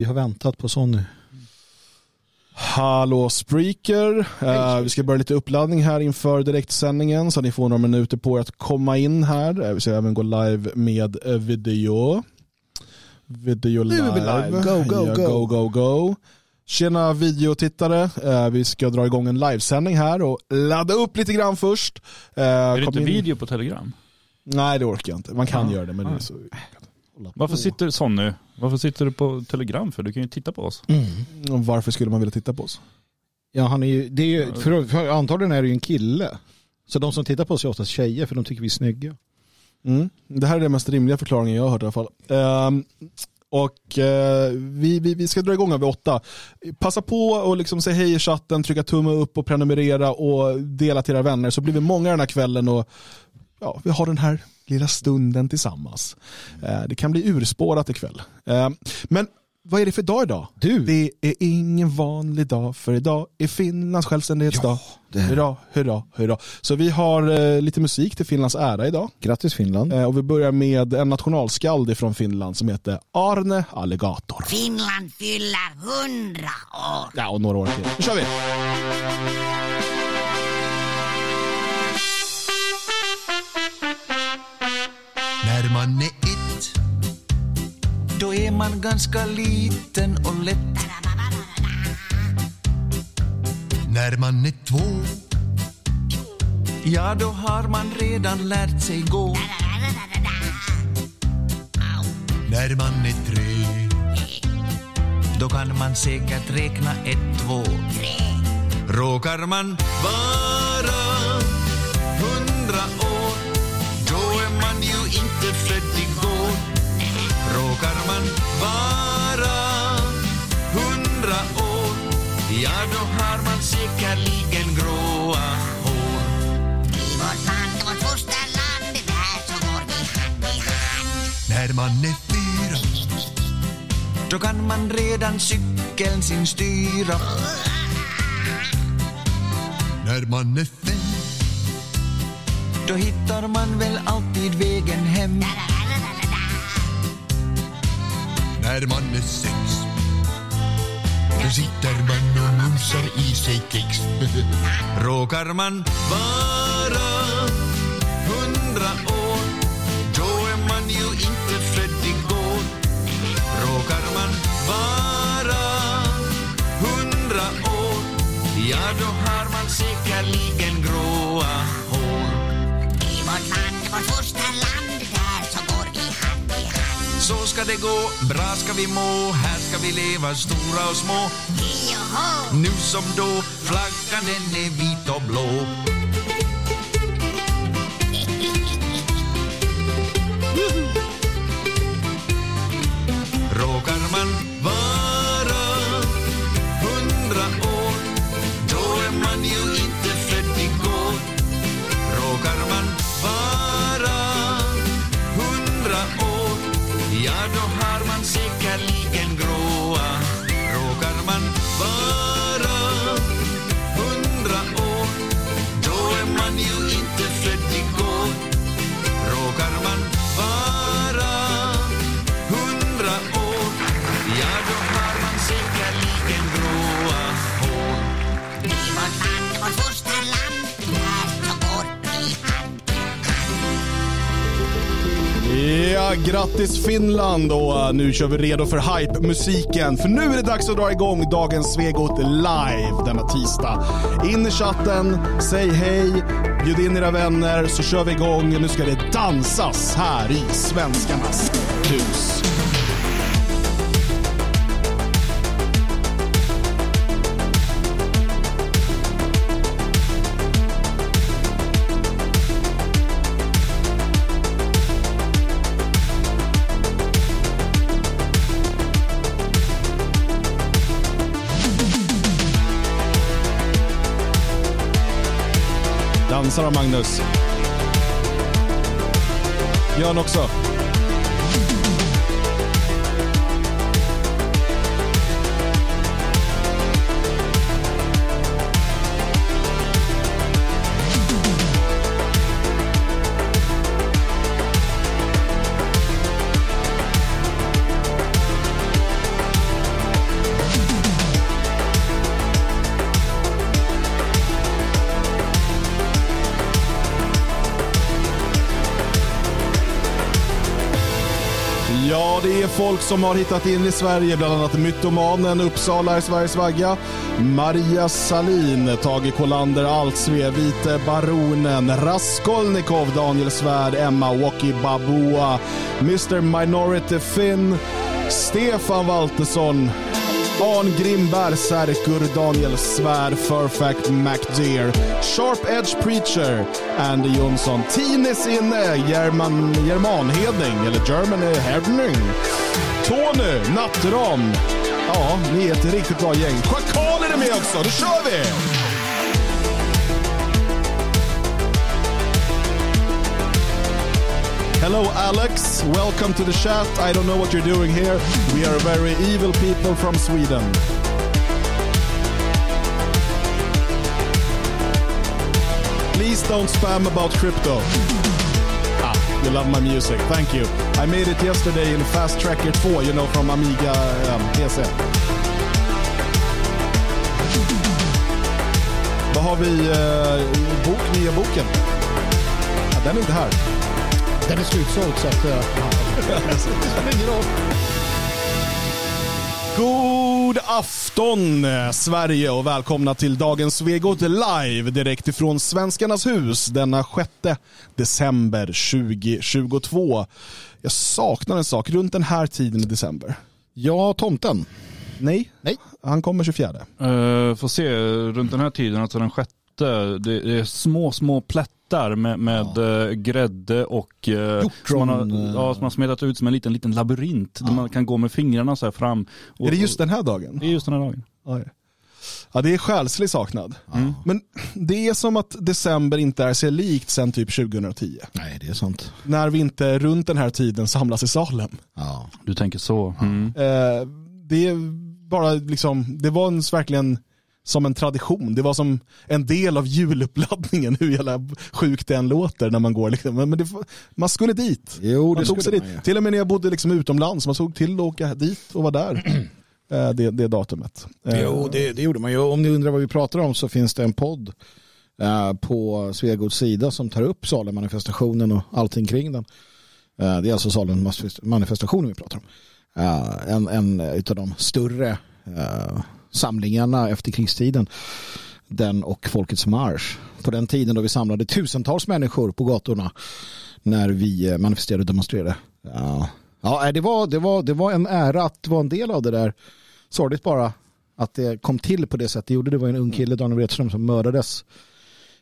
Vi har väntat på Sonny. Hallå Spreaker. Uh, vi ska börja lite uppladdning här inför direktsändningen så ni får några minuter på er att komma in här. Uh, vi ska även gå live med uh, video. Video live. live. Go, go, ja, go. go, go, go. Tjena videotittare. Uh, vi ska dra igång en livesändning här och ladda upp lite grann först. Är det inte in- video på Telegram? Nej det orkar jag inte. Man kan Ja. göra det men det är så... Hålla Varför på. sitter, Sonny, varför sitter du på Telegram för? Du kan ju titta på oss. Och Varför skulle man vilja titta på oss? Ja, han är ju, det är ju, för, för antagligen är det ju en kille. Så de som tittar på oss är oftast tjejer för de tycker vi är snygga. Mm. Det här är den mest rimliga förklaringen jag har hört i alla fall. Ehm, och eh, vi, vi, vi ska dra igång över åtta. Passa på och liksom säga hej i chatten, trycka tumme upp och prenumerera och dela till era vänner så blir vi många den här kvällen och ja, vi har den här lilla stunden tillsammans. Eh, det kan bli urspårat ikväll. Ehm, men vad är det för dag idag? Du. Det är ingen vanlig dag för idag är Finlands självständighetsdag. är- Hurra, hurra, hurra. Så vi har eh, lite musik till Finlands ära idag. Grattis Finland. Eh, Och vi börjar med en nationalskald från Finland som heter Arne Alligator. Finland fyller hundra år. Ja, och några år till. Nu kör vi! När man är ett Då är man ganska liten och lätt. När man är två Ja, då har man redan lärt sig gå. När man är tre Då kan man säkert räkna ett, två. Råkar man vara inte född igår Råkar man vara hundra år Ja, då har man säkerligen gråa hår. I vårt land, vårt fosterland, där så går vi hand i hand. När man är fyra Då kan man redan cykeln sin styra. När man är fem Då hittar man väl alltid vägen hem. När man är sex Då sitter man och mumsar i sig kex. Råkar man vara hundra år Då är man ju inte född igår. Råkar man vara hundra år Ja, då har man säkerligen gråa vårt land, vårt fosterland, där så går vi hand i hand. Så ska det gå, bra ska vi må Här ska vi leva stora och små Joho! Nu som då, flaggan den är vit och blå Grattis Finland och eh, nu kör vi redo för hype-musiken. För nu är det dags att dra igång dagens Svegot live denna tisdag. In i chatten, säg hej, bjud in era vänner så kör vi igång. Nu ska det dansas här i Svenskarnas hus. Magnus. Björn också. Folk som har hittat in i Sverige, bland annat Mytomanen, Uppsala i Sveriges vagga, Maria Salin, Tage Kolander, Altsve, Vite Baronen, Raskolnikov, Daniel Svärd, Emma Woki Babua, Mr Minority Finn, Stefan Waltersson, Arn Grimberg, Särkur, Daniel Svärd, Furfact MacDear, Sharp Edge Preacher, Andy Jonsson, Tinis inne, German, Hedning, eller German Hedning, Tony, Nattram. Ja, ni är ett riktigt bra gäng. Schakaler är med också, då kör vi! Hello, Alex. Welcome to the chat. I don't know what you're doing here. We are very evil people from Sweden. Please don't spam about crypto. You love my music. Thank you. I made it yesterday in Fast Tracker 2, you know, from Amiga um, PC. Vad har vi? Uh, bok, nya boken? Ja, den är inte här. Den är slutsåld så att... eh, det spelar ingen roll. God afton eh, Sverige och välkomna till dagens Svegot live direkt ifrån Svenskarnas hus denna 6 december 2022. Jag saknar en sak runt den här tiden i december. Ja, tomten. Nej, Nej. han kommer 24. Uh, får se, runt den här tiden, alltså den sjätte, det, det är små, små plättar med, med eh, grädde och uh, Hjortron, som man har, eh. ja, som man har smetat ut som en liten, liten labyrint där man kan gå med fingrarna så här fram. Och, Är det just den här dagen? Det är just den här dagen. Oj. Ja, det är själslig saknad. Men det är som att december inte är sig likt sen typ 2010. Nej, det är sant. När vi inte runt den här tiden samlas i Salem. Ja. Du tänker så. Mm. Eh, det är bara liksom, det var en, verkligen som en tradition. Det var som en del av juluppladdningen, hur jävla sjukt det än låter när man går. Liksom. Men, det, man skulle dit. Jo, det man tog sig dit. man ju. Till och med när jag bodde liksom utomlands, man såg till att åka dit och vara där. eh, det, det datumet. Eh, Jo, det, det gjorde man ju. Om ni undrar vad vi pratar om så finns det en podd eh, på Svegods sida som tar upp Salem-manifestationen och allting kring den. Det är alltså Salem-manifestationen vi pratar om. En en utav de större samlingarna efter krigstiden. Den och Folkets marsch. På den tiden då vi samlade tusentals människor på gatorna när vi eh, manifesterade och demonstrerade. Ja, ja eh, det, var, det, var, det var en ära att vara en del av det där. Sorgligt bara att det kom till på det sättet det gjorde. Det var en ung kille, Daniel Wretström, som mördades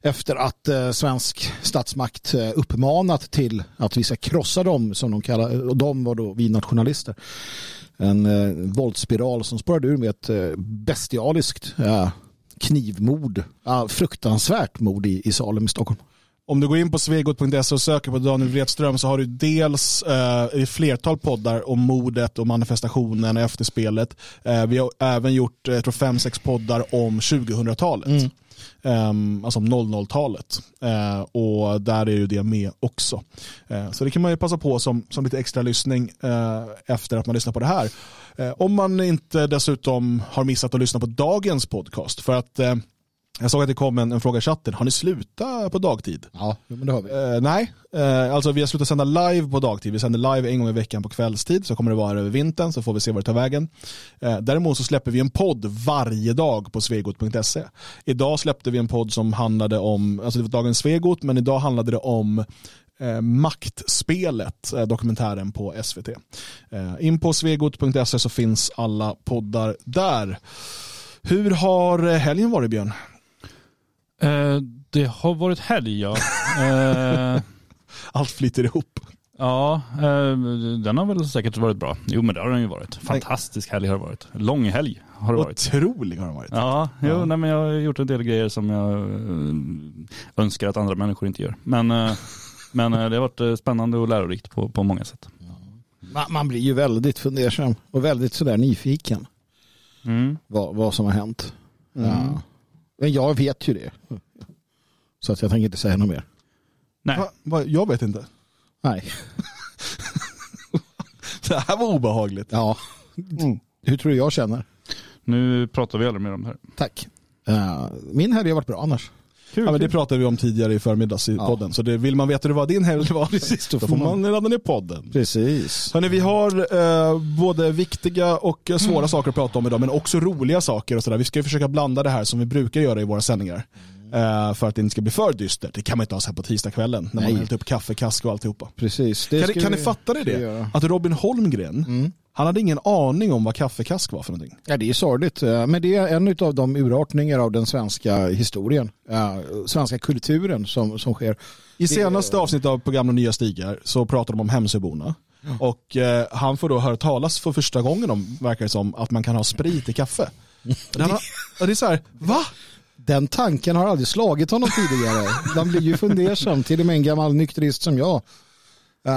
efter att eh, svensk statsmakt eh, uppmanat till att vi ska krossa dem som de kallar, och de var då vi nationalister. En eh, våldsspiral som spårade ur med ett eh, bestialiskt eh, knivmord, ja, fruktansvärt mord i, i Salem i Stockholm. Om du går in på svegot.se och söker på Daniel Wretström så har du dels eh, ett flertal poddar om mordet och manifestationen och efterspelet. Eh, vi har även gjort, eh, jag tror fem, sex poddar om 2000-talet. Ehm, Ehm, alltså 00-talet. Eh, och där är ju det med också. Eh, så det kan man ju passa på som, som lite extra lyssning eh, efter att man lyssnar på det här. Om man inte dessutom har missat att lyssna på dagens podcast. För att jag såg att det kom en, en fråga i chatten. Har ni slutat på dagtid? Ja, men det har vi. Eh, nej, eh, alltså vi har slutat sända live på dagtid. Vi sänder live en gång i veckan på kvällstid. Så kommer det vara över vintern så får vi se var det tar vägen. Eh, däremot så släpper vi en podd varje dag på svegot.se. Idag släppte vi en podd som handlade om, alltså det var dagens Svegot, men idag handlade det om eh, Maktspelet, eh, dokumentären på SVT. Eh, in på svegot.se så finns alla poddar där. Hur har eh, helgen varit Björn? Eh, det har varit helg ja. Eh, Allt flyter ihop. ja, eh, den har väl säkert varit bra. Jo men det har den ju varit. Fantastisk helg har det varit. Lång helg har det varit. Otrolig har den varit. Ja, jo, Ja. Nej, men jag har gjort en del grejer som jag eh, önskar att andra människor inte gör. Men, eh, men eh, det har varit eh, spännande och lärorikt på, på många sätt. Man, man blir ju väldigt fundersam och väldigt sådär nyfiken Mm. vad, vad som har hänt. Mm. Ja. Men jag vet ju det. Så att jag tänker inte säga något mer. Nej. Va, va, jag vet inte. Nej. Det här var obehagligt. Ja. Mm. Hur tror du jag känner? Nu pratar vi aldrig mer om det här. Tack. Uh, min helg har varit bra annars. Kul, Ja, men det pratade vi om tidigare i förmiddags i Ja. podden. Så det, vill man veta hur det var din helg var, Precis, då får man ladda ner podden. Precis. Hörrni, vi har eh, både viktiga och svåra Mm. saker att prata om idag, men också roliga saker och sådär. Vi ska försöka blanda det här som vi brukar göra i våra sändningar. Eh, för att det inte ska bli för dystert. Det kan man inte ha så här på tisdagskvällen när man Nej. har hällt upp kaffekask och alltihopa. Precis. Det Kan, kan ni fatta det? det? Att Robin Holmgren, Mm. han hade ingen aning om vad kaffekask var för någonting. Ja, det är sorgligt. eh, Men det är en av de urartningar av den svenska historien, eh, svenska kulturen som, som sker. I senaste avsnittet av programmet Nya Stigar så pratar de om Hemsöborna. Och eh, han får då höra talas för första gången om, verkar det som, att man kan ha sprit i kaffe. Det, han det är så här, va? Den tanken har aldrig slagit honom tidigare. Man blir ju fundersam, till och med en gammal nykterist som jag. eh,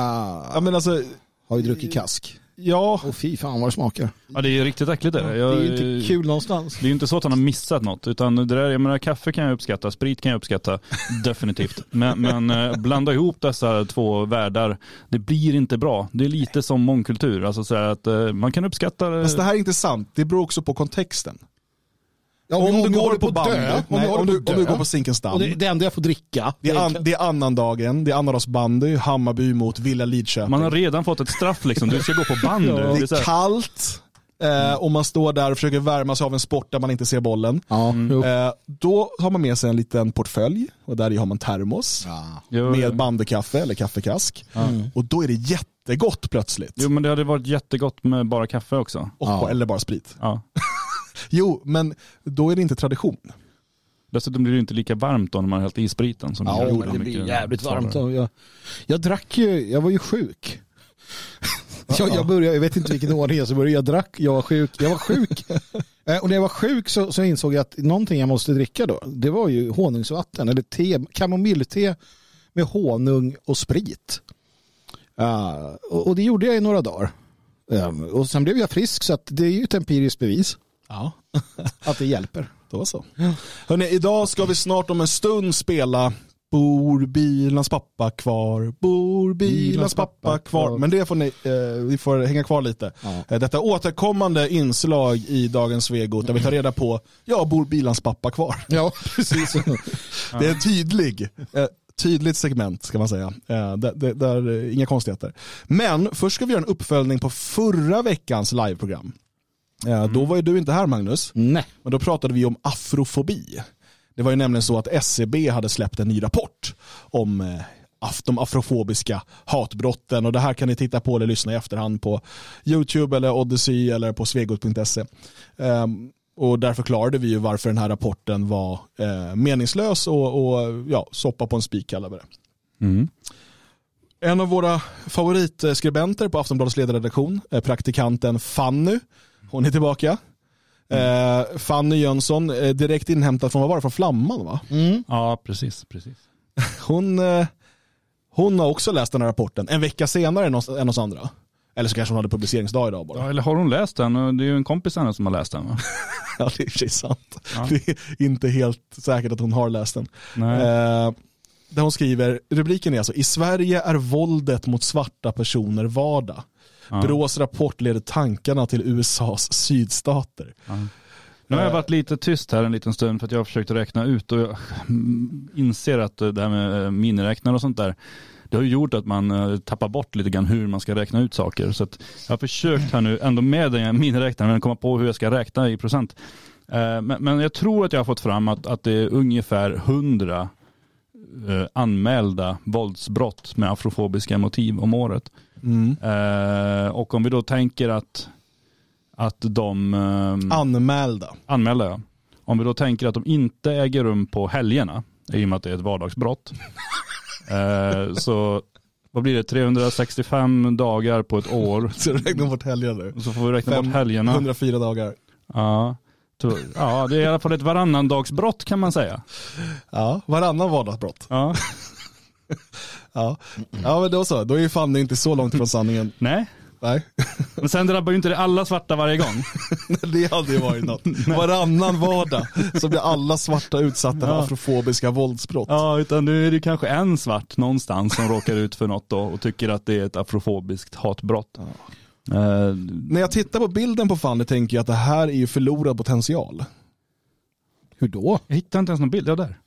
Ja, men alltså, har ju druckit kask. ja, Och fy fan vad det smakar. Ja, det är riktigt äckligt det. Det Jag, är ju inte kul någonstans. Det är ju inte så att han har missat något, utan det där, jag menar, kaffe kan jag uppskatta, sprit kan jag uppskatta, definitivt. Men, men eh, blanda ihop dessa två världar, det blir inte bra. Det är lite som mångkultur, alltså så här att eh, man kan uppskatta det. fast det här är inte sant. Det beror också på kontexten. Ja, Om, du jag går på bandy, dö, nej, jag om, håller du, på om du går på Zinkensdamm, det, det enda jag får dricka. det, är an, det är annandagen, det är annandagsbandy, Hammarby mot Villa Lidköping. Man har redan fått ett straff liksom, du ska gå på band nu. det är kallt eh, och man står där och försöker värma sig av en sport där man inte ser bollen. Ja, jo. Eh, då har man med sig en liten portfölj och där i har man termos Ja. med bandykaffe eller kaffekask. Och då är det jättegott plötsligt. jo men det hade varit jättegott med bara kaffe också. Och, Ja. Eller bara sprit. Ja. Jo, men då är det inte tradition. Dessutom blir det inte lika varmt då när man har hällt i spriten. Som Ja, men det blir jävligt varmt. Jag, jag drack ju, jag var ju sjuk. Jag, jag började, jag vet inte vilken ordning jag så började, jag drack, jag var sjuk, jag var sjuk. Eh, Och när jag var sjuk så, så insåg jag att någonting jag måste dricka då, det var ju honungsvatten eller te, kamomillte med honung och sprit. Eh, och, och det gjorde jag i några dagar. Eh, och sen blev jag frisk så att det är ju ett empiriskt bevis Ja, att det hjälper. då så. Hörrni, idag ska vi snart om en stund spela Bor bilans pappa kvar? Bor bilans pappa kvar? Men det får ni, eh, vi får hänga kvar lite. Ja. Eh, detta återkommande inslag i dagens Svegot där vi tar reda på, ja, bor bilans pappa kvar? Ja, precis. Det är en tydlig, eh, tydligt segment ska man säga. Eh, där, där, där, eh, inga konstigheter. Men först ska vi göra en uppföljning på förra veckans liveprogram. Eh, Då var ju du inte här Magnus, Nej. men då pratade vi om afrofobi. Det var ju nämligen så att SCB hade släppt en ny rapport om eh, de afrofobiska hatbrotten och det här kan ni titta på eller lyssna i efterhand på YouTube eller Odyssey eller på svegot.se. Ehm, och där förklarade vi ju varför den här rapporten var eh, meningslös och, och ja, soppa på en spik kallar vi det. Mm. En av våra favoritskribenter på Aftonbladets ledarredaktion, är praktikanten Fanny. Hon är tillbaka. Eh, Fanny Jönsson, eh, direkt inhämtad från, vad var det, från Flamman va? Mm. Ja, precis. precis. Hon, eh, hon har också läst den här rapporten en vecka senare än oss, än oss andra. Eller så kanske hon hade publiceringsdag idag bara. Ja, eller har hon läst den? Det är ju en kompis henne som har läst den va? Ja, det är i och för sig sant. Ja. Det är inte helt säkert att hon har läst den. Nej. Eh, där hon skriver, rubriken är alltså I Sverige är våldet mot svarta personer vardag. Ja. Brås rapport leder tankarna till USAs sydstater. Nu har jag varit lite tyst här en liten stund för att jag har försökt räkna ut och jag inser att det här med eh, miniräknare och sånt där, det har ju gjort att man eh, tappar bort lite grann hur man ska räkna ut saker. Så jag har försökt här nu, ändå med den miniräknaren, men komma på hur jag ska räkna i procent. Eh, Men, jag tror att jag har fått fram att, att det är ungefär 100 eh, anmälda våldsbrott med afrofobiska motiv om året. Mm. Eh, och om vi då tänker att, att de eh, Anmälda. anmälda ja. Om vi då tänker att de inte äger rum på helgerna, i och med att det är ett vardagsbrott. eh, så vad blir det, 365 dagar på ett år. Så räknar bort helgen nu. Så får vi räkna Fem- bort helgerna. 104 dagar. Ja. Ja, det är i alla fall ett varannandagsbrott kan man säga. Ja, varannan vardagsbrott. Ja. Ja. ja, men då så. Då är ju fan inte så långt från sanningen. Nej, Nej, men sen drabbar ju inte det alla svarta varje gång. det hade ju varit något. Varannan vardag så blir alla svarta utsatta för Ja. afrofobiska våldsbrott. Ja, utan nu är det kanske en svart någonstans som råkar ut för något då och tycker att det är ett afrofobiskt hatbrott. Eh, När jag tittar på bilden på Fanny tänker jag att det här är ju förlorad potential. Hur då? jag hittar inte ens någon bild, ja där.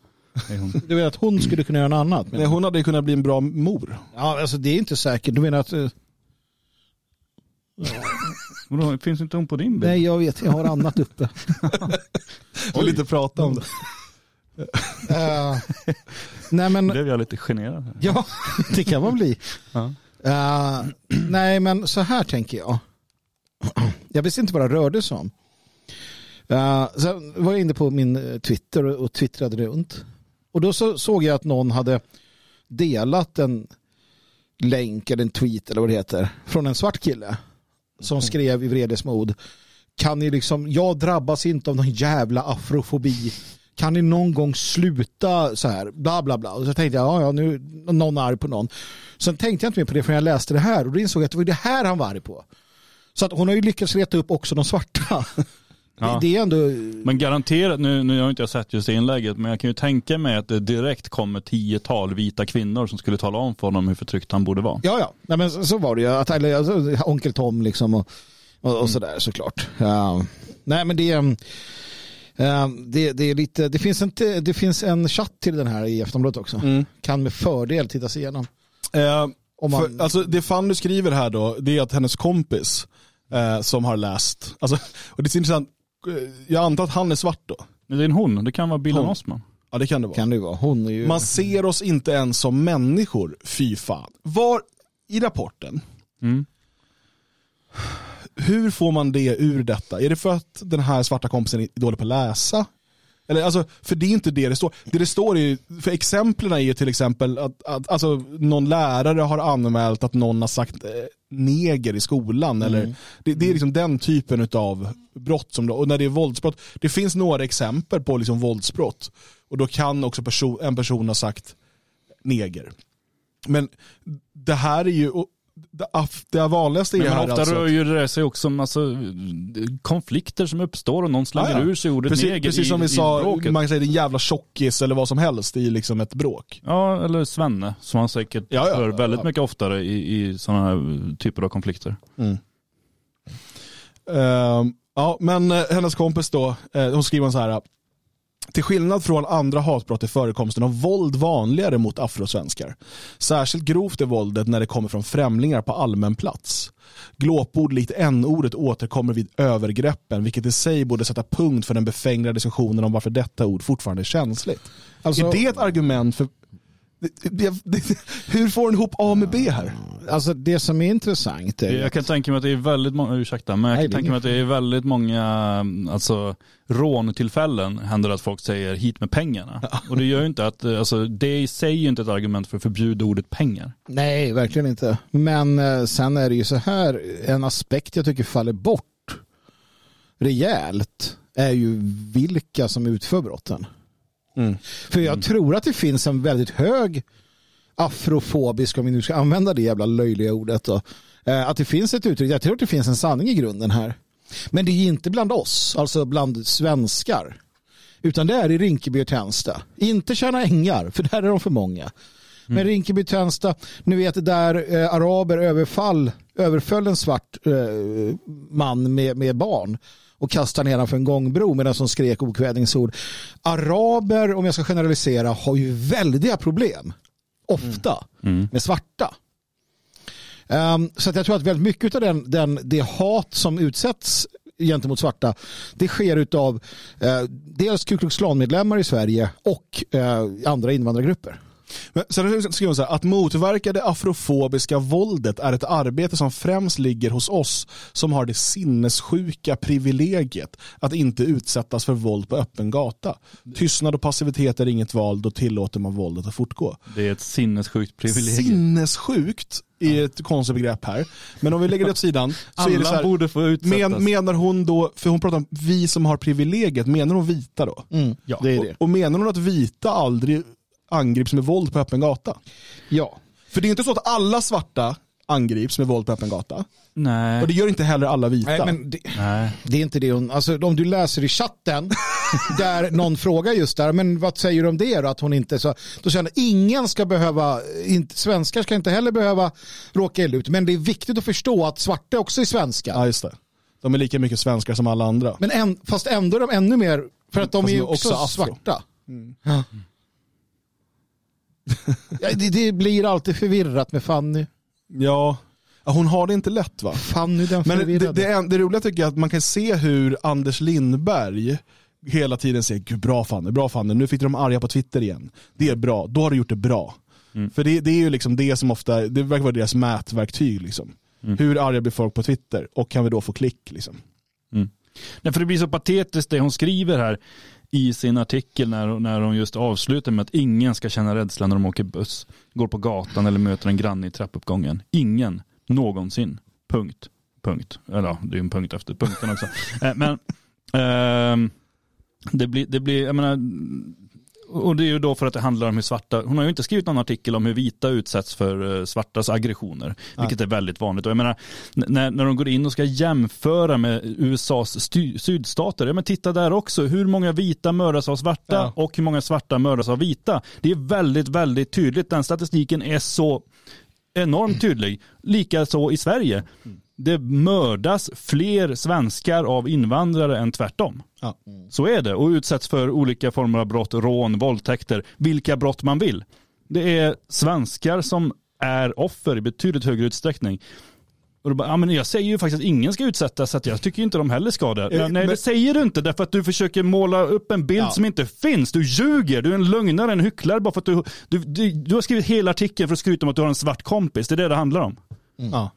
Du menar att hon skulle kunna göra något annat? Nej, hon hade ju kunnat bli en bra mor. Ja, alltså det är inte säkert. Du menar att... eh, Vadå, finns inte hon på din bild? Nej, jag vet. Jag har annat uppe. Och lite prata om det. Eh, nej, men... Nu blev jag lite generad. Här. Ja, det kan man bli. Ja. Eh, nej, men så här tänker jag. Jag visste inte vad det rörde sig om. Uh, sen var jag inne på min eh, Twitter och, och twittrade runt. Och då så såg jag att någon hade delat en länk eller en tweet eller vad det heter från en svart kille som skrev i vredesmod kan ni liksom, jag drabbas inte av någon jävla afrofobi. Kan ni någon gång sluta så här, bla bla bla. Och så tänkte jag, ja, ja nu är någon arg på någon. Sen tänkte jag inte mer på det förrän jag läste det här och då insåg jag att det var det här han var arg på. Så att hon har ju lyckats reta upp också de svarta. Ja. Det, det är ändå, Men garanterat, nu, nu har inte jag sett just det inlägget, men jag kan ju tänka mig att det direkt kommer tiotal vita kvinnor som skulle tala om för honom hur förtryckt han borde vara. ja ja, Nej, men så, så var det ju. Att, eller, alltså, onkel Tom liksom och, och, och sådär såklart. Ja. Nej men det är... eh, det, det, är lite, det, finns en, det finns en chatt till den här i Aftonbladet också. Mm. Kan med fördel tittas igenom. Eh, Om man, för, alltså, det Fanny skriver här då, det är att hennes kompis eh, som har läst, alltså, och det är så intressant, jag antar att han är svart då. Men det är en hon, det kan vara Billan. Osman. Ja det kan det vara. kan det vara. Hon är ju... Man ser oss inte ens som människor, fy fan. Var, i rapporten, Mm. hur får man det ur detta? Är det för att den här svarta kompisen är dålig på att läsa? Eller, alltså, för det är inte det det står. Det det står är för exemplen är ju till exempel att, att alltså, någon lärare har anmält att någon har sagt eh, neger i skolan. Eller, det, det är liksom den typen av brott. Som, och när det är våldsbrott, det finns några exempel på liksom våldsbrott. Och då kan också person, en person ha sagt neger. Men det här är ju, det, vanligaste Men, men ofta alltså, rör det sig också om alltså, konflikter som uppstår och någon slänger Ja, ja. ur sig ordet precis, neger precis i, som vi i sa, bråket. man kan säga din jävla tjockis eller vad som helst i liksom ett bråk. Ja, eller svenne som man säkert Ja, ja, hör väldigt mycket oftare i, i sådana här typer av konflikter. Ehm, ja, men eh, hennes kompis då, eh, hon skriver så här. Till skillnad från andra hatbrott är förekomsten av våld vanligare mot afrosvenskar. Särskilt grovt är våldet när det kommer från främlingar på allmän plats. Glåpord likt n-ordet återkommer vid övergreppen, vilket i sig borde sätta punkt för den befängda diskussionen om varför detta ord fortfarande är känsligt. Alltså- är det ett argument för... Det, det, det, hur får den ihop A med B här? Alltså det som är intressant är Jag kan tänka mig att det är väldigt många, ursäkta, men jag Nej, kan är tänka mig att det är väldigt många alltså, råntillfällen händer att folk säger hit med pengarna. Och det gör ju inte att, alltså, det i sig är ju inte ett argument för att förbjuda ordet pengar. Nej, verkligen inte. Men eh, sen är det ju så här, en aspekt jag tycker faller bort rejält är ju vilka som utför brotten. Mm. För jag tror att det finns en väldigt hög afrofobisk, om vi nu ska använda det jävla löjliga ordet då, eh, att det finns ett uttryck, jag tror att det finns en sanning i grunden här. Men det är inte bland oss, alltså bland svenskar. Utan det är i Rinkeby och Tensta. Inte Tjärna Ängar, för där är de för många. Men Rinkeby och Tensta, ni vet där eh, araber överfall, överföll en svart eh, man med, med barn och kastade ner honom för en gångbro medan som skrek okvädningsord. Araber, om jag ska generalisera, har ju väldiga problem. Ofta. Med svarta. Ehm, så att jag tror att väldigt mycket av den, den, det hat som utsätts gentemot svarta det sker av eh, dels Ku Klux Klan-medlemmar i Sverige och eh, andra invandrargrupper. Men sen skriver hon så här, att motverka det afrofobiska våldet är ett arbete som främst ligger hos oss som har det sinnessjuka privilegiet att inte utsättas för våld på öppen gata. Tystnad och passivitet är inget val, då tillåter man våldet att fortgå. Det är ett sinnessjukt privilegium. Sinnessjukt är ett konstigt begrepp här. Men om vi lägger det åt sidan så är det Alla så här, borde få utsättas. men, menar hon då, för hon pratar om vi som har privilegiet, menar hon vita då? Ja, det är det. Och, och menar hon att vita aldrig angrips med våld på öppen gata? Ja. För det är inte så att alla svarta angrips med våld på öppen gata. Nej. Och det gör inte heller alla vita. Nej, men det, Nej. det är inte det hon, alltså om du läser i chatten där någon frågar just där, men vad säger du om det då? Att hon inte så, då känner ingen ska behöva, inte, svenskar ska inte heller behöva råka illa ut, men det är viktigt att förstå att svarta också är svenskar. Ja, just det. De är lika mycket svenskar som alla andra. Men en, fast ändå är de ännu mer, för att de Fast är också, också svarta. Ja. Ja, det, det blir alltid förvirrat med Fanny. Ja, Ja, hon har det inte lätt va? Fanny den Men det, det, är- det roliga tycker jag är att man kan se hur Anders Lindberg hela tiden säger Gud, bra Fanny, bra Fanny, nu fick de arga på Twitter igen. Det är bra, då har du gjort det bra. För det, det är ju liksom det som ofta, det verkar vara deras mätverktyg. Liksom. Hur arga blir folk på Twitter och kan vi då få klick? Liksom. Nej, för det blir så patetiskt det hon skriver här i sin artikel när, när hon just avslutar med att ingen ska känna rädsla när de åker buss, går på gatan eller möter en granne i trappuppgången. Ingen, någonsin. Punkt. Punkt. Eller ja, det är ju en punkt efter punkten också. Eh, Men ehm, det blir, det blir, jag menar, och det är ju då för att det handlar om hur svarta, hon har ju inte skrivit någon artikel om hur vita utsätts för eh, svartas aggressioner, vilket är väldigt vanligt. Och jag menar, när, när de går in och ska jämföra med USAs sty, sydstater, ja men titta där också, hur många vita mördas av svarta Ja. och hur många svarta mördas av vita. Det är väldigt, väldigt tydligt, den statistiken är så enormt tydlig. Likaså i Sverige. Det mördas fler svenskar av invandrare än tvärtom. Ja. Så är det och utsätts för olika former av brott, rån, våldtäkter, vilka brott man vill. Det är svenskar som är offer i betydligt högre utsträckning. Och bara, ja, men jag säger ju faktiskt att ingen ska utsättas så att jag tycker inte de heller ska det. Eh, Nej, men- det säger du inte därför att du försöker måla upp en bild Ja. som inte finns. Du ljuger, du är en lögnare, en hycklare bara för att du, du, du, du har skrivit hela artikeln för att skryta om att du har en svart kompis. Det är det det handlar om. Ja.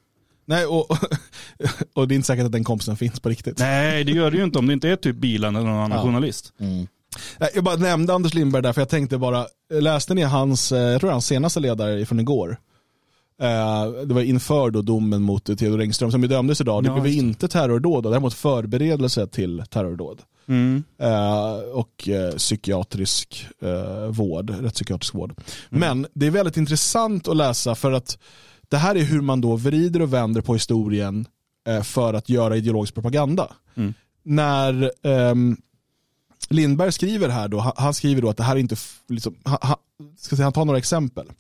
Nej, och, och det är inte säkert att den kompisen finns på riktigt. Nej, det gör det ju inte om det inte är typ bilen eller någon annan Ja. journalist. Nej, Jag bara nämnde Anders Lindberg där för jag tänkte bara, läste ni hans, eh, jag tror hans senaste ledare från igår? Eh, Det var inför då domen mot Theodor Engström som ju dömdes idag. Det Ja, blev inte terrordåd, däremot förberedelse till terrordåd. Mm. Eh, och psykiatrisk vård, rättspsykiatrisk vård. Men det är väldigt intressant att läsa för att det här är hur man då vrider och vänder på historien eh, för att göra ideologisk propaganda. Mm. När ehm, Lindberg skriver här då, han, skriver då att det här är inte, liksom, han, ska säga, han tar några exempel.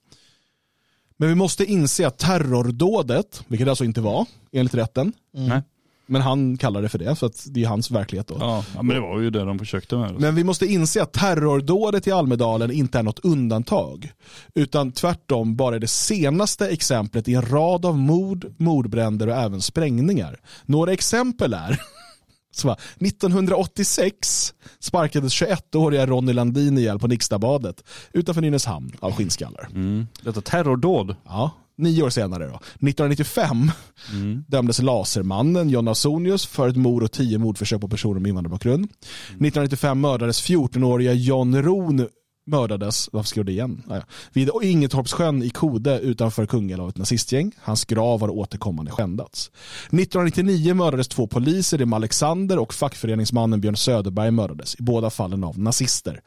Men vi måste inse att terrordådet, vilket det alltså inte var enligt rätten, Nej. Men han kallar det för det, så att det är hans verklighet då. Ja, men det var ju det de försökte med. Men vi måste inse att terrordådet i Almedalen inte är något undantag. Utan tvärtom bara är det senaste exemplet i en rad av mord, mordbränder och även sprängningar. Några exempel är så va, 1986 sparkades 21-åriga Ronny Landin ihjäl på Nixtabadet utanför Nynäshamn av skinnskallar. Mm. Detta terrordåd. Ja, nio år senare då. 1995 dömdes Lasermannen John Ausonius för ett mord och tio mordförsök på personer med invandrarbakgrund. 1995 mördades 14-åriga John Ron mördades, varför skrev det igen? Ah, ja. Vid Ingetorpssjön i Kode utanför Kungälv av ett nazistgäng. Hans grav har återkommande skändats. 1999 mördades två poliser, Im Alexander och fackföreningsmannen Björn Söderberg mördades, i båda fallen av nazister.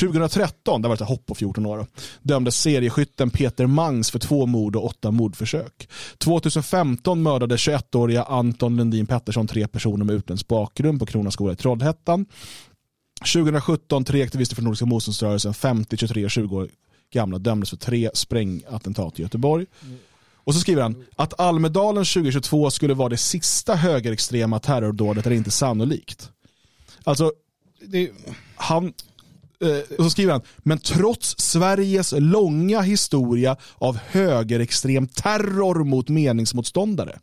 2013, det var ett hopp på 14 år, dömdes serieskytten Peter Mangs för två mord och åtta mordförsök. 2015 mördade 21-åriga Anton Lundin Pettersson tre personer med utländsk bakgrund på Kronans skola i Trollhättan. 2017 tre aktivister från Nordiska motståndsrörelsen, 50, 23 och 20 år gamla, dömdes för tre sprängattentat i Göteborg. Och så skriver han att Almedalen 2022 skulle vara det sista högerextrema terrordådet är inte sannolikt. Alltså, Det, han, Eh, och så skriver han, men trots Sveriges långa historia av högerextrem terror mot meningsmotståndare.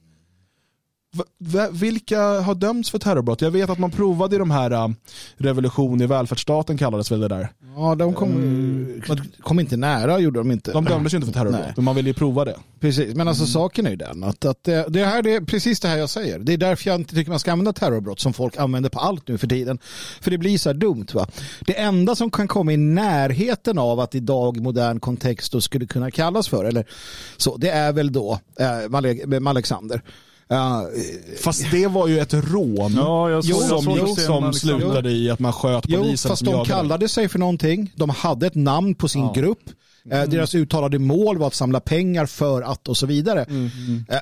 Vilka har dömts för terrorbrott? Jag vet att man provade i de här uh, revolution i välfärdsstaten kallades väl det där. ja, de kom, kom inte nära, gjorde de inte. De dömdes ju inte för terrorbrott, Nej. men man ville ju prova det. Precis, men alltså saken är ju den att, att det, det här det är precis det här jag säger. Det är därför jag inte tycker man ska använda terrorbrott som folk använder på allt nu för tiden. För det blir så här dumt va. Det enda som kan komma i närheten av att idag i modern kontext då skulle kunna kallas för eller så, det är väl då eh, med Alexander. Fast det var ju ett rån Ja, Jo, som, såg jo, som slutade i att man sköt Jo, polisen fast som de kallade sig för någonting. De hade ett namn på sin Ja. grupp. Eh, Deras uttalade mål var att samla pengar för att och så vidare. Eh,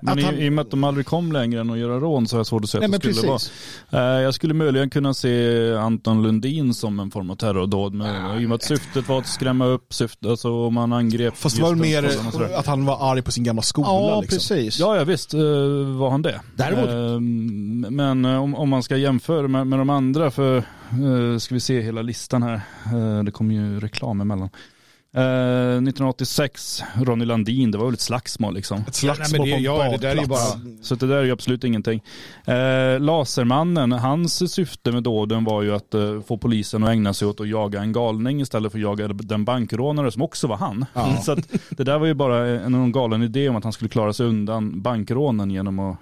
Men att han- i, i och med att de aldrig kom längre än att göra rån så har jag svårt att se att det skulle precis. vara. Eh, Jag skulle möjligen kunna se Anton Lundin som en form av terrordåd. Men i och med att syftet var att skrämma upp syftet, alltså om man angrep Fast det var mer att han var arg på sin gamla skola. Ja, liksom. precis. Ja, ja visst var han det. Däremot- Men om, om man ska jämföra med, med de andra, för ska vi se hela listan här. Det kommer ju reklam emellan. Eh, 1986, Ronny Landin, det var väl ett slagsmål liksom. Ett slagsmål Nej, men det- på en ja, det där är ju badplats. bara- Så det där är ju absolut ingenting. Eh, Lasermannen, hans syfte med dåden var ju att eh, få polisen att ägna sig åt att jaga en galning istället för att jaga den bankrånare som också var han. Så att det där var ju bara en, en galen idé om att han skulle klara sig undan bankrånen genom att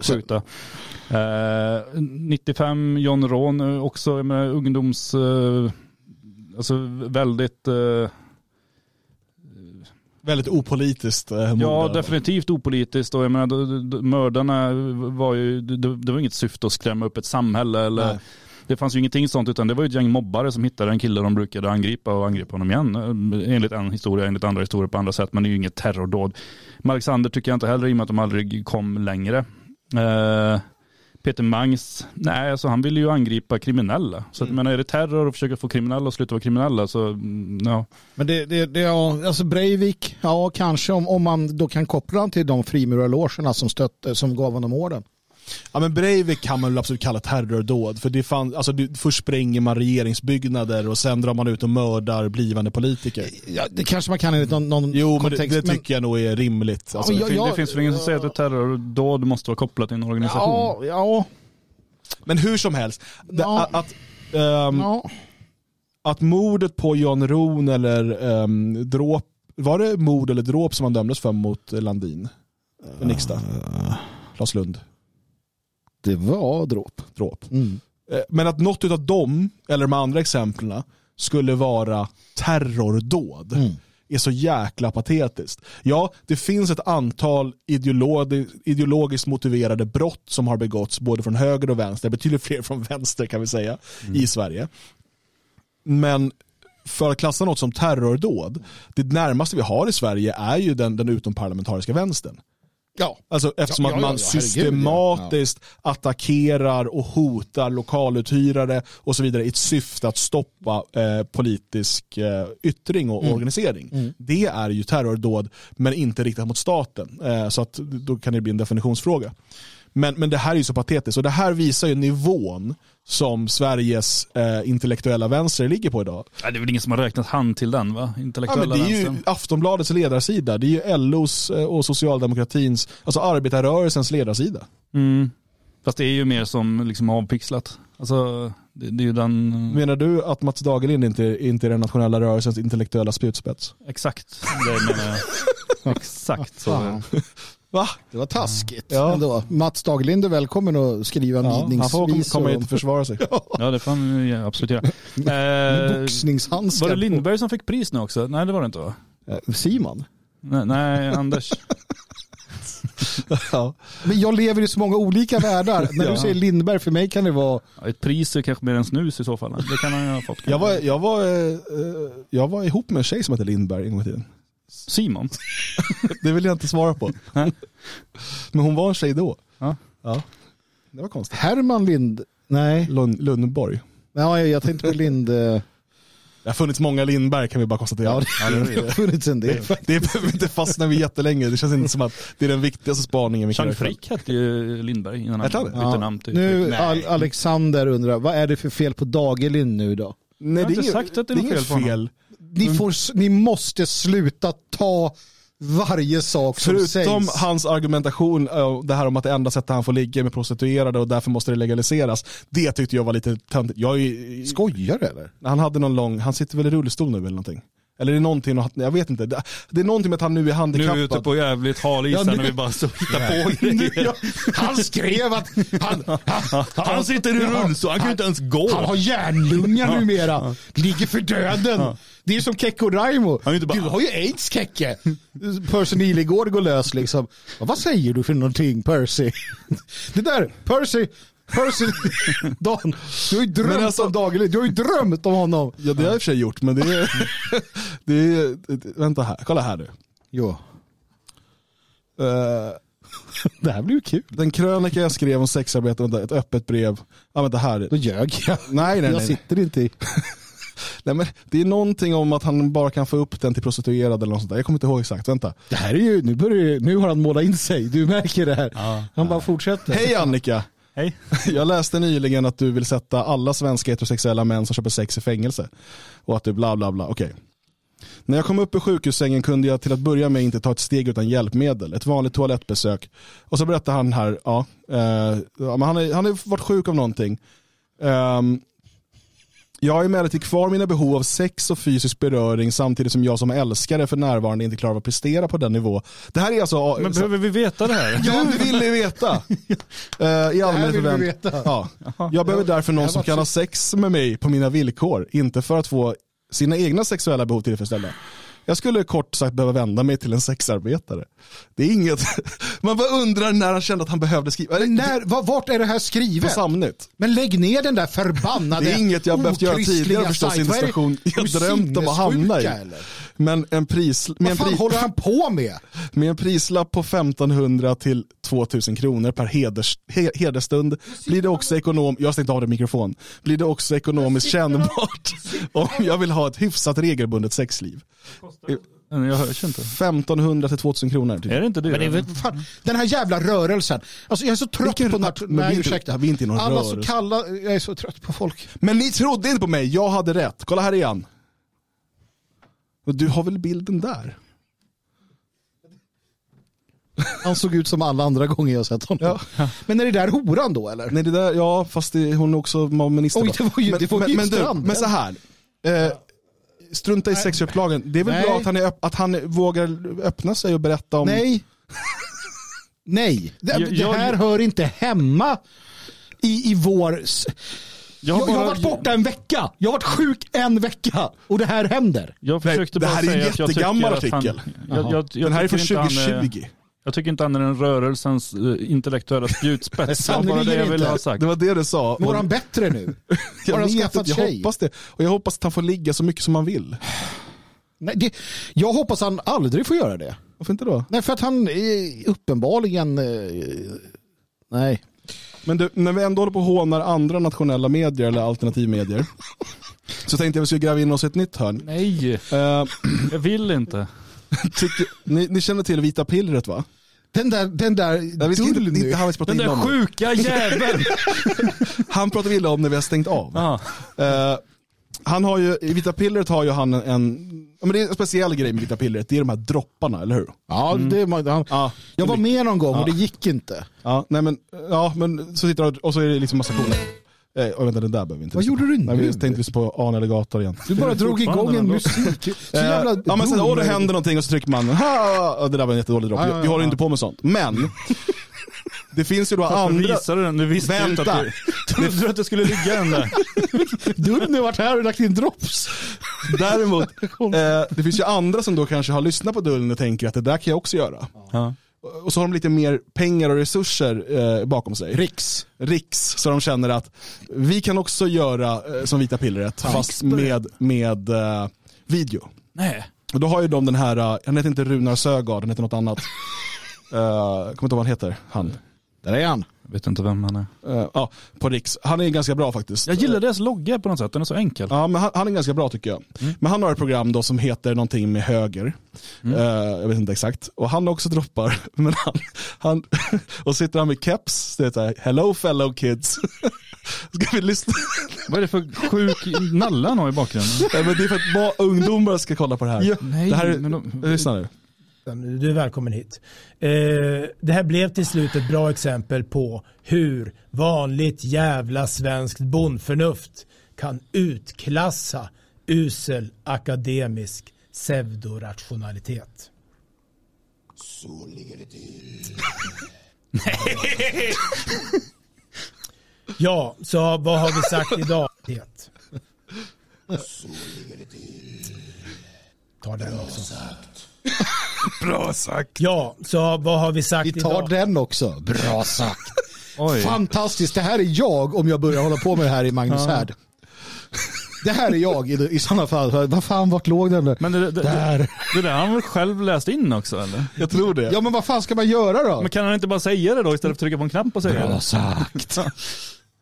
skjuta. Eh, 95 John Ron, eh, också med ungdoms... Eh, alltså väldigt... Väldigt opolitiskt eh, Ja, mord. definitivt opolitiskt och jag menar, mördarna var ju, det, det var inget syfte att skrämma upp ett samhälle eller Nej. det fanns ju ingenting sånt utan det var ju ett gäng mobbare som hittade en kille de brukade angripa och angripa honom igen. eh, Enligt en historia, enligt andra historier på andra sätt, men det är ju inget terrordåd. Alexander tycker jag inte heller i och med att de aldrig kom längre. Eh, Peter Mangs, nej alltså han ville ju angripa kriminella. Så att, Mm. men är det terror och försöka få kriminella att sluta vara kriminella så, mm, ja. Men det, det, det ja, alltså Breivik, ja kanske om, om man då kan koppla han till de frimurarlogerna som, stötte, som gav honom orden. Ja men Breivik kan man väl absolut kalla terrordåd. För det fann, alltså, det, först spränger man regeringsbyggnader och sen drar man ut och mördar blivande politiker. Ja, det kanske man kan enligt någon, någon Jo men det, kontext. det tycker jag nog är rimligt. Alltså, Ja, Det, fin- ja, det finns väl ingen som säger att ett terrordåd måste vara kopplat till en organisation. ja, ja, Men hur som helst, Ja. att, att, ehm, ja. att mordet på Jan Rohn eller um, dråp, var det mord eller dråp som han dömdes för mot Landin? Uh, Nixta? Claes Lund? Det var dråp. Dråp. Mm. Eh, Men att något av dem, eller de andra exemplen, skulle vara terrordåd Mm. är så jäkla patetiskt. Ja, det finns ett antal ideologi- ideologiskt motiverade brott som har begåtts både från höger och vänster, betydligt fler från vänster kan vi säga, i Sverige. Men för att klassa något som terrordåd, det närmaste vi har i Sverige är ju den, den utomparlamentariska vänstern. Ja. Alltså eftersom Ja, ja, att man ja, systematiskt attackerar och hotar lokaluthyrare och så vidare i ett syfte att stoppa eh, politisk eh, yttring och organisering. Det är ju terrordåd men inte riktat mot staten. Eh, så att då kan det bli en definitionsfråga. Men, men det här är ju så patetiskt och det här visar ju nivån som Sveriges eh, intellektuella vänster ligger på idag. Nej, det är väl ingen som har räknat hand till den va? Ja, Intellektuella men det är ju vänstern. Aftonbladets ledarsida, det är ju LOs eh, och socialdemokratins, alltså arbetarrörelsens ledarsida. Mm. Fast det är ju mer som liksom avpixlat. Alltså, det, det är ju den... Menar du att Mats Dagerlind inte, inte är den nationella rörelsens intellektuella spjutspets? Exakt, det menar jag. Exakt så. Va? Det var taskigt Ja. ändå. Mats Daglind är välkommen att skriva en Ja, han får komma hit och- försvara sig. Ja, det får han absolut göra. Eh, Boxningshandskar. var det Lindberg som fick pris nu också? Nej, det var det inte va? Eh, Simon. Nej, nej Anders. Ja. Men jag lever i så många olika världar. När Ja. du säger Lindberg, för mig kan det vara... Ja, Ett pris är kanske mer än snus i så fall. Det kan han ju ha fått. Jag, var, jag, var, eh, eh, jag var ihop med en tjej som hette Lindberg en gång i tiden. Simon? Det vill jag inte svara på. Men hon var en tjej då. Ja. Ja. Det var konstigt. Herman Lind... Nej, Lund, Lundborg. ja, jag tänkte på Lind... eh, Det har funnits många Lindberg kan vi bara konstatera. Ja, det har funnits en del. Det, det behöver vi inte fastna vid jättelänge. Det känns inte som att det är den viktigaste spaningen vi kan Jean göra. Frick hette ju Lindberg innan han det? bytte Ja. namn till Nu, Frick. Al Alexander undrar, vad är det för fel på Dagerlind nu då? Nej, har det är inte sagt att det är det är något fel på honom. fel. Ni, får, s- ni måste sluta ta varje sak som Förutom sägs. hans argumentation, eh, det här om att det enda sättet han får ligga med prostituerade och därför måste det legaliseras. Det tyckte jag var lite töntigt. Jag är, Skojar du eller? han hade någon lång, han sitter väl i rullstol nu eller någonting. Eller är det någonting, jag vet inte. Det är någonting med att han nu är Nu handikappad. är vi ute på jävligt hal is Ja, här nu- när vi bara hittar på grejer. Han skrev att han, han, Han sitter i rullstol, han kan ju inte ens gå. han har hjärnlunga numera. Ligger för döden. Det är som Kekko Raimo. Bara- Du har ju aids Kekke. Percy Nilegård går lös liksom. Vad säger du för någonting Percy? Det där, Percy. Percy, Dan, du har ju drömt Men alltså- om Dagerlind. Du har ju drömt om honom. Ja det har jag i och för sig gjort men det är, det är vänta här, kolla här nu. Jo. Eh, Det här blir ju kul. den krönika jag skrev om sexarbete, ett öppet brev. Ja vänta här. Då ljög jag. Nej nej Jag nej. nej. sitter inte i. nej men, det är någonting om att han bara kan få upp den till prostituerade eller något sånt där. Jag kommer inte ihåg exakt, vänta. Det här är ju, nu, börjar, nu har han målat in sig. Du märker det här. Han bara fortsätter. Hej Annika! Hej. Jag läste nyligen att du vill sätta alla svenska heterosexuella män som köper sex i fängelse. Och att du bla bla bla, okej. När jag kom upp ur sjukhussängen kunde jag till att börja med inte ta ett steg utan hjälpmedel. Ett vanligt toalettbesök. Och så berättar han här, ja, eh, ja men han, är, har varit sjuk av någonting. Ehm, jag har emellertid kvar mina behov av sex och fysisk beröring samtidigt som jag som älskare för närvarande inte klarar av att prestera på den nivå. Det här är alltså... Men behöver vi veta det här? Ja, det vill ni veta. Eh, I allmänhet vill vi veta. Ja. Jag behöver därför någon som kan ha sex med mig på mina villkor, inte för att få sina egna sexuella behov tillfredsställda. Jag skulle kort sagt behöva vända mig till en sexarbetare. Det är inget, man bara undrar när han kände att han behövde skriva. Men när, va- vart är det här På skrivet? Samnytt. Men lägg ner den där förbannade Det är inget jag behövt göra tidigare förstås i en situation jag drömt om att hamna i. eller? Men en, pris, Vad fan pris, håller han på med? med en prislapp på 1500 till 2000 kronor per heders, he, hedersstund blir det också ekonom, jag stängt av det mikrofon, blir det också ekonomiskt kännbart om jag vill ha ett hyfsat regelbundet sexliv. Jag hörs inte. 1500 till 2000 kronor. Typ. Är det inte det? Men det är väl, fan, den här jävla rörelsen. Alltså jag är så trött Vilken på nat- vi Nej inte- ursäkta. vi är inte i någon Alla så rörelse. kalla, jag är så trött på folk. Men ni trodde inte på mig, jag hade rätt. Kolla här igen. Och du har väl bilden där? Han såg ut som alla andra gånger jag sett honom. Men är det där horan då eller? Nej det där, ja fast det, hon är också minister. Oj, det var ju- men, det var men, ju men, du, men så här. Eh, strunta i sexköpslagen. Det är väl Nej. bra att han, är, att han vågar öppna sig och berätta om... Nej. Nej, det, Jag- det jag- här hör inte hemma i, i vår... Jag, jag, har varit borta en vecka. Jag har varit sjuk en vecka. Och det här händer. Jag försökte det bara här är en säga att jag jättegammal att han- artikel. Jag, jag, jag, Den här är tycker från inte han är- 2020. Jag tycker inte han är den rörelsens eh, intellektuella spjutspets. Det var bara det jag ville ha sagt. Det var det du sa. Mår han bättre nu? jag Har han skaffat inte, jag tjej? hoppas det. Och jag hoppas att han får ligga så mycket som han vill. Nej, det, jag hoppas han aldrig får göra det. Varför inte då? Nej, för att han är uppenbarligen... Eh, nej. Men du, när vi ändå håller på och hånar andra nationella medier eller alternativmedier så tänkte jag att vi skulle gräva in oss i ett nytt hörn. Nej, Eh, jag vill inte. tycker, ni, ni känner till vita pillret va? Den där, den där Ja, vi ska inte, Dulny. inte han Den där sjuka jäveln. Han pratar vi illa om när vi har stängt av. Ja. Eh, han har ju, I vita pillret har ju han en, en, ja, men det är en speciell grej med vita pillret, det är de här dropparna, eller hur? Ja, det, han, Ja, jag var med någon gång Ja. och det gick inte. ja, nej men, ja, men så sitter han och så är det liksom massa coola. Eh, oj, vänta, den där behöver vi inte Vad gjorde du Nej, nu? vi tänkte lyssna på Arne Alligator igen. Du bara drog igång en musik. Så Eh, jävla ja men sen, åh det händer någonting och så trycker man, ha, och det där var en jättedålig dropp. Vi- Vi håller inte på med sånt. Men, det finns ju då Varför andra, visade du den? Du visste ju inte Vänta. att du... Trodde du att det skulle ligga den där? Dulny har varit här och lagt in drops. däremot, eh, det finns ju andra som då kanske har lyssnat på Dullen och tänker att det där kan jag också göra. Ja. Och så har de lite mer pengar och resurser eh, bakom sig. Riks. Riks, så de känner att vi kan också göra eh, som vita pillret, fast med, med eh, video. Nej. Och då har ju de den här, eh, han heter inte Runar Sögaard, han heter något annat. Uh, kommer inte ihåg vad han heter, han. Där är han. Jag vet inte vem han är. Eh, ja, på Riks. Han är ganska bra faktiskt. Jag gillar deras logga på något sätt, den är så enkel. Ja, men han, han är ganska bra tycker jag. Men han har ett program då som heter någonting med höger. Eh, jag vet inte exakt. Och han också droppar. Men han, han, och sitter han med keps, det heter Hello fellow kids. Ska vi lyssna? Vad är det för sjuk nalla han har i bakgrunden? Nej, men det är för att bara ungdomar ska kolla på det här. Nej, det här är, de- lyssna nu. Du är välkommen hit. Eh, det här blev till slut ett bra exempel på hur vanligt jävla svenskt bondförnuft kan utklassa usel akademisk pseudorationalitet. Ja, så vad har vi sagt idag? Det. Ta den också. Bra sagt. Ja, så vad har vi sagt Vi tar idag? den också. Bra sagt. Oj. Fantastiskt. Det här är jag om jag börjar hålla på med det här i Magnus Härd. Det här är jag i, i sådana fall. Vad fan, vart låg den? Där? Men det, det, Där. det, det där har han väl själv läst in också eller? Jag tror det. Ja men vad fan ska man göra då? Men kan han inte bara säga det då istället för att trycka på en knapp och säga Bra det? sagt.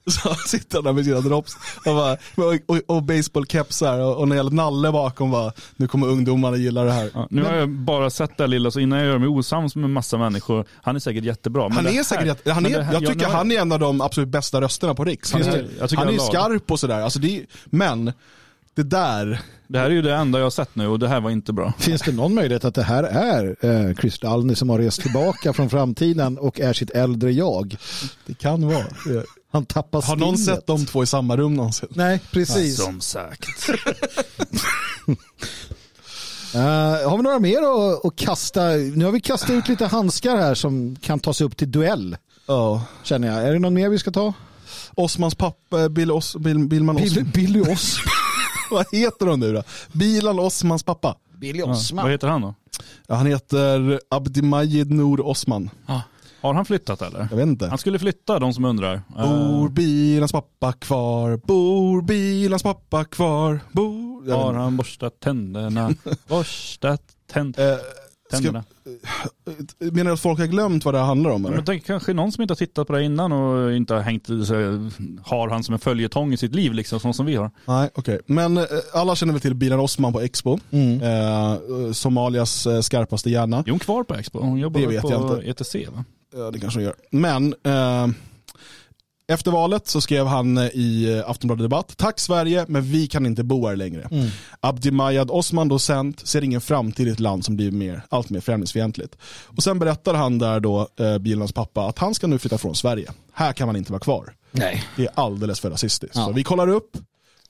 Så sitter han där med sina drops och, bara, och, och, och baseballkepsar och, och när gäller nalle bakom bara, nu kommer ungdomarna gilla det här. Ja, nu har jag bara sett det här lilla, så innan jag gör mig osams med massa människor, han är säkert jättebra. men Han är här- säkert, jätte- han men är, här- jag tycker har- han är en av de absolut bästa rösterna på Riks. Han är? Jag han är jag glad. skarp och sådär. Alltså det är, men det där, Det här är ju det enda jag har sett nu och det här var inte bra. Finns det någon möjlighet att det här är eh, Chris Dalney som har rest tillbaka från framtiden och är sitt äldre jag? det kan vara. Han tappar Har någon stinget. sett de två i samma rum någonsin? Nej, precis. Som sagt. Eh, har vi några mer att, att kasta? Nu har vi kastat ut lite handskar här som kan tas upp till duell. Ja. Känner jag. Är det någon mer vi ska ta? Osmans pappa, Bill Os, Bill, Billman Billy, Osman. Billy Oss. Vad heter de nu då? Bilan Osmans pappa. Billy Ja. Osman. Vad heter han då? Ja, han heter Abdimajid Nour Osman. Har han flyttat eller? Jag vet inte. Han skulle flytta, de som undrar. Eh, Bor Bilans pappa kvar? Bor Bilans pappa kvar? Bor... Har han borstat tänderna? borstat tänd Eh, tänderna? Menar du att folk har glömt vad det här handlar om? Eller? Men tänk, kanske någon som inte har tittat på det innan och inte har hängt, så, har han som en följetong i sitt liv liksom, sånt som vi har. Nej, okej. Men eh, alla känner väl till Bilan Osman på Expo. Mm. Eh, Somalias eh, skarpaste hjärna. Är hon kvar på Expo? Hon jobbar Det vet på jag inte. ETC va? Ja, det kanske hon gör. Men eh, efter valet så skrev han eh, i eh, Aftonbladet Debatt, tack Sverige, men vi kan inte bo här längre. Mm. Abdimayad Osman, docent, ser ingen framtid i ett land som blir mer, allt mer främlingsfientligt. Och sen berättar han där då, eh, Bilans pappa, att han ska nu flytta från Sverige. Här kan man inte vara kvar. Nej. Det är alldeles för rasistiskt. Ja. Så vi kollar upp.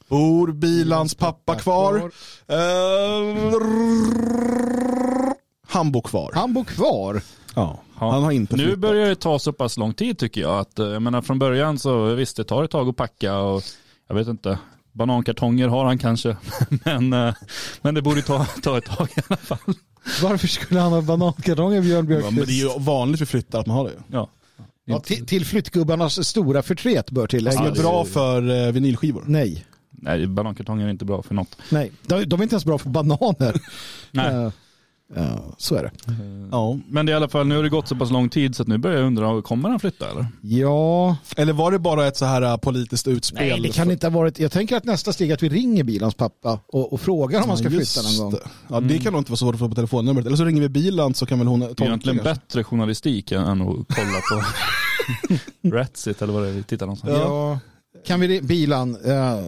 Bor Bilans pappa kvar? Eh, han bor kvar. Han bor kvar. Ja. Ja. Han har inte Nu flyttat. börjar det ta så pass lång tid tycker jag. Att, eh, jag menar, från början så visst det tar ett tag att packa och jag vet inte. Banankartonger har han kanske. men, eh, men det borde ta, ta ett tag i alla fall. Varför skulle han ha banankartonger Björn Ja, men Björkqvist? det är ju vanligt vid flyttar att man har det. Ja. Ja, till, till flyttgubbarnas stora förtret bör Det tilläggas. är bra för eh, vinylskivor. Nej, Nej, banankartonger är inte bra för något. nej. De, de är inte ens bra för bananer. Nej. Ja, så är det. Ja. Men det är i alla fall, nu har det gått så pass lång tid så att nu börjar jag undra, kommer han flytta eller? Ja, Eller var det bara ett så här eh, politiskt utspel? nej det kan inte ha varit. Jag tänker att nästa steg är att vi ringer bilans pappa och, och frågar om han ska flytta någon gång. det. Ja, det kan nog inte vara svårt att få på telefonnumret. Eller så ringer vi bilen så kan väl hon Det är tolka egentligen bättre journalistik än att kolla på Ratsit eller vad det är vi tittar någonstans. Ja. Kan vi, bilan, eh,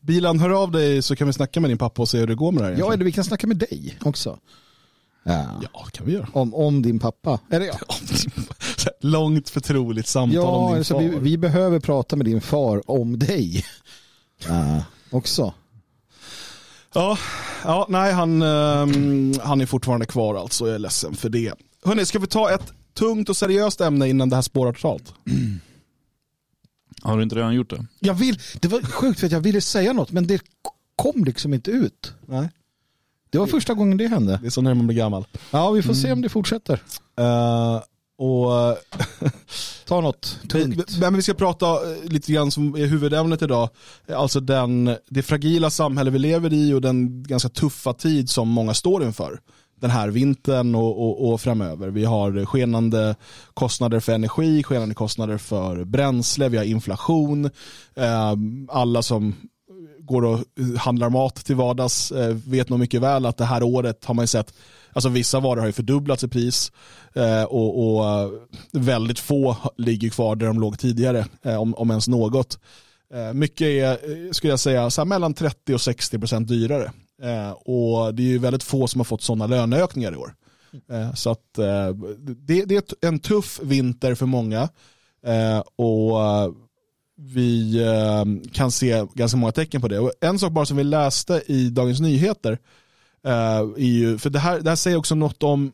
Bilan, hör av dig så kan vi snacka med din pappa och se hur det går med det här. ja eller vi kan snacka med dig också. Ja. ja, det kan vi göra. Om, om din pappa. Eller ja, Långt förtroligt samtal om ja din alltså, far. vi, vi behöver prata med din far om dig. Ja, också. Ja, ja nej han, ehm, han är fortfarande kvar alltså. Jag är ledsen för det. Hörni, ska vi ta ett tungt och seriöst ämne innan det här spårar totalt? Har du inte redan gjort det? Jag vill, det var sjukt för att jag ville säga något men det kom liksom inte ut. Nej, Det var första gången det hände. det är så när man blir gammal. Ja, vi får se om det fortsätter. Eh, och Ta något tungt. Men vi ska prata eh, lite grann som är huvudämnet idag. Alltså den, det fragila samhälle vi lever i och den ganska tuffa tid som många står inför. Den här vintern och, och, och framöver. Vi har skenande kostnader för energi, skenande kostnader för bränsle, vi har inflation. Eh, Alla som går och eh, handlar mat till vardags eh, vet nog mycket väl att det här året har man ju sett, alltså vissa varor har ju fördubblats i pris eh, och, och eh, väldigt få ligger kvar där de låg tidigare, eh, om, om ens något. Eh, mycket är, eh, skulle jag säga, så här mellan 30 och 60 procent dyrare. Eh, och det är ju väldigt få som har fått sådana löneökningar i år. Så att det, det är en tuff vinter för många. Och vi eh, kan se ganska många tecken på det. Och en sak bara som vi läste i Dagens Nyheter, eh, är ju, för det här, det här säger också något om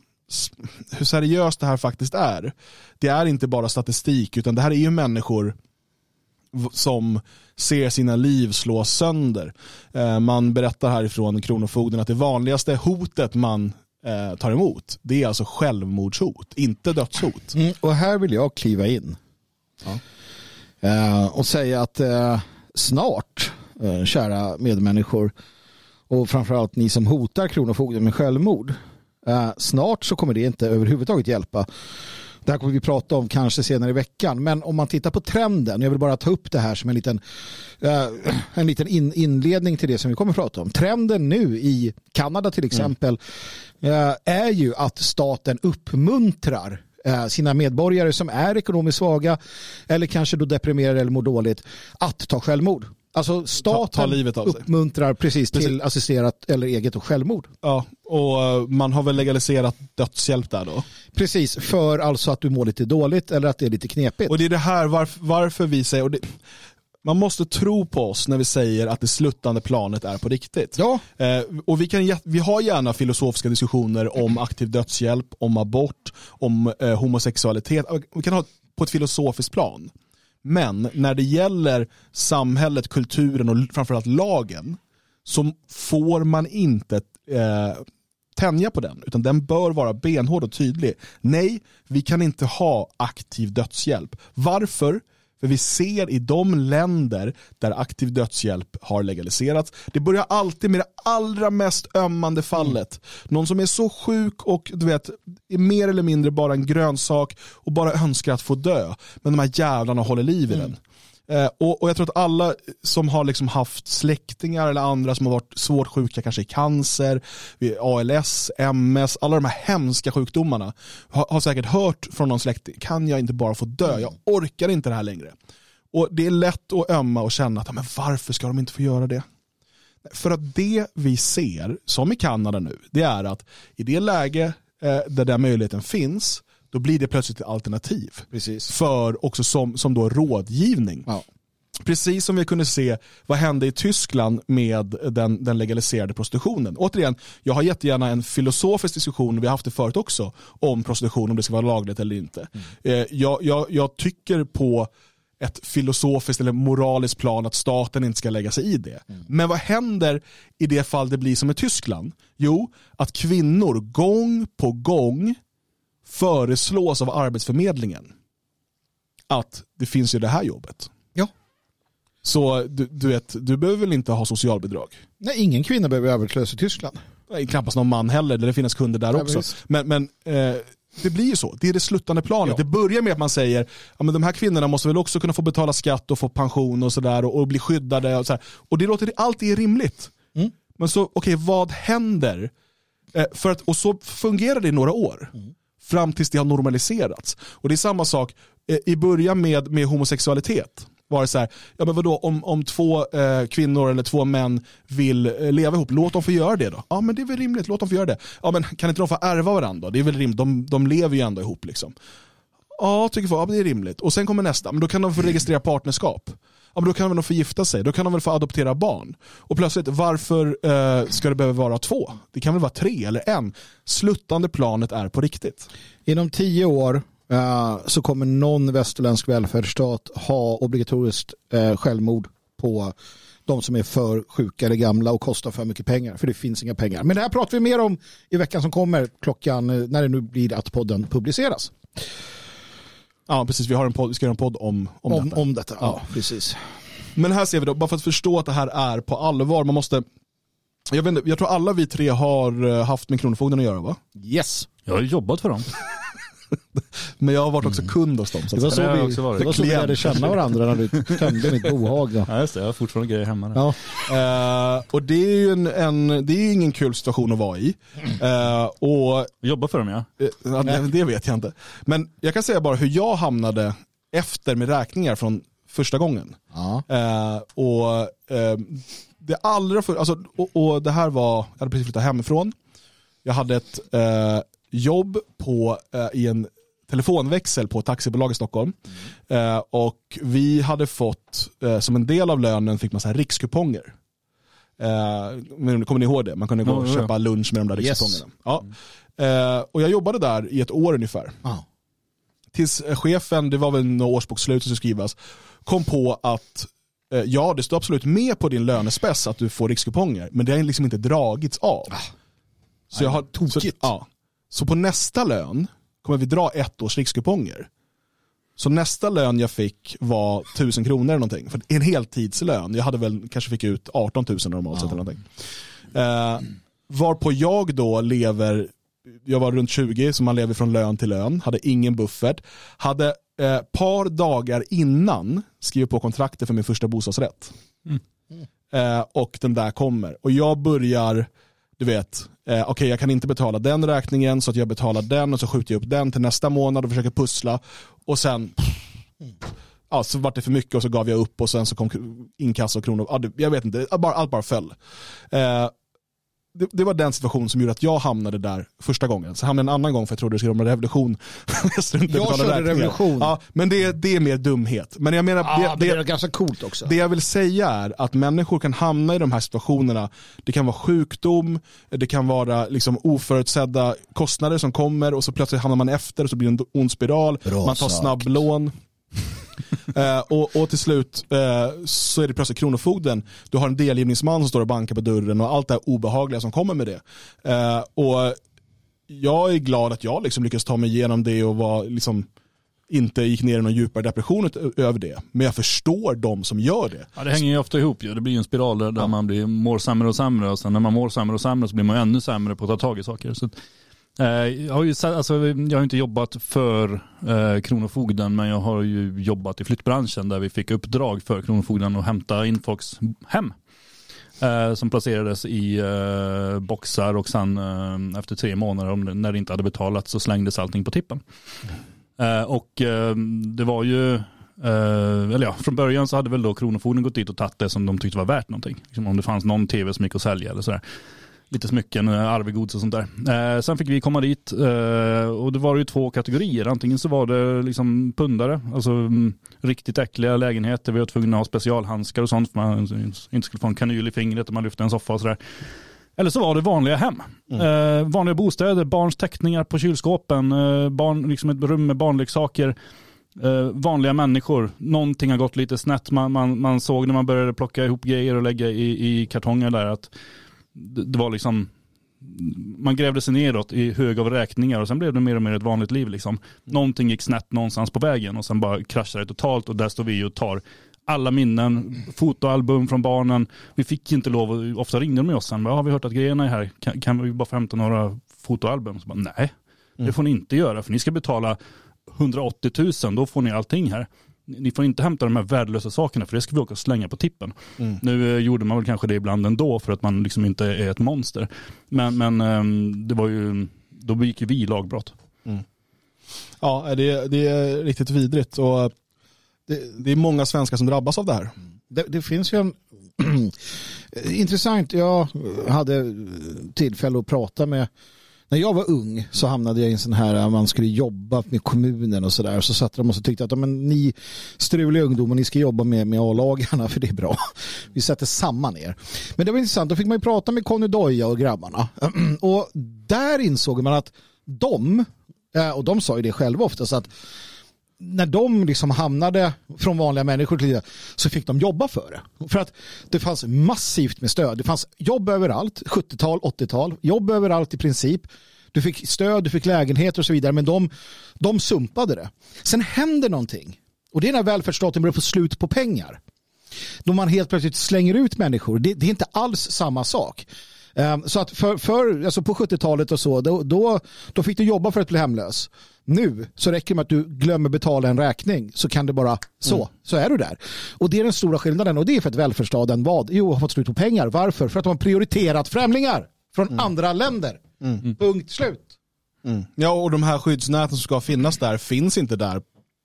hur seriöst det här faktiskt är. Det är inte bara statistik, utan det här är ju människor som ser sina liv slås sönder. Eh, man berättar härifrån Kronofogden att det vanligaste hotet man tar emot, det är alltså självmordshot, inte dödshot. Mm, och här vill jag kliva in. Ja. Eh, och säga att eh, snart, eh, kära medmänniskor, och framförallt ni som hotar Kronofogden med självmord, snart så kommer det inte överhuvudtaget hjälpa. Det här kommer vi prata om kanske senare i veckan, men om man tittar på trenden, jag vill bara ta upp det här som en liten, en liten in, inledning till det som vi kommer att prata om. Trenden nu i Kanada till exempel eh, är ju att staten uppmuntrar sina medborgare som är ekonomiskt svaga eller kanske då deprimerade eller mår dåligt att ta självmord. Alltså Ta- staten ta livet av sig. uppmuntrar precis till Precis. assisterat eller eget och självmord. Ja, och eh, man har väl legaliserat dödshjälp där då. Precis, för alltså att du mår lite dåligt eller att det är lite knepigt. Och det är det här varf- varför vi säger, och det, man måste tro på oss när vi säger att det sluttande planet är på riktigt. Ja, Eh, och vi, kan, vi har gärna filosofiska diskussioner om aktiv dödshjälp, om abort, om eh, homosexualitet. Vi kan ha på ett filosofiskt plan. Men när det gäller samhället, kulturen och framförallt lagen så får man inte eh, tänja på den, utan den bör vara benhård och tydlig. Nej, vi kan inte ha aktiv dödshjälp. Varför? För vi ser i de länder där aktiv dödshjälp har legaliserats, det börjar alltid med det allra mest ömmande fallet. Någon som är så sjuk och du vet, är mer eller mindre bara en grönsak och bara önskar att få dö. Men de här jävlarna håller liv i den. Eh, och, och jag tror att alla som har liksom haft släktingar eller andra som har varit svårt sjuka, kanske i cancer, ALS, MS, alla de här hemska sjukdomarna har, har säkert hört från någon släkting, kan jag inte bara få dö? Jag orkar inte det här längre. Och det är lätt att ömma och känna att men varför ska de inte få göra det? För att det vi ser, som i Kanada nu, det är att i det läge eh, där den möjligheten finns, då blir det plötsligt ett alternativ. precis. För också som, som då rådgivning. Ja. Precis som vi kunde se vad hände i Tyskland med den, den legaliserade prostitutionen. Återigen, jag har jättegärna en filosofisk diskussion, vi har haft det förut också, om prostitution, om det ska vara lagligt eller inte. Eh, jag, jag, jag tycker på ett filosofiskt eller moraliskt plan att staten inte ska lägga sig i det. Men vad händer i det fall det blir som i Tyskland? Jo, att kvinnor gång på gång föreslås av Arbetsförmedlingen att det finns ju det här jobbet. Ja. Så du, du, vet, du behöver väl inte ha socialbidrag? Nej, ingen kvinna behöver överklös i Tyskland. Nej, knappast någon man heller, det finns kunder där Ja, också. visst. Men, men eh, det blir ju så, det är det sluttande planet. Ja. Det börjar med att man säger ja, men de här kvinnorna måste väl också kunna få betala skatt och få pension och sådär och, och bli skyddade. Och, så och det låter, allt är rimligt. Mm. Men så, okej, vad händer? Eh, för att, och så fungerar det i några år. Fram tills det har normaliserats. Och det är samma sak eh, i början med, med homosexualitet. Var det så här, ja men vadå, om, om två eh, kvinnor eller två män vill eh, leva ihop, låt dem få göra det då. Ja men det är väl rimligt, låt dem få göra det. Ja men kan inte de få ärva varandra då? Det är väl rimligt, de, de lever ju ändå ihop liksom. Ja, tycker folk, ja, det är rimligt. Och sen kommer nästa, men då kan de få registrera partnerskap. Ja, men då kan de väl få gifta sig, då kan de väl få adoptera barn. Och plötsligt, varför eh, ska det behöva vara två? Det kan väl vara tre eller en. Sluttande planet är på riktigt. Inom tio år eh, så kommer någon västerländsk välfärdsstat ha obligatoriskt eh, självmord på de som är för sjuka eller gamla och kostar för mycket pengar. För det finns inga pengar. Men det här pratar vi mer om i veckan som kommer klockan eh, när det nu blir att podden publiceras. Ja, precis. Vi, har en podd, vi ska göra en podd om, om, Om, detta. om detta. Ja, precis. Men här ser vi då, bara för att förstå att det här är på allvar, man måste jag, vet inte, jag tror alla vi tre har eh, haft med Kronofogden att göra va? Yes. Jag har jobbat för dem. Men jag har varit också kund hos dem. Så Det var så vi, också varit. det var så vi lärde känna varandra när du tömde mitt bohag. Då. Ja just det, jag har fortfarande grejer hemma. Där. Ja. Eh, och det är ju en, en, det är ingen kul situation att vara i. Eh, och Jobbar för dem ja. eh, ja, det, det vet jag inte. Men jag kan säga bara hur jag hamnade efter med räkningar från första gången. Ja. Och eh, det allra för, alltså, och, och det här var, jag hade precis flyttat hemifrån. Jag hade ett eh, jobb på, eh, i en telefonväxel på ett taxibolag i Stockholm. Eh, och vi hade fått, eh, som en del av lönen fick man så här rikskuponger. Eh, kommer ni ihåg det? Man kunde gå och ja. köpa lunch med de där Yes. rikskupongerna. Ja. Eh, och jag jobbade där i ett år ungefär Ja. tills eh, chefen, det var väl några årsbokslut som skulle skrivas, kom på att eh, ja, det står absolut med på din lönespec att du får rikskuponger, men det har liksom inte dragits av. Så, jag har, så, ja. så på nästa lön kommer vi dra ett års rikskuponger. Så nästa lön jag fick var 1000 kronor eller någonting. För en heltidslön. Jag hade väl kanske fick ut 18 000 normalt sett eller någonting. Eh, varpå jag då lever, jag var runt 20 så man lever från lön till lön, hade ingen buffert. Hade eh, par dagar innan skrivit på kontraktet för min första bostadsrätt. Eh, och den där kommer. Och jag börjar, du vet, eh, okej jag kan inte betala den räkningen så att jag betalar den och så skjuter jag upp den till nästa månad och försöker pussla. Och sen, ja, så vart det för mycket och så gav jag upp och sen så kom inkasso och kronor. Ja, jag vet inte, allt bara, allt bara föll. Eh, det, det var den situation som gjorde att jag hamnade där första gången. Så hamnade jag en annan gång för jag trodde det skulle vara en revolution. jag Jag körde revolution. Ja, men det, det är mer dumhet. Men jag menar, Ja, det, det, det, är ganska coolt också. det jag vill säga är att människor kan hamna i de här situationerna. Det kan vara sjukdom, det kan vara liksom oförutsedda kostnader som kommer och så plötsligt hamnar man efter och så blir det en ond spiral. Bra man tar snabblån. Eh, och, och till slut eh, så är det plötsligt Kronofogden. Du har en delgivningsman som står och bankar på dörren och allt det här obehagliga som kommer med det. Eh, och jag är glad att jag liksom lyckades ta mig igenom det och var liksom inte gick ner i någon djupare depression över det. Men jag förstår de som gör det. Ja, det hänger ju ofta ihop ju. Det blir ju en spiral där, där man blir, mår sämre och sämre och sen när man mår sämre och sämre så blir man ännu sämre på att ta tag i saker. Så, Eh, jag, har ju, alltså, jag har inte jobbat för eh, Kronofogden men jag har ju jobbat i flyttbranschen där vi fick uppdrag för Kronofogden att hämta in folks hem. Eh, som placerades i eh, boxar och sen eh, efter tre månader om det, när det inte hade betalats så slängdes allting på tippen. Eh, och eh, det var ju, eh, eller ja, från början så hade väl då Kronofogden gått dit och tagit det som de tyckte var värt någonting. Liksom om det fanns någon tv som gick att sälja eller sådär. Lite smycken, eh, arvegods och sånt där. Eh, sen fick vi komma dit eh, och det var ju två kategorier. Antingen så var det liksom pundare, alltså mm, riktigt äckliga lägenheter. Vi var tvungna att ha specialhandskar och sånt för man inte skulle få en kanyl i fingret om man lyfte en soffa och sådär. Eller så var det vanliga hem. Eh, vanliga bostäder, barns teckningar på kylskåpen, eh, barn, liksom ett rum med barnleksaker. Eh, vanliga människor, någonting har gått lite snett. Man, man, man såg när man började plocka ihop grejer och lägga i, i kartonger där att det, var liksom man grävde sig neråt i hög av räkningar och sen blev det mer och mer ett vanligt liv. Liksom. Någonting gick snett någonstans på vägen och sen bara kraschade det totalt och där står vi och tar alla minnen, fotoalbum från barnen. Vi fick inte lov, ofta ringde de oss sen, bara, har vi hört att grejerna är här, kan, kan vi bara få hämta några fotoalbum? Så bara, Nej, det får ni inte göra för ni ska betala 180 000, då får ni allting här. Ni får inte hämta de här värdelösa sakerna för det ska vi åka och slänga på tippen. Nu eh, gjorde man väl kanske det ibland ändå för att man liksom inte är ett monster. Men, men ehm, det var ju, då begick ju vi lagbrott. Ja, det, det är riktigt vidrigt och det, det är många svenskar som drabbas av det här. Det, det finns ju en intressant, jag hade tillfälle att prata med när jag var ung så hamnade jag i en sån här, eh, man skulle jobba med kommunen och sådär. Så satt de och så tyckte att men ni struliga ungdomar, ni ska jobba med, med A-lagarna för det är bra. Vi sätter samman er. Men det var intressant, då fick man ju prata med Conny Doja och grabbarna. Och där insåg man att de, eh, och de sa ju det själva oftast, att när de liksom hamnade från vanliga människor till det så fick de jobba för det. För att det fanns massivt med stöd. Det fanns jobb överallt, 70-tal, 80-tal, jobb överallt i princip. Du fick stöd, du fick lägenheter och så vidare, men de, de sumpade det. Sen händer någonting och det är när välfärdsstaten börjar få slut på pengar. Då man helt plötsligt slänger ut människor. Det, det är inte alls samma sak. Ehm, så att för, för, alltså på 70-talet och så, då, då, då fick du jobba för att bli hemlös. Nu så räcker det med att du glömmer betala en räkning så kan det bara så, så är du där. Och det är den stora skillnaden och det är för att välfärdsstaten vad? Jo, har fått slut på pengar. Varför? För att de har prioriterat främlingar från andra länder. Punkt slut. Ja, och de här skyddsnäten som ska finnas där finns inte där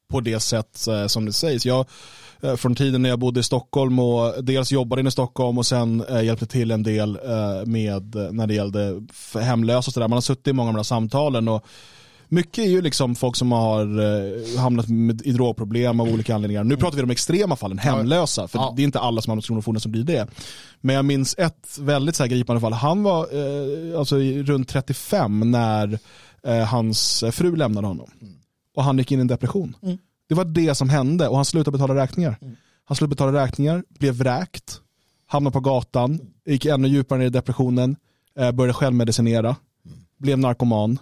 på det sätt eh, som det sägs. Jag, eh, från tiden när jag bodde i Stockholm och dels jobbade inne i Stockholm och sen eh, hjälpte till en del med när det gällde hemlösa och sådär. Man har suttit i många av de här samtalen och mycket är ju liksom folk som har eh, hamnat med, i drogproblem av olika anledningar. Nu pratar vi om extrema fallen, hemlösa, för Ja. det är inte alla som hamnar hos Kronofogden som blir det. Men jag minns ett väldigt så här gripande fall. Han var eh, alltså runt 35 när eh, hans fru lämnade honom. Och han gick in i en depression. Det var det som hände och han slutade betala räkningar. Han slutade betala räkningar, blev vräkt, hamnade på gatan, gick ännu djupare ner i depressionen, eh, började självmedicinera, blev narkoman.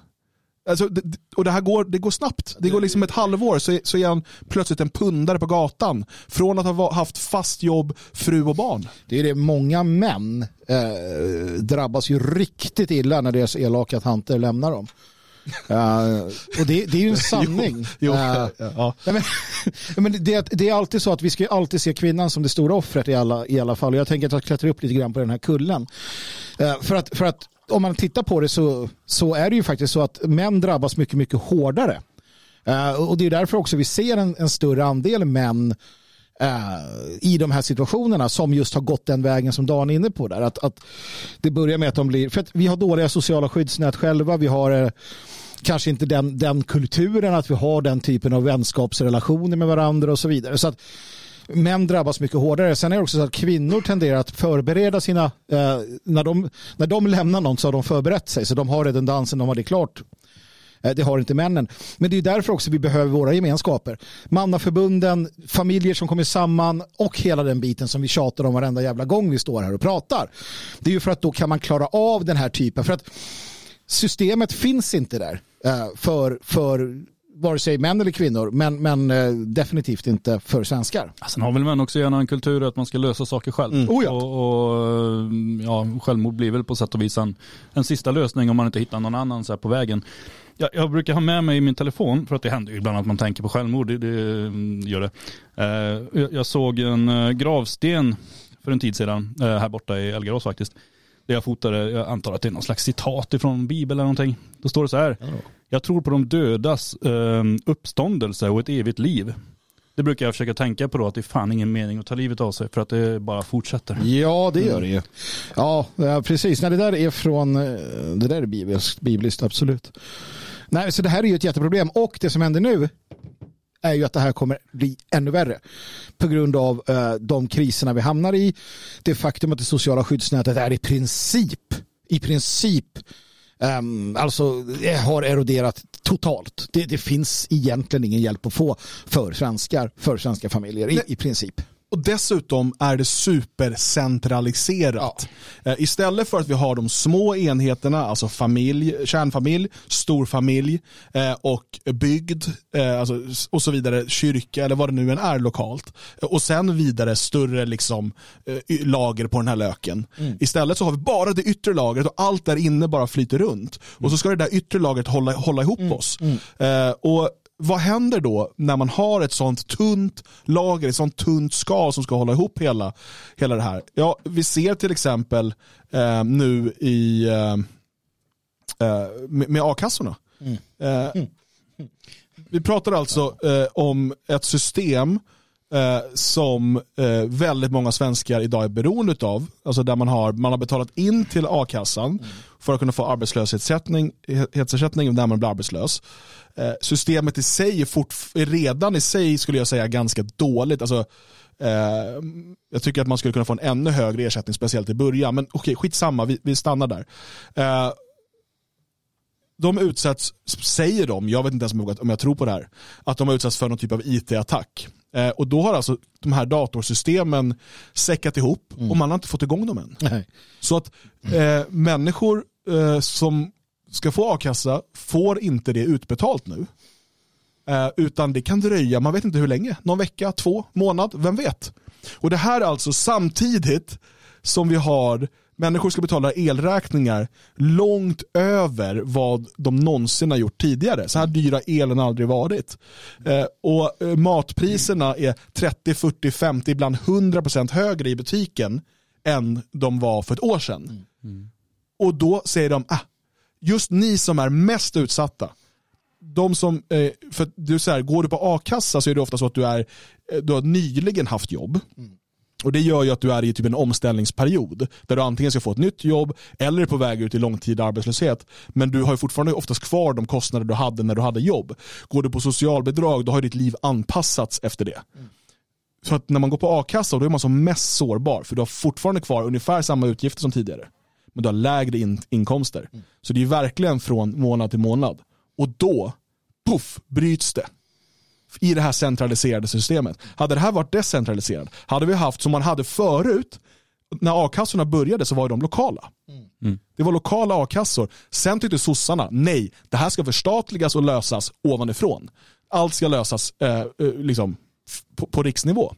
Alltså, och det här går, det går snabbt. Det går liksom ett halvår så är, så är han plötsligt en pundare på gatan. Från att ha haft fast jobb, fru och barn. Det är det, många män eh, drabbas ju riktigt illa när deras elaka tanter lämnar dem. Eh, och det, det är ju en sanning. Jo, Eh, ja. Men, men det, det är alltid så att vi ska alltid se kvinnan som det stora offret i alla, i alla fall. Jag tänker att jag klättrar upp lite grann på den här kullen. Eh, för, att, för att om man tittar på det så, så är det ju faktiskt så att män drabbas mycket, mycket hårdare Uh, och det är därför också vi ser en, en större andel män uh, i de här situationerna som just har gått den vägen som Dan är inne på där. Att, att det börjar med att de blir, för att vi har dåliga sociala skyddsnät själva, vi har uh, kanske inte den, den kulturen att vi har den typen av vänskapsrelationer med varandra och så vidare. Så att män drabbas mycket hårdare. Sen är det också så att kvinnor tenderar att förbereda sina, eh, när, de, när de lämnar någon så har de förberett sig, så de har redundansen, de har det klart. Eh, Det har inte männen. Men det är därför också vi behöver våra gemenskaper. Mannaförbunden, familjer som kommer samman och hela den biten som vi tjatar om varenda jävla gång vi står här och pratar. Det är ju för att då kan man klara av den här typen. För att systemet finns inte där eh, för, för vare sig män eller kvinnor, men, men eh, definitivt inte för svenskar. Sen har väl män också gärna en kultur att man ska lösa saker själv. Oh ja. och, och, ja, självmord blir väl på sätt och vis en, en sista lösning om man inte hittar någon annan så på vägen. Jag, jag brukar ha med mig i min telefon, för att det händer ju ibland att man tänker på självmord, det, det mm, gör det. Eh, jag, jag såg en eh, gravsten för en tid sedan, eh, här borta i Elgarås faktiskt. Där jag fotade, jag antar att det är någon slags citat ifrån Bibeln eller någonting. Då står det så här. Jag tror på de dödas eh, uppståndelse och ett evigt liv. Det brukar jag försöka tänka på då, att det är fan ingen mening att ta livet av sig för att det bara fortsätter. Ja, det gör det ju. Ja, ja, precis. Nej, det där är från, eh, det där är bibliskt, bibliskt absolut. Nej, så det här är ju ett jätteproblem och det som händer nu är ju att det här kommer bli ännu värre på grund av eh, de kriserna vi hamnar i. Det faktum att det sociala skyddsnätet är i princip, i princip ehm, alltså det har eroderat totalt. Det, det finns egentligen ingen hjälp att få för svenskar, för svenska familjer i, i princip. Och dessutom är det supercentraliserat. Eh, Istället för att vi har de små enheterna, alltså familj, kärnfamilj, storfamilj eh, och bygd eh, alltså, och så vidare, kyrka eller vad det nu än är lokalt. Och sen vidare större liksom, lager på den här löken. Istället så har vi bara det yttre lagret och allt där inne bara flyter runt. Och så ska det där yttre lagret hålla, hålla ihop oss. Eh, och vad händer då när man har ett sånt tunt lager, ett sånt tunt skal som ska hålla ihop hela, hela det här? Ja, vi ser till exempel eh, nu i eh, eh, med, med a-kassorna. Eh, vi pratar alltså eh, om ett system eh, som väldigt många svenskar idag är beroende av. Alltså där man har, man har betalat in till a-kassan för att kunna få arbetslöshetsersättning ersättning när man blir arbetslös. Eh, systemet i sig är, fort, är redan i sig skulle jag säga ganska dåligt. Alltså, eh, jag tycker att man skulle kunna få en ännu högre ersättning, speciellt i början. Men okej, skitsamma, vi, vi stannar där. Eh, de utsätts, säger de, jag vet inte ens om jag, om jag tror på det här, att de har utsatts för någon typ av it-attack. Eh, och då har alltså de här datorsystemen säckat ihop och man har inte fått igång dem än. Nej. Så att eh, människor eh, som ska få a-kassa får inte det utbetalt nu. Eh, utan det kan dröja, man vet inte hur länge, någon vecka, två, månad, vem vet? Och det här är alltså samtidigt som vi har människor ska betala elräkningar långt över vad de någonsin har gjort tidigare. Så här dyra har elen aldrig varit. Eh, och eh, matpriserna är 30, 40, 50, ibland 100% högre i butiken än de var för ett år sedan. Och då säger de, ah, just ni som är mest utsatta, de som, eh, för du så här, går du på a-kassa så är det ofta så att du, är, eh, du har nyligen haft jobb. Och Det gör ju att du är i typ en omställningsperiod där du antingen ska få ett nytt jobb eller är på väg ut i långtida arbetslöshet. Men du har ju fortfarande oftast kvar de kostnader du hade när du hade jobb. Går du på socialbidrag då har ditt liv anpassats efter det. Så att när man går på a-kassa då är man som mest sårbar för du har fortfarande kvar ungefär samma utgifter som tidigare. Men du har lägre in inkomster. Så det är verkligen från månad till månad. Och då, puff, bryts det i det här centraliserade systemet. Hade det här varit decentraliserat, hade vi haft som man hade förut, när a-kassorna började så var de lokala. Det var lokala a-kassor. Sen tyckte sossarna, nej, det här ska förstatligas och lösas ovanifrån. Allt ska lösas eh, eh, liksom, på, på riksnivå.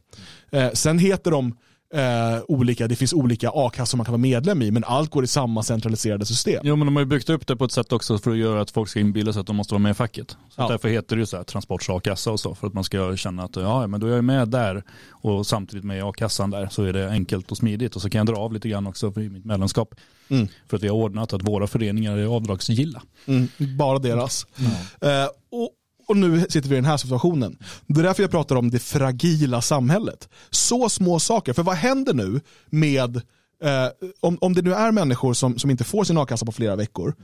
Eh, sen heter de eh, olika, det finns olika a-kassor man kan vara medlem i, men allt går i samma centraliserade system. Jo men de har ju byggt upp det på ett sätt också för att göra att folk ska inbilla sig att de måste vara med i facket. Så Ja. Därför heter det ju så här transports a-kassa och så. För att man ska känna att ja, men då är jag med där och samtidigt med i a-kassan där så är det enkelt och smidigt. Och så kan jag dra av lite grann också i mitt medlemskap. Mm. För att vi har ordnat att våra föreningar är avdragsgilla. Mm, bara deras. Eh, och, och nu sitter vi i den här situationen. Det är därför jag pratar om det fragila samhället. Så små saker. För vad händer nu med, eh, om, om det nu är människor som, som inte får sin a-kassa på flera veckor.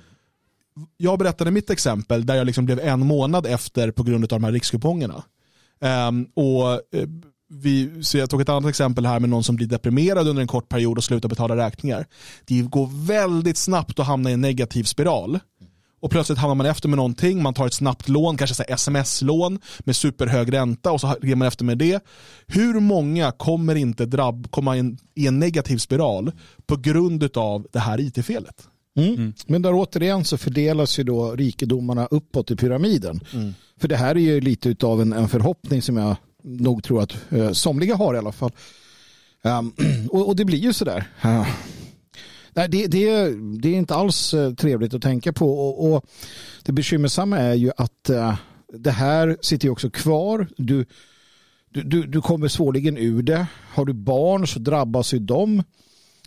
Jag berättade mitt exempel där jag liksom blev en månad efter på grund av de här rikskupongerna. Eh, och eh, vi, så jag tog ett annat exempel här med någon som blir deprimerad under en kort period och slutar betala räkningar. Det går väldigt snabbt att hamna i en negativ spiral. Och plötsligt hamnar man efter med någonting, man tar ett snabbt lån, kanske sms-lån med superhög ränta och så ger man efter med det. Hur många kommer inte drabb, komma in i en negativ spiral på grund av det här it-felet? Mm. Men där återigen så fördelas ju då rikedomarna uppåt i pyramiden. För det här är ju lite av en, en förhoppning som jag nog tror att eh, somliga har i alla fall. Ehm, och, och det blir ju sådär. Uh, nej, det, det, det är inte alls eh, trevligt att tänka på. Och, och det bekymmersamma är ju att eh, det här sitter ju också kvar. Du, du, du, du kommer svårligen ur det. Har du barn så drabbas ju de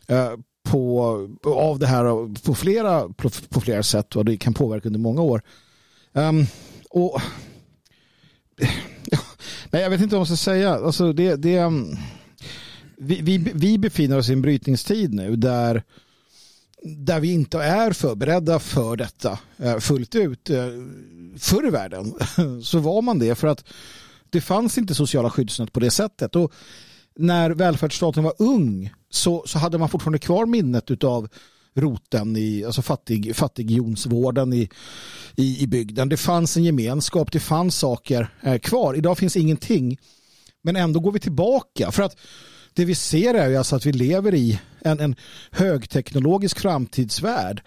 eh, på, av det här på flera, på, på flera sätt och det kan påverka under många år. Um, och Nej, jag vet inte vad man ska säga. Alltså, det, det, ehm, vi, vi, vi befinner oss i en brytningstid nu där, där vi inte är förberedda för detta eh, fullt ut. Eh, förr i världen så var man det för att det fanns inte sociala skyddsnät på det sättet. Och när välfärdsstaten var ung så, så hade man fortfarande kvar minnet av roten i alltså fattig, fattigjonsvården i, i, i bygden. Det fanns en gemenskap, det fanns saker eh, kvar. Idag finns ingenting. Men ändå går vi tillbaka. För att det vi ser är ju alltså att vi lever i en, en högteknologisk framtidsvärld.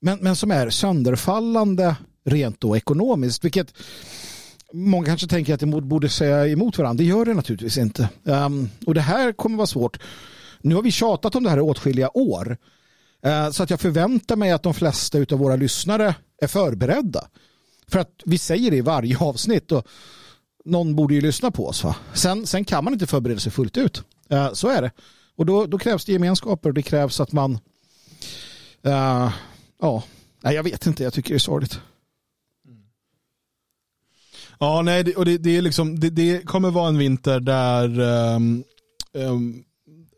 Men, men som är sönderfallande rent då ekonomiskt. Vilket många kanske tänker att det borde säga emot varandra. Det gör det naturligtvis inte. Um, och det här kommer vara svårt. Nu har vi tjatat om det här i åtskilliga år. Uh, så att jag förväntar mig att de flesta av våra lyssnare är förberedda. För att vi säger det i varje avsnitt och någon borde ju lyssna på oss. Va? Sen, sen kan man inte förbereda sig fullt ut. Eh, så är det. Och då, då krävs det gemenskaper och det krävs att man uh, ja, nej jag vet inte, jag tycker det är sorgligt. Ja, nej, det, och det, det, är liksom, det, det kommer vara en vinter där um, um,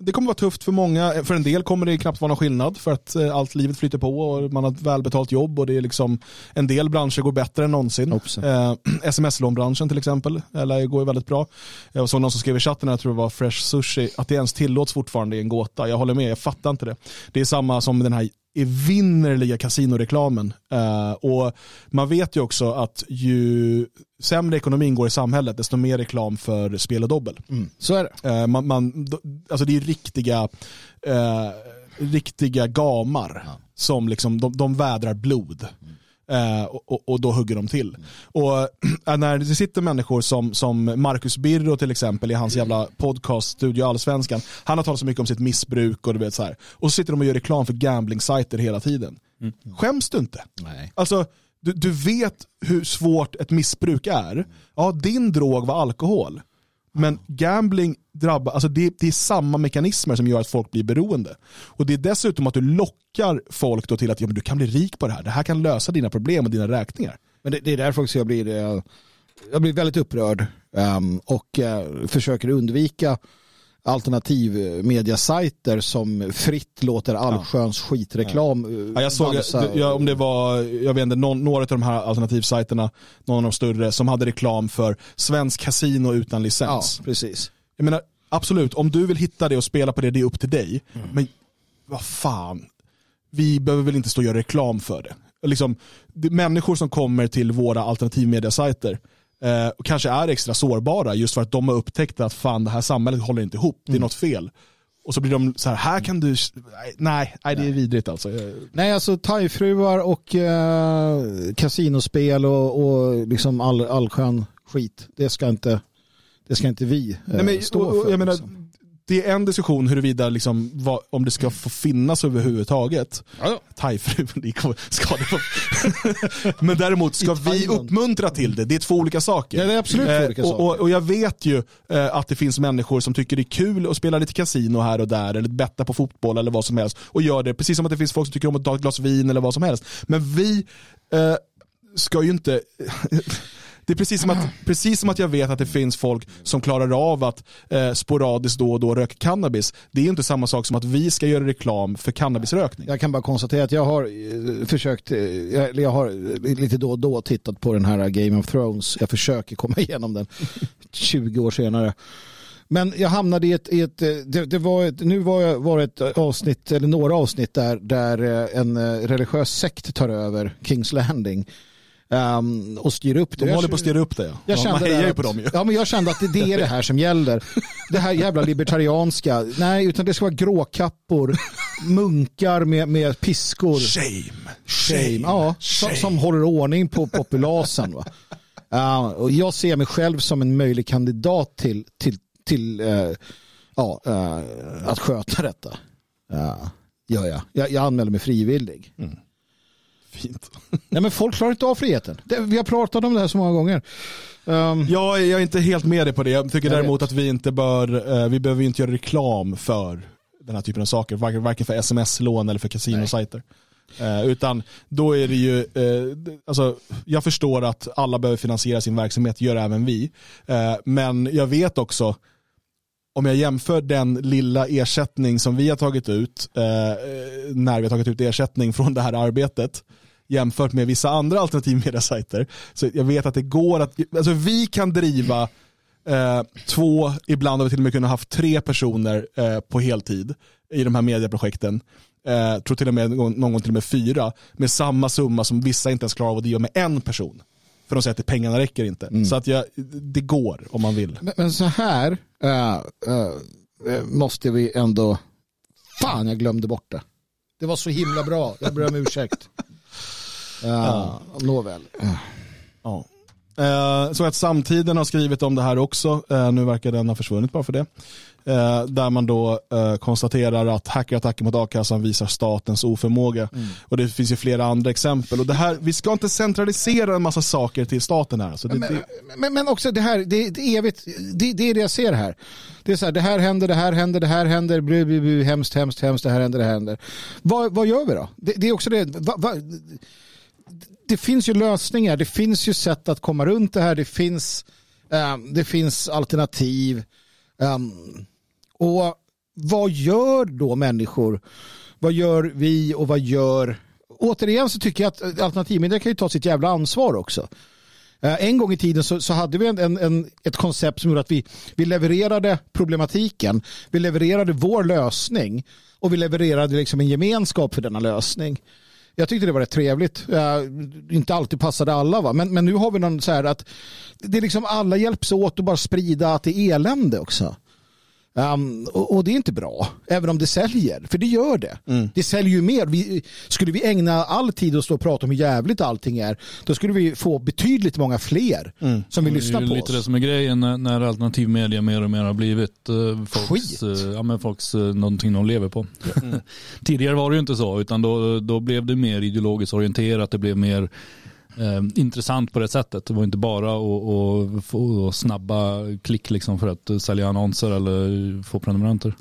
det kommer vara tufft för många. För en del kommer det knappt vara någon skillnad för att uh, allt livet flyter på och man har ett välbetalt jobb och det är liksom en del branscher går bättre än någonsin. Uh, Sms-lånbranschen till exempel eller går ju väldigt bra. Jag såg någon som skrev i chatten, jag tror det var Fresh Sushi, att det ens tillåts fortfarande är en gåta. Jag håller med, jag fattar inte det. Det är samma som den här evinnerliga kasinoreklamen. Uh, och man vet ju också att ju sämre ekonomin går i samhället, desto mer reklam för spel och dobbel. Mm. Så är det. Uh, man, man, alltså det är riktiga, uh, riktiga gamar Ja. som liksom, de, de vädrar blod. Eh, och, och, då hugger de till. Och eh, när det sitter människor som, som Marcus Birro till exempel i hans jävla podcast Studio Allsvenskan. Han har talat så mycket om sitt missbruk och du vet så här. Och så sitter de och gör reklam för gambling-sajter hela tiden. Skäms du inte? Nej. Alltså, du, du vet hur svårt ett missbruk är. Ja, din drog var alkohol. Men gambling drabbar, alltså det, det är samma mekanismer som gör att folk blir beroende. Och det är dessutom att du lockar folk då till att ja, men du kan bli rik på det här. Det här kan lösa dina problem och dina räkningar. Men det, det är därför också jag blir, eh, jag blir väldigt upprörd um, och uh, försöker undvika alternativmediasajter som fritt låter allsköns skitreklam eh, Ja, jag såg, ja, om det var, jag vet inte, någon, några av de här alternativsajterna, någon av de större, som hade reklam för svensk kasino utan Ja, licens. precis. Jag menar, absolut, om du vill hitta det och spela på det, det är upp till dig. Mm. Men vad fan, vi behöver väl inte stå och göra reklam för det. Liksom, det människor som kommer till våra alternativmediasajter eh, och kanske är extra sårbara just för att de har upptäckt att fan det här samhället håller inte ihop, det är Mm. något fel. Och så blir de så här, här kan du, nej, nej det är vidrigt alltså. Nej, alltså thaifruar och eh, kasinospel och, och liksom all, allskön skit. Det ska inte, det ska inte vi eh, Nej, men, stå och, och, för. jag menar, liksom. Det är en diskussion huruvida liksom, vad, om det ska få finnas överhuvudtaget. Thaifru, det kommer- ska det få. Men däremot ska vi uppmuntra till det. Det är två olika saker. Ja, det är absolut två Eh, olika och, saker. och, och jag vet ju eh, att det finns människor som tycker det är kul att spela lite kasino här och där eller betta på fotboll eller vad som helst och gör det precis som att det finns folk som tycker om att ta ett glas vin eller vad som helst. Men vi eh, ska ju inte Det är precis som, att, precis som att jag vet att det finns folk som klarar av att eh, sporadiskt då och då röka cannabis. Det är inte samma sak som att vi ska göra reklam för cannabisrökning. Jag kan bara konstatera att jag har eh, försökt, eh, jag, jag har eh, lite då och då tittat på den här Game of Thrones. Jag försöker komma igenom den 20 år senare. Men jag hamnade i ett, i ett eh, det, det var ett, nu var, jag, var det ett avsnitt, eller några avsnitt där, där eh, en religiös sekt tar över Kings Landing ehm, och styr upp det. De håller på att styra upp det. Ja. jag kände man hejar ju att, på dem ju. Ja, men jag kände att det, det är det här som gäller. Det här jävla libertarianska. Nej, utan det ska vara gråkappor, munkar med, med piskor. Shame. Shame. Ja, som, som håller ordning på populasen. Va? Ja, och jag ser mig själv som en möjlig kandidat till, till, till eh, ja, eh, att sköta detta. Ja, gör jag. jag. Jag anmäler mig frivillig. Fint. Nej, men folk klarar inte av friheten. Det, vi har pratat om det här så många gånger. Um, Jag, är- jag är inte helt med dig på det. Jag tycker Jag däremot vet. att vi inte bör, eh, vi behöver inte göra reklam för den här typen av saker. Varken, för sms-lån eller för kasinosajter. Eh, utan då är det ju, d- alltså, jag förstår att alla behöver finansiera sin verksamhet, gör även vi. Eh, men jag vet också, om jag jämför den lilla ersättning som vi har tagit ut, när vi har tagit ut ersättning från det här arbetet, jämfört med vissa andra alternativmediasajter. Så jag vet att det går att, alltså vi kan driva eh, två, ibland har vi till och med kunnat haft tre personer eh, på heltid i de här medieprojekten. Eh, tror till och med någon, gång till och med fyra, med samma summa som vissa inte ens klarar av att driva med en person. För de säger att pengarna räcker inte. Så att jag, det går om man vill. Men, men så här eh, eh, måste vi ändå... Fan, jag glömde bort det. Det var så himla bra. Jag ber om ursäkt. Uh, Nåväl. Ja. Eh, så att Samtiden har skrivit om det här också, eh, nu verkar den ha försvunnit bara för det. Eh, där man då konstaterar att hackerattacker mot a-kassan visar statens oförmåga. Och det finns ju flera andra exempel. Och det här, vi ska inte centralisera en massa saker till staten här. Så det, Men, det, men, men också det här, det, det är evigt, det, det är det jag ser här. Det är så här, det här händer, det här händer, det här händer, blu, blu, blu, hemskt, hemskt, hemskt, det här händer, det här händer. Vad, vad gör vi då? Det, det är också det, va, va, det finns ju lösningar, det finns ju sätt att komma runt det här, det finns, ehm, det finns alternativ. Ehm, och vad gör då människor? Vad gör vi och vad gör... Återigen så tycker jag att eh, alternativmedia kan ju ta sitt jävla ansvar också. Eh, en gång i tiden så, så hade vi en, en, en, ett koncept som gjorde att vi, vi levererade problematiken, vi levererade vår lösning och vi levererade liksom en gemenskap för denna lösning. Jag tyckte det var rätt trevligt. Uh, inte alltid passade alla, va? Men, men nu har vi någon så här att det är liksom alla hjälps åt att bara sprida att det är elände också. Um, och, och det är inte bra, även om det säljer. För det gör det. Det säljer ju mer. Vi, skulle vi ägna all tid att stå och prata om hur jävligt allting är, då skulle vi få betydligt många fler som vill lyssna det är på ju lite det oss. som är grejen när, när alternativ media mer och mer har blivit eh, folks, Skit. eh, ja, men folks eh, någonting de lever på. Tidigare var det ju inte så, utan då, då blev det mer ideologiskt orienterat, det blev mer eh, intressant på det sättet. Det var inte bara att, få snabba klick liksom för att sälja annonser eller få prenumeranter.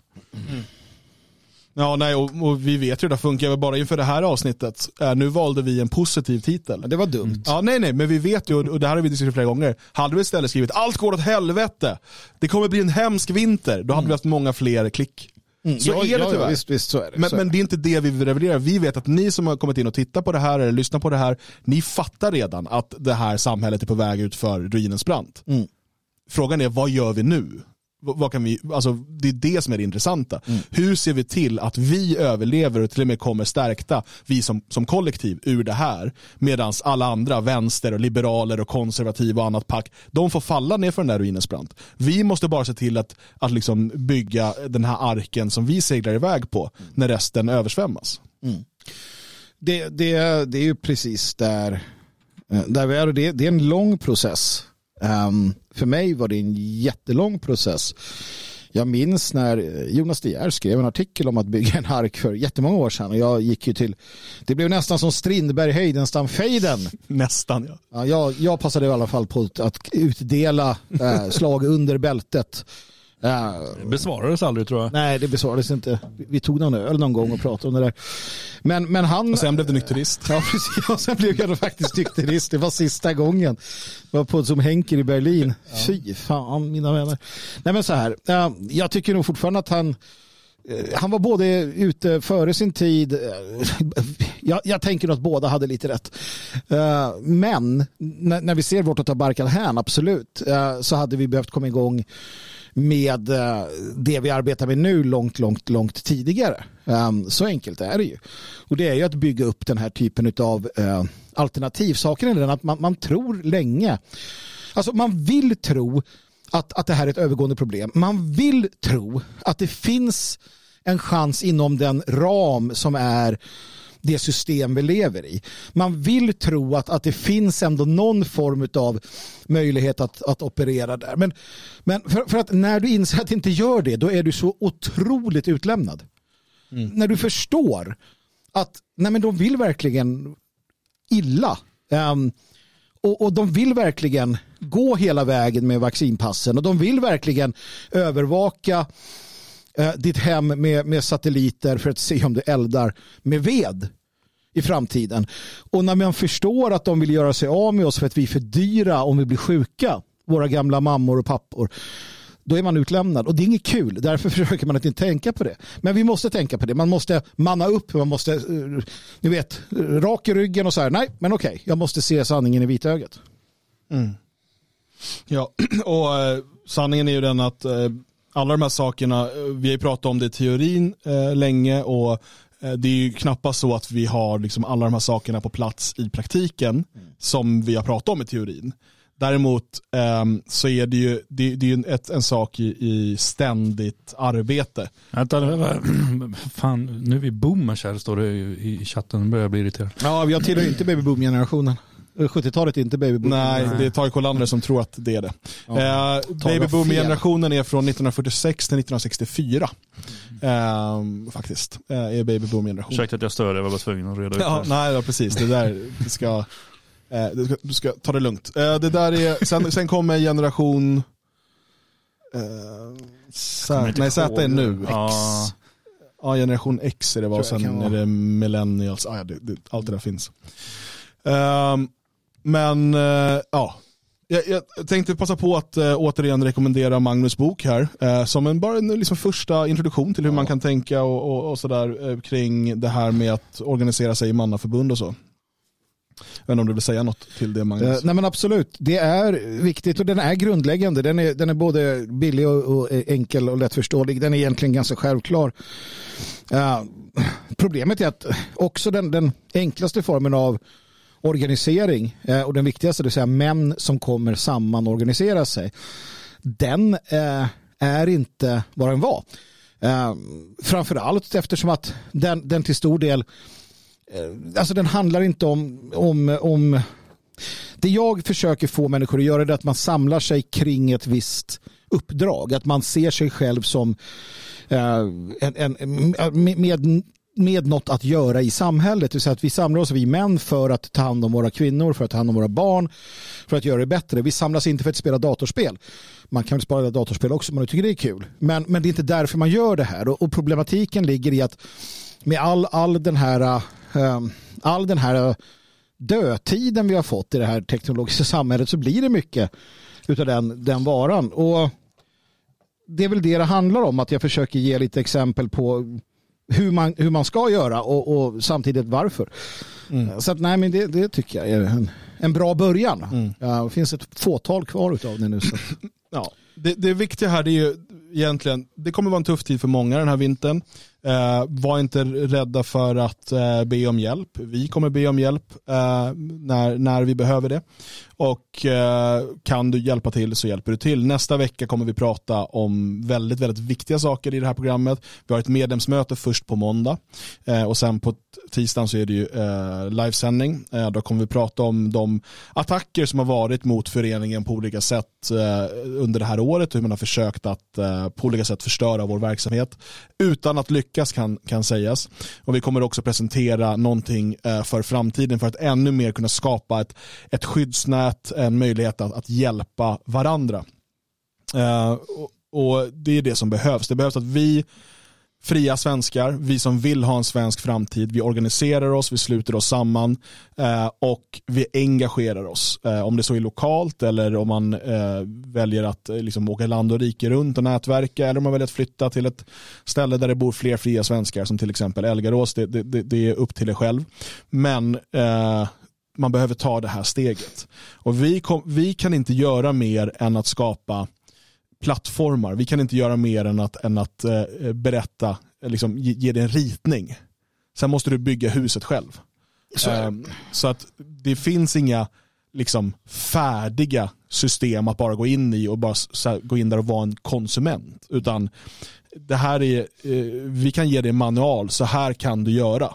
ja, nej, och, och vi vet ju hur det funkar. Bara inför det här avsnittet, eh, nu valde vi en positiv titel. Det var dumt. Ja, nej, nej, men vi vet ju, och det här har vi diskuterat flera gånger, hade vi istället skrivit allt går åt helvete, det kommer bli en hemsk vinter, då hade vi haft många fler klick. Så Ja, är det ja, tyvärr. Visst, visst, så är det. Men, så men det är inte det vi vill revidera. Vi vet att ni som har kommit in och tittat på det här eller lyssnat på det här, ni fattar redan att det här samhället är på väg ut för ruinens brant. Mm. Frågan är, vad gör vi nu? Vad kan vi, alltså, det är det som är det intressanta. Mm. Hur ser vi till att vi överlever och till och med kommer stärkta, vi som, som kollektiv, ur det här. Medan alla andra, vänster och liberaler och konservativa och annat pack, de får falla ner för den där ruinens brant. Vi måste bara se till att, att liksom bygga den här arken som vi seglar iväg på när resten översvämmas. det, det, det är ju precis där, eh, där vi är. Och det, det är en lång process. Ehm, för mig var det en jättelång process. Jag minns när Jonas De Geer skrev en artikel om att bygga en ark för jättemånga år sedan. Och jag gick ju till, det blev nästan som Strindberg Heidenstam-fejden. Nästan ja. Ja, jag, jag passade i alla fall på att- att utdela eh, slag under bältet Eh, Det besvarades aldrig tror jag. nej, det besvarades inte. Vi- tog någon öl någon gång och pratade om det där. Men, men han... Och sen blev det nykterist. Ja, precis. Och sen blev jag faktiskt nykterist. Det var sista gången. Jag var på som Henker i Berlin. Fy fan, mina vänner. Nej, men så här. Jag tycker nog fortfarande att han eh, han var både ute före sin tid. eh, Jag, jag tänker att båda hade lite rätt. Eh, Men när, när vi ser vårt att ta Barkal hän, absolut, så hade vi behövt komma igång med eh, det vi arbetar med nu långt, långt, långt tidigare. Ehm, så enkelt är det ju. Och det är ju att bygga upp den här typen av eh, alternativ. Saken är den att man, man tror länge, alltså man vill tro att, att det här är ett övergående problem. Man vill tro att det finns en chans inom den ram som är det system vi lever i. Man vill tro att, att det finns ändå någon form av möjlighet att, att operera där. Men, men för, för att när du inser att det inte gör det, då är du så otroligt utlämnad. När du förstår att nej men de vill verkligen illa. Ehm, och, och de vill verkligen gå hela vägen med vaccinpassen och de vill verkligen övervaka eh, ditt hem med, med satelliter för att se om du eldar med ved i framtiden. Och när man förstår att de vill göra sig av med oss för att vi är för dyra om vi blir sjuka, våra gamla mammor och pappor, då är man utlämnad. Och det är inget kul, därför försöker man att inte tänka på det. Men vi måste tänka på det, man måste manna upp, man måste, eh, ni vet, rak i ryggen och så här, nej, men okej, jag måste se sanningen i vitögat. Mm. Ja, och eh, sanningen är ju den att eh, alla de här sakerna, eh, vi har ju pratat om det i teorin eh, länge och eh, det är ju knappast så att vi har liksom alla de här sakerna på plats i praktiken som vi har pratat om i teorin. Däremot ehm, så är det ju, det, det är ju en, ett, en sak i, i ständigt arbete. Vänta, fan, nu är vi boomers här står det i i chatten. Nu börjar jag bli irriterad. Ja, jag tillhör inte babyboom-generationen. 70-talet är inte babyboom. Nej, det är Tage Kolander som tror att det är det. Ja. Eh. Babyboom-generationen är från 1946 till 1964. Ehm, faktiskt, eh, är babyboom-generationen. Ursäkta att jag stör, jag var bara tvungen att reda ut Ja, det. nej, ja, precis. Det där, du ska, eh, du ska, du ska ta det lugnt. Eh, det där är, sen, sen kommer generation eh, Z, nej Z är nu, X. Ja. Ja, generation X är det, jag sen är det millennials, ah, ja, det, det, allt det där finns. Ehm, men eh, ja, jag, jag tänkte passa på att eh, återigen rekommendera Magnus bok här, eh, som en, bara en liksom, första introduktion till hur man kan tänka och, och, och sådär eh, kring det här med att organisera sig i mannaförbund och så. Jag vet inte om du vill säga något till det Magnus? Nej men absolut, det är viktigt och den är grundläggande. Den är, den är både billig och, och enkel och lättförståelig. Den är egentligen ganska självklar. Eh, problemet är att också den, den enklaste formen av organisering eh, och den viktigaste, det vill säga män som kommer samman och organiserar sig, den eh, är inte vad den var. Eh, framförallt eftersom att den, den till stor del eh, alltså den handlar inte om, om, om det jag försöker få människor att göra är att man samlar sig kring ett visst uppdrag. Att man ser sig själv som eh, en, en, med, med något att göra i samhället. Det vill säga att vi samlar oss, vi män, för att ta hand om våra kvinnor, för att ta hand om våra barn, för att göra det bättre. Vi samlas inte för att spela datorspel. Man kan väl spela datorspel också om man tycker det är kul. Men, men det är inte därför man gör det här. Och, och problematiken ligger i att med all, all den här, eh, all den här dödtiden vi har fått i det här teknologiska samhället så blir det mycket utav den, den varan. Och det är väl det det handlar om, att jag försöker ge lite exempel på hur man, hur man ska göra och, och samtidigt varför. Så att, nej, men det, det tycker jag är en, en bra början. Ja, det finns ett fåtal kvar utav det nu. Så. Ja, det, det viktiga här är ju egentligen, det kommer vara en tuff tid för många den här vintern. Eh, var inte rädda för att eh, be om hjälp. Vi kommer be om hjälp eh, när, när vi behöver det. Och eh, kan du hjälpa till så hjälper du till. Nästa vecka kommer vi prata om väldigt, väldigt viktiga saker i det här programmet. Vi har ett medlemsmöte först på måndag eh, och sen på tisdagen så är det ju eh, livesändning. Eh, då kommer vi prata om de attacker som har varit mot föreningen på olika sätt eh, under det här året. Hur man har försökt att eh, på olika sätt förstöra vår verksamhet utan att lyckas kan, kan sägas. Och vi kommer också presentera någonting eh, för framtiden för att ännu mer kunna skapa ett, ett skyddsnät, en möjlighet att, att hjälpa varandra. Eh, och- och det är det som behövs. Det behövs att vi fria svenskar, vi som vill ha en svensk framtid, vi organiserar oss, vi sluter oss samman eh, och vi engagerar oss. Eh, om det så är lokalt eller om man eh, väljer att eh, liksom, åka land och rike runt och nätverka eller om man väljer att flytta till ett ställe där det bor fler fria svenskar som till exempel Elgarås, det, det, det, det är upp till er själv. Men eh, man behöver ta det här steget. Och vi, kom, vi kan inte göra mer än att skapa plattformar. Vi kan inte göra mer än att, än att eh, berätta, eh, liksom, ge, ge det en ritning. Sen måste du bygga huset själv. Så. Ehm, så att det finns inga liksom, färdiga system att bara gå in i och bara här, gå in där och vara en konsument. Utan det här är, eh, vi kan ge dig en manual, så här kan du göra.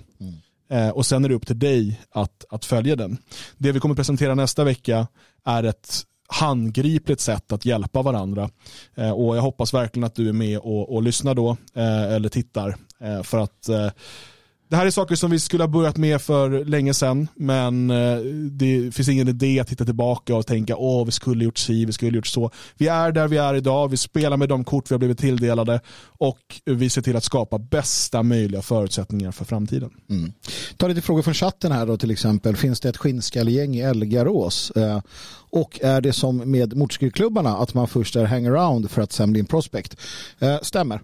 Eh, och sen är det upp till dig att, att följa den. Det vi kommer presentera nästa vecka är ett handgripligt sätt att hjälpa varandra. Eh, och jag hoppas verkligen att du är med och, och lyssnar då, eh, eller tittar. Eh, för att eh, det här är saker som vi skulle ha börjat med för länge sedan, men eh, det finns ingen idé att titta tillbaka och tänka åh, vi skulle gjort si, vi skulle gjort så. Vi är där vi är idag, vi spelar med de kort vi har blivit tilldelade och vi ser till att skapa bästa möjliga förutsättningar för framtiden. Mm. Ta lite frågor från chatten här då till exempel. Finns det ett skinnskallegäng i Elgarås? Eh, och är det som med motorcykelklubbarna att man först är hangaround för att sen bli en prospect? Eh, stämmer.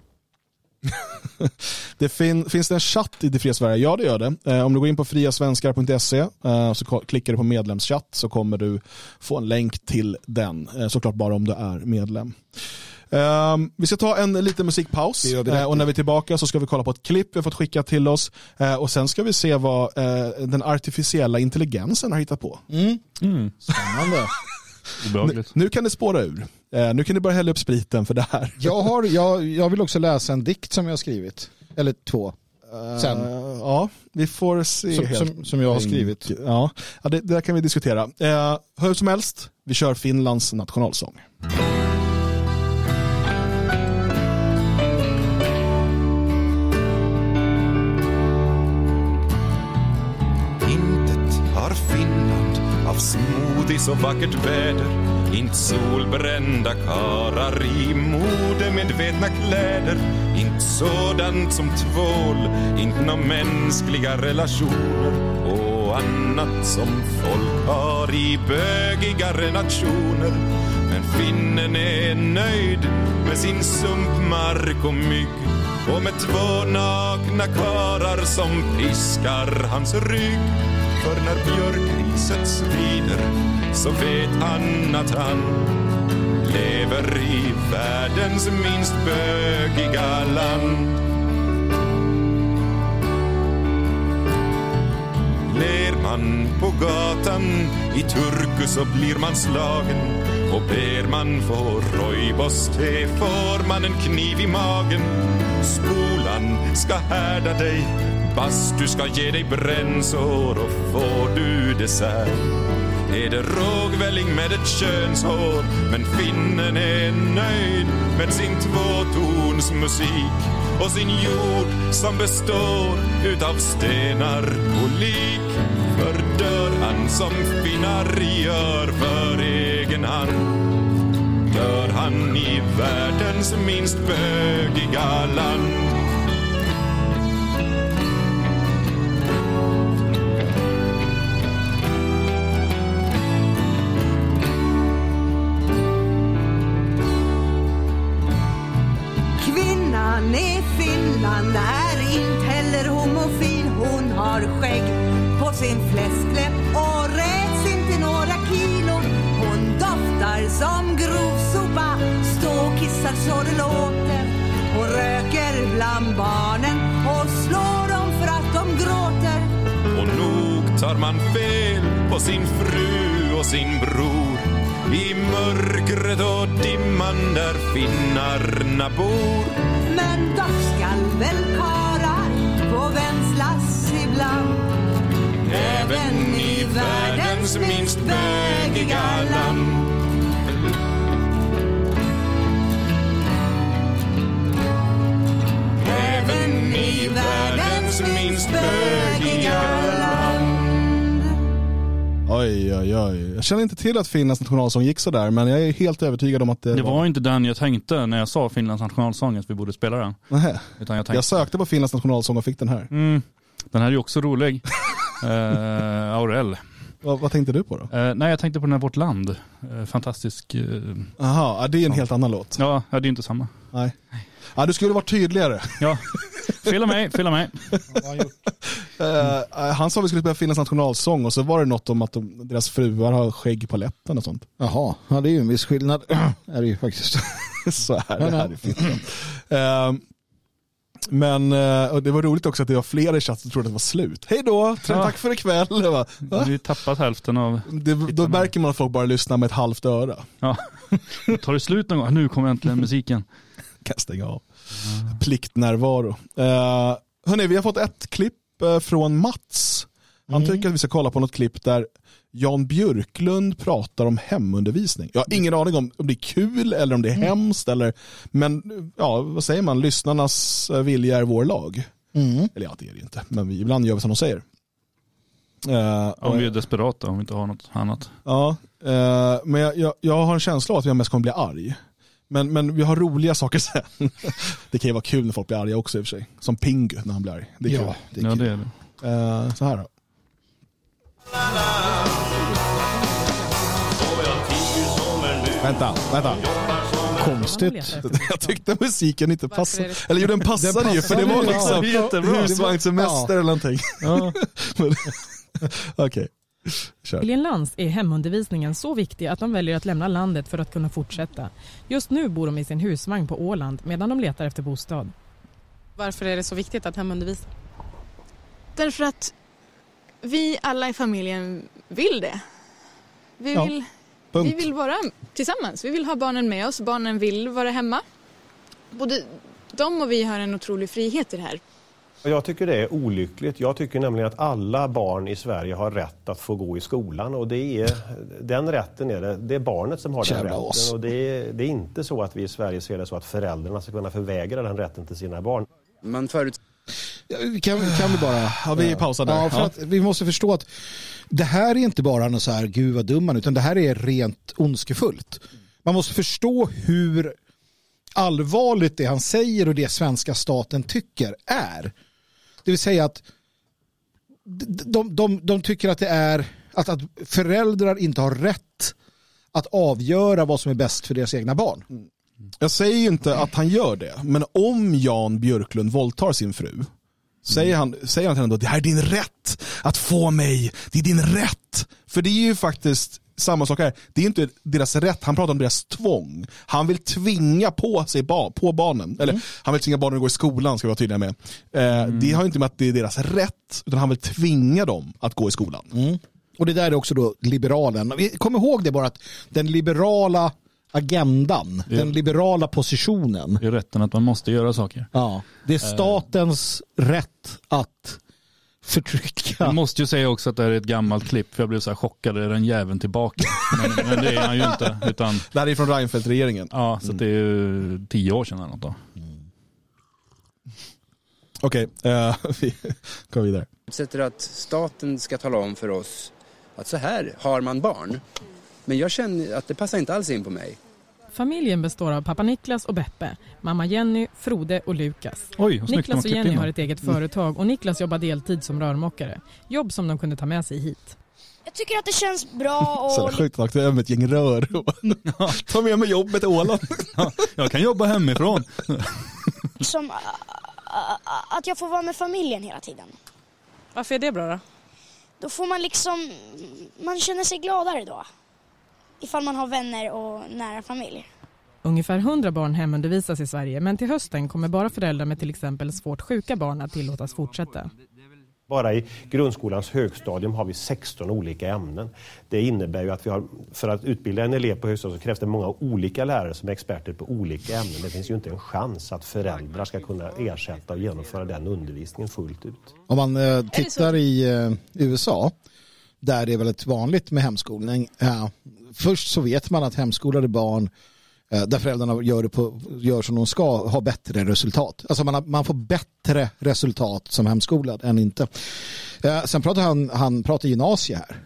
Det fin, finns det en chatt i Det fria Sverige? Ja, det gör det. Eh, om du går in på friasvenskar.se eh, så klickar du på medlemschatt så kommer du få en länk till den. Eh, såklart bara om du är medlem. Eh, vi ska ta en liten musikpaus eh, och när vi är tillbaka så ska vi kolla på ett klipp vi har fått skicka till oss eh, och sen ska vi se vad eh, den artificiella intelligensen har hittat på. Mm. Spännande. Obehagligt. Nu kan det spåra ur. Eh, nu kan ni börja hälla upp spriten för det här. jag, har, jag, jag vill också läsa en dikt som jag har skrivit. Eller två. Sen. Eh, ja, vi får se. Som, som, som jag har skrivit. Ja, ja det, det där kan vi diskutera. Eh, hur som helst, vi kör Finlands nationalsång. Smoothies så vackert väder. Inte solbrända karar i modemedvetna kläder. Inte sådant som tvål, inte nå mänskliga relationer. Och annat som folk har i bögigare nationer. Men finnen är nöjd med sin sumpmark och mygg. Och med två nakna karar som piskar hans rygg. För när björkriset svider så vet han att han lever i världens minst bögiga land. Ler man på gatan i turku så blir man slagen. Och ber man få roibos te får man en kniv i magen. Skolan ska härda dig, bastu ska ge dig brännsår och får du dessert. Är det rågvälling med ett könshår men finnen är nöjd med sin tvåtonsmusik och sin jord som består utav stenar och lik. För dör han som finnar gör för egen hand. Dör han i världens minst bögiga land. Skägg på sin fläskläpp och räds inte några kilo. Hon doftar som grovsopa, stå och kissar så det låter. Hon röker bland barnen och slår dem för att de gråter. Och nog tar man fel på sin fru och sin bror i mörkret och dimman där finnarna bor Men dock skall väl karar få vänslas ibland. Även i världens minst bögiga land Även i världens minst bögiga land Oj, oj, oj. Jag känner inte till att Finlands nationalsång gick sådär, men jag är helt övertygad om att det, Det var inte den jag tänkte när jag sa Finlands nationalsång att vi borde spela den. Nähä. Utan jag tänkte, Jag sökte på Finlands nationalsång och fick den här. mm, den här är ju också rolig. eh, Aurell. Vad, vad tänkte du på då? Eh, nej jag tänkte på den här Vårt Land. Eh, fantastisk. Eh, Jaha, ja, det är en helt annan låt. ja, ja, det är inte samma. Nej. Ja, du skulle varit tydligare. Ja, fylla mig, fylla mig. Eh, han sa vi skulle spela Finlands nationalsång och så var det något om att de, deras fruar har skägg på läppen och sånt. Jaha, ja, det är ju en viss skillnad. är det ju faktiskt. så här, det här är fittan. Eh, men eh, det var roligt också att det var flera i chatten som trodde att det var slut. Hej då, tack för ikväll. Var, Vi va? har ju tappat hälften av, det, då märker man att folk bara lyssnar med ett halvt öra. ja. Tar det slut någon gång? Nu kommer äntligen musiken. Kan stänga av. Pliktnärvaro. Uh, hörni, vi har fått ett klipp eh, från Mats. Han tycker att vi ska kolla på något klipp där Jan Björklund pratar om hemundervisning. Jag har ingen aning om om det är kul eller om det är hemskt. Eller, men ja, vad säger man? Lyssnarnas eh, vilja är vår lag. Mm. Eller ja, det är det inte. Men vi, ibland gör vi som de säger. Eh, Om vi är desperata, om vi inte har något annat. Ja, eh, men jag, jag, jag har en känsla av att jag mest kommer bli arg. Men, men vi har roliga saker sen. det kan ju vara kul när folk blir arga också i och för sig. Som Pingu när han blir arg. Det är kul. Ja, det är Ja, kul. det är det. Eh, så här då. Vänta, vänta. Konstigt. Jag tyckte musiken inte passade. Eller jo, den passade ju för det var liksom ja. Husvagnssemester eller någonting. Ja. Okej, kör. Enligt Lantz är hemundervisningen så viktig att de väljer att lämna landet för att kunna fortsätta. Just nu bor de i sin husvagn på Åland medan de letar efter bostad. Varför är det så viktigt att hemundervisa? Därför att vi alla i familjen vill det. Vi, Ja, vill, punkt. vi vill vara tillsammans. Vi vill ha barnen med oss. Barnen vill vara hemma. Både de och vi har en otrolig frihet i det här. Jag tycker det är olyckligt. Jag tycker nämligen att alla barn i Sverige har rätt att få gå i skolan och det är, den rätten är det, det är barnet som har den Jävla rätten. oss. Och det, är, det är inte så att vi i Sverige ser det så att föräldrarna ska kunna förvägra den rätten till sina barn. Man förut... Kan, kan vi bara... Ja, vi pausar där. Ja, för Ja. att vi måste förstå att det här är inte bara något så här, gud vad dum man är", utan det här är rent ondskefullt. Man måste förstå hur allvarligt det han säger och det svenska staten tycker är. Det vill säga att de, de, de, de tycker att det är att, att föräldrar inte har rätt att avgöra vad som är bäst för deras egna barn. Jag säger ju inte att han gör det, men om Jan Björklund våldtar sin fru, säger han, säger han till henne då det här är din rätt att få mig, det är din rätt. För det är ju faktiskt samma sak här, det är inte deras rätt, han pratar om deras tvång. Han vill tvinga på sig ba, på barnen, eller han vill tvinga barnen att gå i skolan ska vi vara tydliga med. Eh, Det har inte med att det är deras rätt, utan han vill tvinga dem att gå i skolan. Mm. Och det där är också då liberalen. Kom ihåg det bara att den liberala agendan, den liberala positionen, Det är rätten att man måste göra saker. ja, det är statens rätt att förtrycka. Jag måste ju säga också att det här är ett gammalt klipp för jag blev så här chockad, är den jäveln tillbaka? Men, men det är han ju inte. Utan, Det här är från Reinfeldt-regeringen. ja, så det är ju tio år sedan eller något då. Okej, eh, vi går vidare. sätter att staten ska tala om för oss att så här har man barn. Men jag känner att det passar inte alls in på mig. Familjen består av pappa Niklas och Beppe, mamma Jenny, Frode och Lukas. Oj, Niklas och Jenny har ett eget företag och Niklas jobbar deltid som rörmokare. Jobb som de kunde ta med sig hit. Jag tycker att det känns bra Så och är sjukt aktuellt med ett gäng rör. Ta med mig jobbet till Åland. Jag kan jobba hemifrån. ä, att jag får vara med familjen hela tiden. Varför är det bra då? Då får man liksom, man känner sig gladare då. Ifall man har vänner och nära familj. Ungefär 100 barn hemundervisas i Sverige men till hösten kommer bara föräldrar med till exempel svårt sjuka barn att tillåtas fortsätta. Bara i grundskolans högstadium har vi 16 olika ämnen. Det innebär ju att vi har, för att utbilda en elev på högstadiet så krävs det många olika lärare som är experter på olika ämnen. Det finns ju inte en chans att föräldrar ska kunna ersätta och genomföra den undervisningen fullt ut. Om man eh, tittar i eh, USA, där det är väldigt vanligt med hemskolning. Först så vet man att hemskolade barn eh, där föräldrarna gör, det på, gör som de ska, har bättre resultat. Alltså man, har, man får bättre resultat som hemskolad än inte. Eh, sen pratar han, han pratar gymnasie här.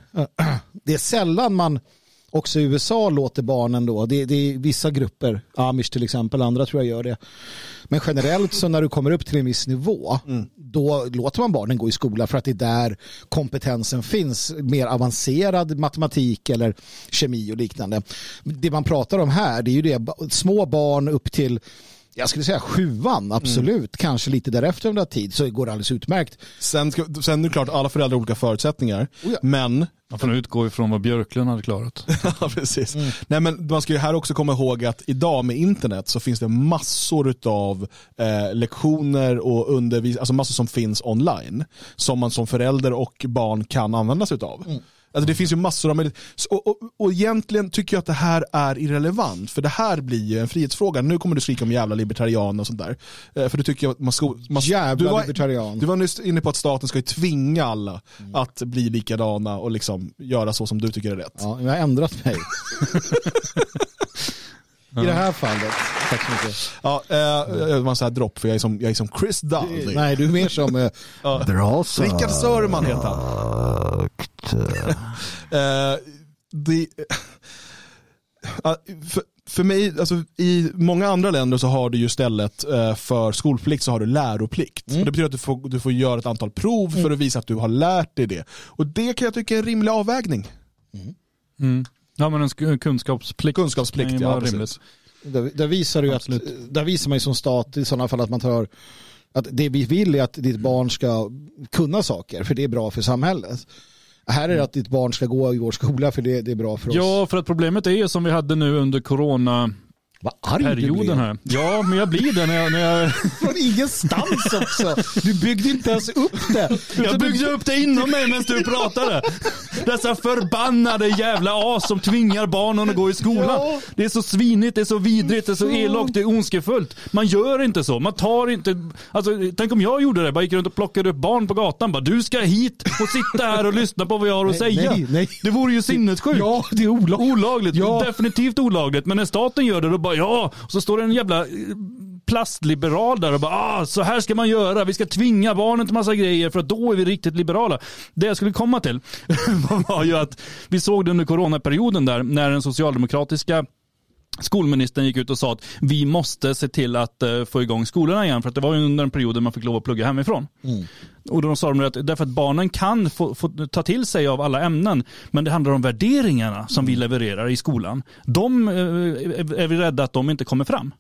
Det är sällan man också i USA låter barnen då, det, det är vissa grupper, Amish till exempel, andra tror jag gör det. Men generellt så när du kommer upp till en viss nivå, då låter man barnen gå i skola för att det är där kompetensen finns, mer avancerad matematik eller kemi och liknande. Det man pratar om här, det är ju det, små barn upp till jag skulle säga sjuan, absolut. Kanske lite därefter under tid så går det alldeles utmärkt. Sen, ska, sen är det klart, alla föräldrar har olika förutsättningar. Men... Man får utgå ifrån vad Björklund hade klarat. ja, precis. Nej, men man ska ju här också komma ihåg att idag med internet så finns det massor av eh, lektioner och undervisning, alltså massor som finns online. Som man som förälder och barn kan använda sig av. Alltså det finns ju massor av möjligheter. Och, och, och egentligen tycker jag att det här är irrelevant. För det här blir ju en frihetsfråga. Nu kommer du skrika om jävla libertarian och sånt där. Eh, För du tycker att man ska... Man, Jävla du var, libertarian. Du var nyss inne på att staten ska ju tvinga alla att bli likadana och liksom göra så som du tycker är rätt. Ja, jag har ändrat mig. I det här fallet. Tack så mycket. Ja, eh, det var en sån här dropp för jag är som, jag är som Chris Dudley. Nej, du är mer som... eh, Rickard Sörman heter han. Eh, det, för, för mig, alltså, i många andra länder så har du ju istället eh, för skolplikt så har du läroplikt. Och det betyder att du får, du får göra ett antal prov för att visa att du har lärt dig det. Och det kan jag tycka är en rimlig avvägning. Mm. Ja men en sk- kunskapsplikt. Kunskapsplikt, ju ja, precis. Där, där visar du ju att, där visar man ju som stat i sådana fall att man tar att det vi vill är att ditt barn ska kunna saker för det är bra för samhället. Här är det att ditt barn ska gå i vår skola för det, det är bra för oss. Ja, för att problemet är ju som vi hade nu under corona arg du blev. perioden här. Ja, men jag blir det när jag... När jag... Från ingenstans också. Du byggde inte ens upp det. Jag byggde upp det inom mig medan du pratade. Dessa förbannade jävla as som tvingar barnen att gå i skolan. Det är så svinigt, det är så vidrigt, det är så elakt, det är ondskefullt. Man gör inte så. Man tar inte... Alltså, tänk om jag gjorde det. Bara gick runt och plockade upp barn på gatan. Bara, du ska hit och sitta här och lyssna på vad jag har att Nej, säga. nej, nej. Det vore ju sinnessjukt. Ja, det är olagligt. Olagligt. Ja. Definitivt olagligt. Men när staten gör det, då bara ja. Och så står det en jävla eh, plastliberal där och bara ah, så här ska man göra. Vi ska tvinga barnen till massa grejer för att då är vi riktigt liberala. Det jag skulle komma till var ju att vi såg det under coronaperioden där när den socialdemokratiska Skolministern gick ut och sa att vi måste se till att eh, få igång skolorna igen för att det var under en period där man fick lov att plugga hemifrån. Och då sa de att därför att barnen kan få, få ta till sig av alla ämnen men det handlar om värderingarna som vi levererar i skolan. De eh, är är vi rädda att de inte kommer fram.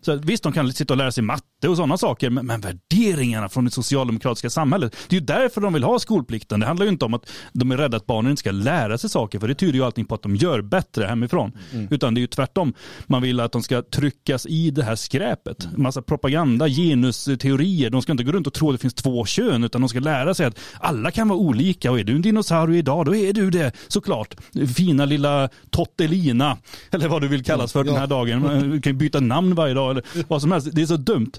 Så att visst, de kan sitta och lära sig matte och sådana saker, men, men värderingarna från det socialdemokratiska samhället, det är ju därför de vill ha skolplikten. Det handlar ju inte om att de är rädda att barnen inte ska lära sig saker, för det tyder ju allting på att de gör bättre hemifrån. Utan det är ju tvärtom. Man vill att de ska tryckas i det här skräpet. Massa propaganda, genusteorier. De ska inte gå runt och tro att det finns två kön, utan de ska lära sig att alla kan vara olika. Och är du en dinosaurie idag, då är du det såklart. Fina lilla Tottelina, eller vad du vill kallas för den här dagen. Du kan byta namn varje dag eller vad som helst. Det är så dumt.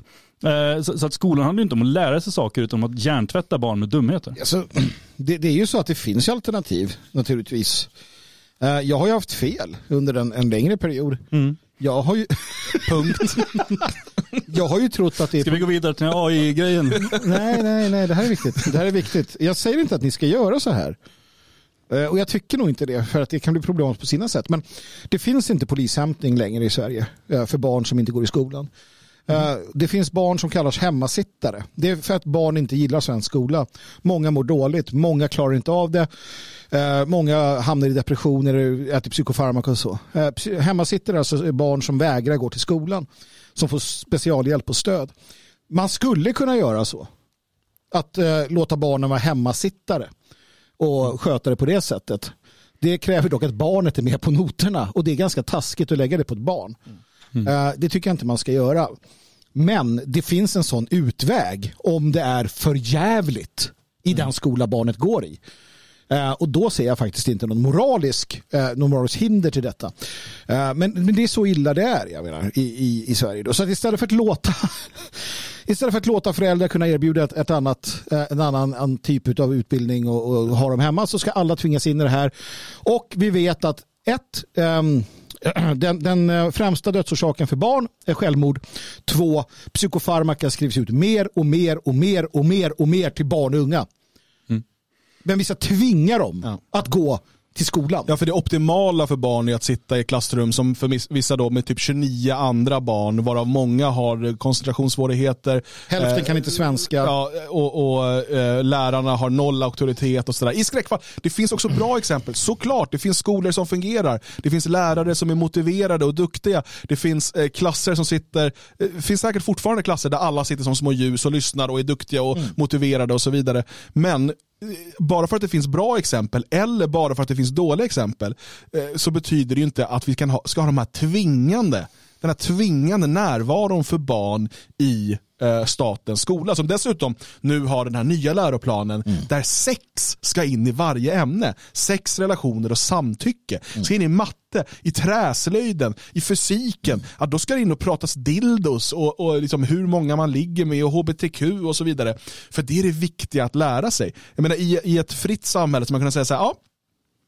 Eh, Så, att skolan handlar inte om att lära sig saker utan om att hjärntvätta barn med dumheter. Alltså, det, det är ju så att det finns alternativ naturligtvis. Eh, Jag har ju haft fel under en, en längre period. Jag har ju... Punkt. jag har ju trott att det är... Ska vi gå vidare till AI-grejen? nej, nej, nej, det här är viktigt. Det här är viktigt. Jag säger inte att ni ska göra så här. Eh, och jag tycker nog inte det, för att det kan bli problematiskt på sina sätt. Men det finns inte polishämtning längre i Sverige eh, för barn som inte går i skolan. Mm. Det finns barn som kallas hemmasittare. Det är för att barn inte gillar svensk skola. Många mår dåligt, många klarar inte av det. Många hamnar i depressioner, äter psykofarmaka och så. Hemmasittare är Hemmasittare alltså är barn som vägrar gå till skolan. Som får specialhjälp och stöd. Man skulle kunna göra så. Att låta barnen vara hemmasittare och sköta det på det sättet. Det kräver dock att barnet är med på noterna och det är ganska taskigt att lägga det på ett barn. Eh, Det tycker jag inte man ska göra. Men det finns en sån utväg om det är för jävligt i den skola barnet går i. Eh, och då ser jag faktiskt inte någon moralisk, eh, någon moralisk hinder till detta. Men, men det är så illa det är jag menar, i, i, i Sverige. Då. Så att istället för att låta Istället för att låta föräldrar kunna erbjuda ett, ett annat, eh, en annan en typ av utbildning och, och ha dem hemma så ska alla tvingas in i det här. Och vi vet att ett, ehm, Den, den eh, främsta dödsorsaken för barn är självmord. Två, psykofarmaka skrivs ut mer och mer och mer och mer och mer till barn och unga. Men vi ska tvinga dem att gå till skolan. Ja, för det optimala för barn är att sitta i klassrum som för vissa då med typ 29 andra barn, varav många har koncentrationssvårigheter. Hälften Eh, kan inte svenska. Ja, och, och eh, lärarna har noll auktoritet och sådär. I skräckfall. Det finns också bra exempel, såklart. Det finns skolor som fungerar. Det finns lärare som är motiverade och duktiga. Det finns eh, klasser som sitter, eh, det finns säkert fortfarande klasser där alla sitter som små ljus och lyssnar och är duktiga och motiverade och så vidare. Men eh, bara för att det finns bra exempel eller bara för att det finns dåliga exempel eh, så betyder det ju inte att vi kan ha, ska ha de här tvingande den här tvingande närvaron för barn i eh, statens skola som dessutom nu har den här nya läroplanen där sex ska in i varje ämne. Sex, relationer och samtycke. Ska in i matte, i träslöjden, i fysiken. Ja, då ska det in och pratas dildos och, och liksom hur många man ligger med och hbtq och så vidare. För det är det viktiga att lära sig. Jag menar, i, I ett fritt samhälle så man kunna säga så här, ja,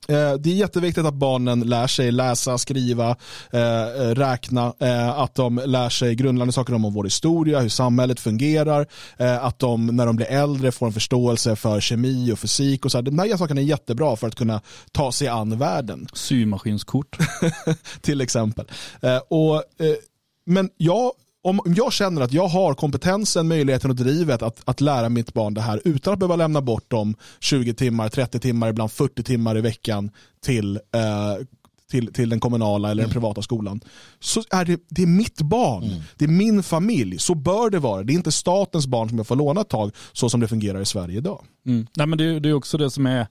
Det är jätteviktigt att barnen lär sig läsa, skriva, eh, eh, räkna, eh, att de lär sig grundläggande saker om vår historia, hur samhället fungerar, eh, att de när de blir äldre får en förståelse för kemi och fysik och så här. De här sakerna är jättebra för att kunna ta sig an världen. Symaskinskort. Till exempel. Eh, och, eh, men jag om om jag känner att jag har kompetensen, möjligheten och drivet att, att lära mitt barn det här utan att behöva lämna bort dem 20 timmar, 30 timmar, ibland 40 timmar i veckan till, eh, till, till den kommunala eller den privata skolan. Så är det, det är mitt barn, det är min familj, så bör det vara. Det är inte statens barn som jag får låna ett tag så som det fungerar i Sverige idag. Mm. Nej, men det, det är också det som är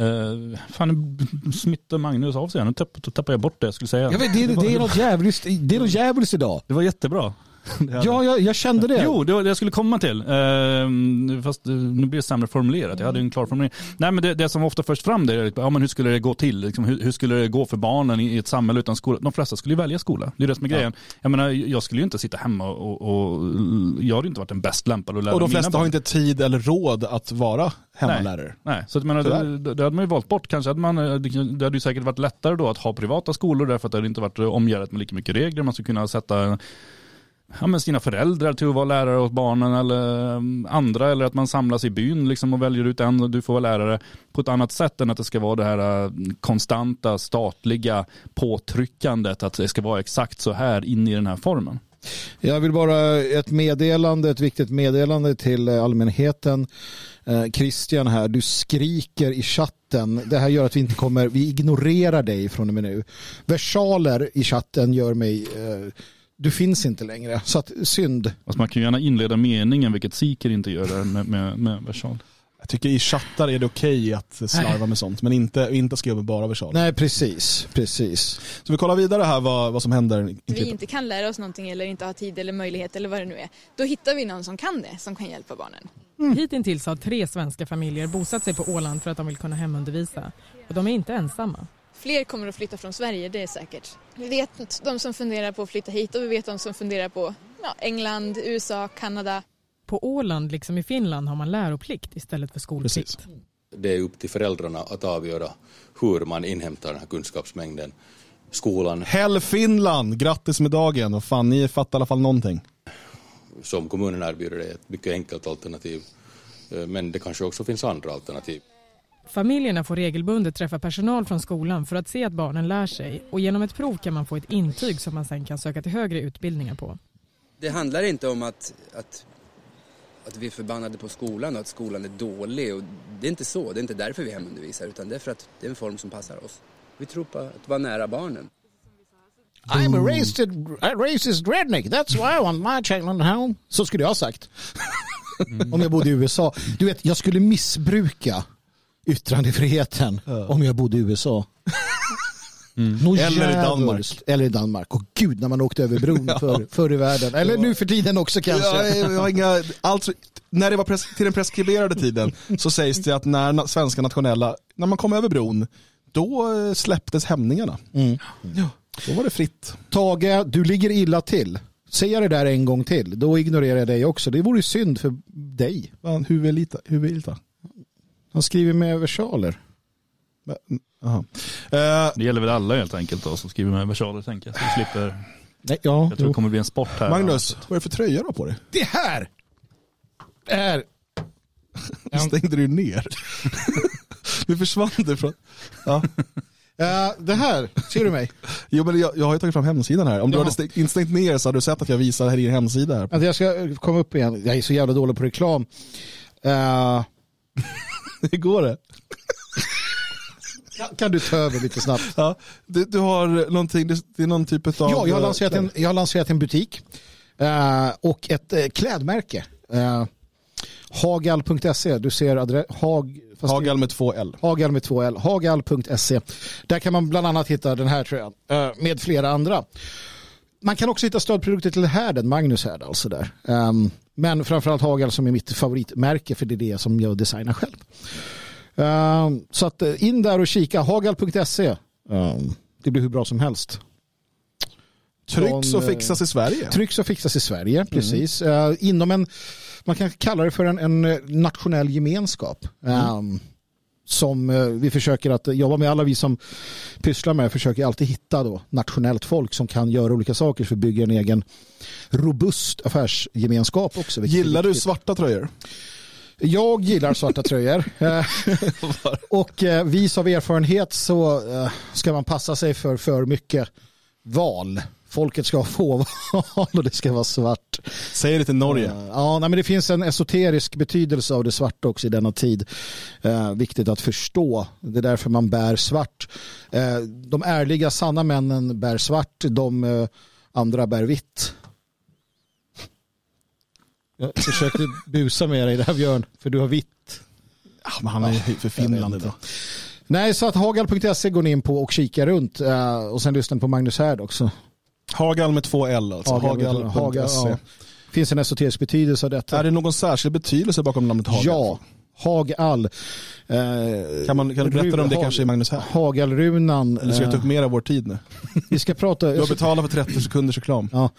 Uh, fan, smittar Magnus av sig? Nu tapp, då tappar jag bort det jag skulle säga. Jag vet, det, det, är något jävligt, det är något jävligt idag. Det var jättebra. Ja, jag, jag kände det. Jo, det var det jag skulle komma till. Ehm, fast eh, nu blir det sämre formulerat. Jag hade ju en klar formulering. Nej, men det, det som ofta förs fram det är ja, men hur skulle det gå till? Liksom, hur, hur skulle det gå för barnen i, ett samhälle utan skola? De flesta skulle ju välja skola. Det är det som är grejen. Jag menar, jag skulle ju inte sitta hemma och, och, jag hade inte varit den bäst lämpade att lära Och de flesta barn. har inte tid eller råd att vara hemmalärare. Nej, så att, jag menar, det, det hade man ju valt bort. Kanske hade man, eh, det hade ju säkert varit lättare då att ha privata skolor därför att det hade inte varit omgärdat med lika mycket regler. Man skulle kunna sätta ja, men sina föräldrar till att vara lärare åt barnen eller mm, andra eller att man samlas i byn liksom och väljer ut en och du får vara lärare på ett annat sätt än att det ska vara det här mm, konstanta statliga påtryckandet att det ska vara exakt så här in i den här formen. Jag vill bara ett meddelande, ett viktigt meddelande till allmänheten. Eh, Christian här, du skriker i chatten. Det här gör att vi inte kommer, vi ignorerar dig från och med nu. Versaler i chatten gör mig, eh, du finns inte längre. Så att synd. Alltså man kan ju gärna inleda meningen, vilket Siker inte gör med, med, med versal. Jag tycker i chattar är det okej att slarva med sånt, men inte, inte skriva med bara versaler. Nej, precis. precis. Så vi kollar vidare här vad, vad som händer vi inte kan lära oss någonting eller inte har tid eller möjlighet eller vad det nu är, då hittar vi någon som kan det, som kan hjälpa barnen. Hittills har tre svenska familjer bosatt sig på Åland för att de vill kunna hemundervisa. Och de är inte ensamma. Fler kommer att flytta från Sverige, det är säkert. Vi vet de som funderar på att flytta hit och vi vet de som funderar på ja, England, USA, Kanada. På Åland, liksom i Finland, har man läroplikt istället för skolplikt. Det är upp till föräldrarna att avgöra hur man inhämtar den här kunskapsmängden. Skolan, Hell Finland, grattis med dagen. Och fan, ni fattar i alla fall någonting. som kommunen erbjuder, är ett mycket enkelt alternativ. Eh, Men det kanske också finns andra alternativ. Familjerna får regelbundet träffa personal från skolan för att se att barnen lär sig och genom ett prov kan man få ett intyg som man sen kan söka till högre utbildningar på. Det handlar inte om att, att, att vi är förbannade på skolan och att skolan är dålig. Och det är inte så, det är inte därför vi hemundervisar utan det är för att det är en form som passar oss. Vi tror på att vara nära barnen. I'm a racist, a racist redneck. That's why I want my children home. Så skulle jag ha sagt. Om jag bodde i USA. Du vet, jag skulle missbruka yttrandefriheten om jag bodde i USA. Något Eller i Danmark. Eller i Danmark. Och gud, när man åkte över bron för, förr i världen. Eller nu för tiden också kanske. Ja, jag har inga, alltså, när det var pres, till den preskriberade tiden så sägs det att när svenska nationella, när man kom över bron, då eh, släpptes hämningarna. Ja, då var det fritt. Tage, du ligger illa till. Säger jag det där en gång till, då ignorerar jag dig också. Det vore synd för dig. Huvudlita, huvudlita. Han skriver med versaler. Aha. Eh, Det gäller väl alla helt enkelt då som skriver med versaler tänker jag. Så vi slipper, Nej, ja, jag tror det kommer bli en sport här. Magnus, vad är det för tröja du har på dig? Det här är... Stängde du ner. nu försvann du från... Ja. Eh, det här, ser du mig? Jo men jag, jag har ju tagit fram hemsidan här. Om du Jaha. hade stängt, instängt ner så hade du sett att jag visar här i din hemsida. Här. Jag ska komma upp igen. Jag är så jävla dålig på reklam. Eh, Hur går det? kan, du ta över lite snabbt? Ja, du, du har någonting, det, är någon typ av... Ja, jag har eh, lanserat en, jag har lanserat en butik eh, och ett eh, klädmärke. Eh, Hagal.se, du ser adress... Hag, Hagal med två L. Hagal med två L. Hagal.se. Där kan man bland annat hitta den här tröjan eh, med flera andra. Man kan också hitta stödprodukter till härden, Magnus härd alltså där. Ehm, men framförallt Hagal som är mitt favoritmärke för det är det som jag designar själv. Ehm, så att eh, in där och kika, hagal.se. Ehm, det blir hur bra som helst. Trycks och eh, fixas i Sverige. Trycks och fixas i Sverige, precis. Eh, inom en, man kan kalla det för en, en nationell gemenskap. Ehm, som eh, vi försöker att jobba med. Alla vi som pysslar med försöker alltid hitta då nationellt folk som kan göra olika saker för att bygga en egen robust affärsgemenskap också. Gillar du svarta tröjor? Jag gillar svarta tröjor. Eh, och eh, vis av erfarenhet så ska man passa sig för för mycket val. Folket ska få val och det ska vara svart. Säg det till Norge. Eh, Ja, nej, men det finns en esoterisk betydelse av det svarta också i denna tid. Eh, viktigt att förstå. Det är därför man bär svart. Eh, de ärliga, sanna männen bär svart. De eh, andra bär vitt. Jag försökte busa med dig där Björn, för du har vitt. Ja, men han är ju för Finland idag. Nej, så att hagal.se går ni in på och kikar runt. eh, och sen lyssnar på Magnus Härd också. Hagal med två L alltså. Hagal, Hagal, Hagal.se. ja. Finns en esoterisk betydelse av detta. Är det någon särskild betydelse bakom namnet Hagal? Ja, Hagal. Eh, Kan, man, kan du berätta om det Hag- kanske är Magnus här? Hagalrunan. Eller ska jag ta upp eh, mer av vår tid nu? vi ska prata... Du har betalat för 30 sekunders reklam. Ja.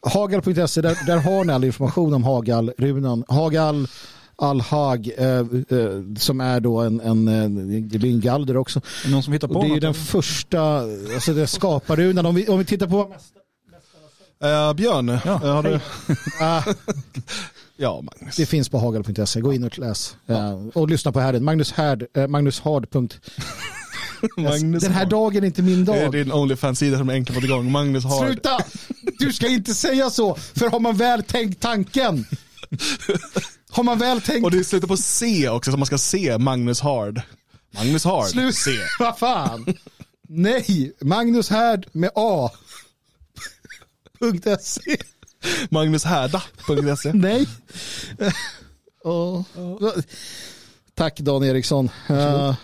Hagal.se, där, där har ni all information om Hagalrunan. Hagal Al-Hag eh, eh, som är då en, en, eh, det blir en galder också. Någon som hittar på Och det är ju något? den första, alltså det är skaparrunan. Om vi, om vi tittar på Eh, Björn, Ja, eh, har du... Ah, Ja, Magnus. det finns på hagal.se, gå in och läs. Eh, och lyssna på härden. Magnus Härd, eh, Magnus Hard. Magnus Den här Hard. dagen är inte min Det är dag. din Onlyfans-sida som är enkel fått igång. Magnus Hard. Sluta! Du ska inte säga så, för har man väl tänkt tanken har man väl tänkt Och det slutar på C också, så man ska se Magnus Hard. Magnus Hard. Slut. C. Vad fan? Nej, Magnus Härd med A. .se. Magnushärda.se. Nej. Åh. Tack Dan Eriksson. Uh,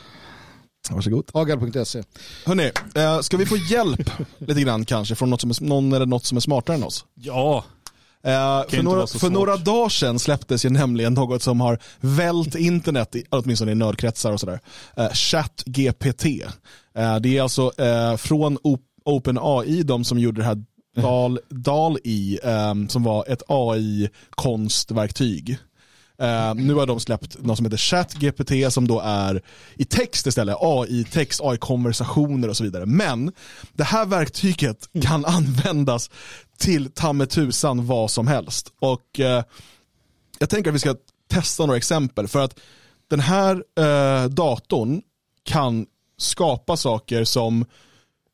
Varsågod. Hagal.se. Hörni, eh, ska vi få hjälp lite grann kanske från något som är, någon eller något som är smartare än oss? Ja, Eh, för några, för några dagar sedan släpptes ju nämligen något som har vält internet, i, åtminstone i nördkretsar och sådär. Eh, ChatGPT. Eh, det är alltså eh, från OpenAI, de som gjorde det här DAL, DAL-I, eh, som var ett AI-konstverktyg. Eh, nu har de släppt något som heter ChatGPT som då är i text istället, AI-text, AI-konversationer och så vidare. Men det här verktyget kan användas till ta med tusan vad som helst. Och eh, jag tänker att vi ska testa några exempel för att den här eh, datorn kan skapa saker som,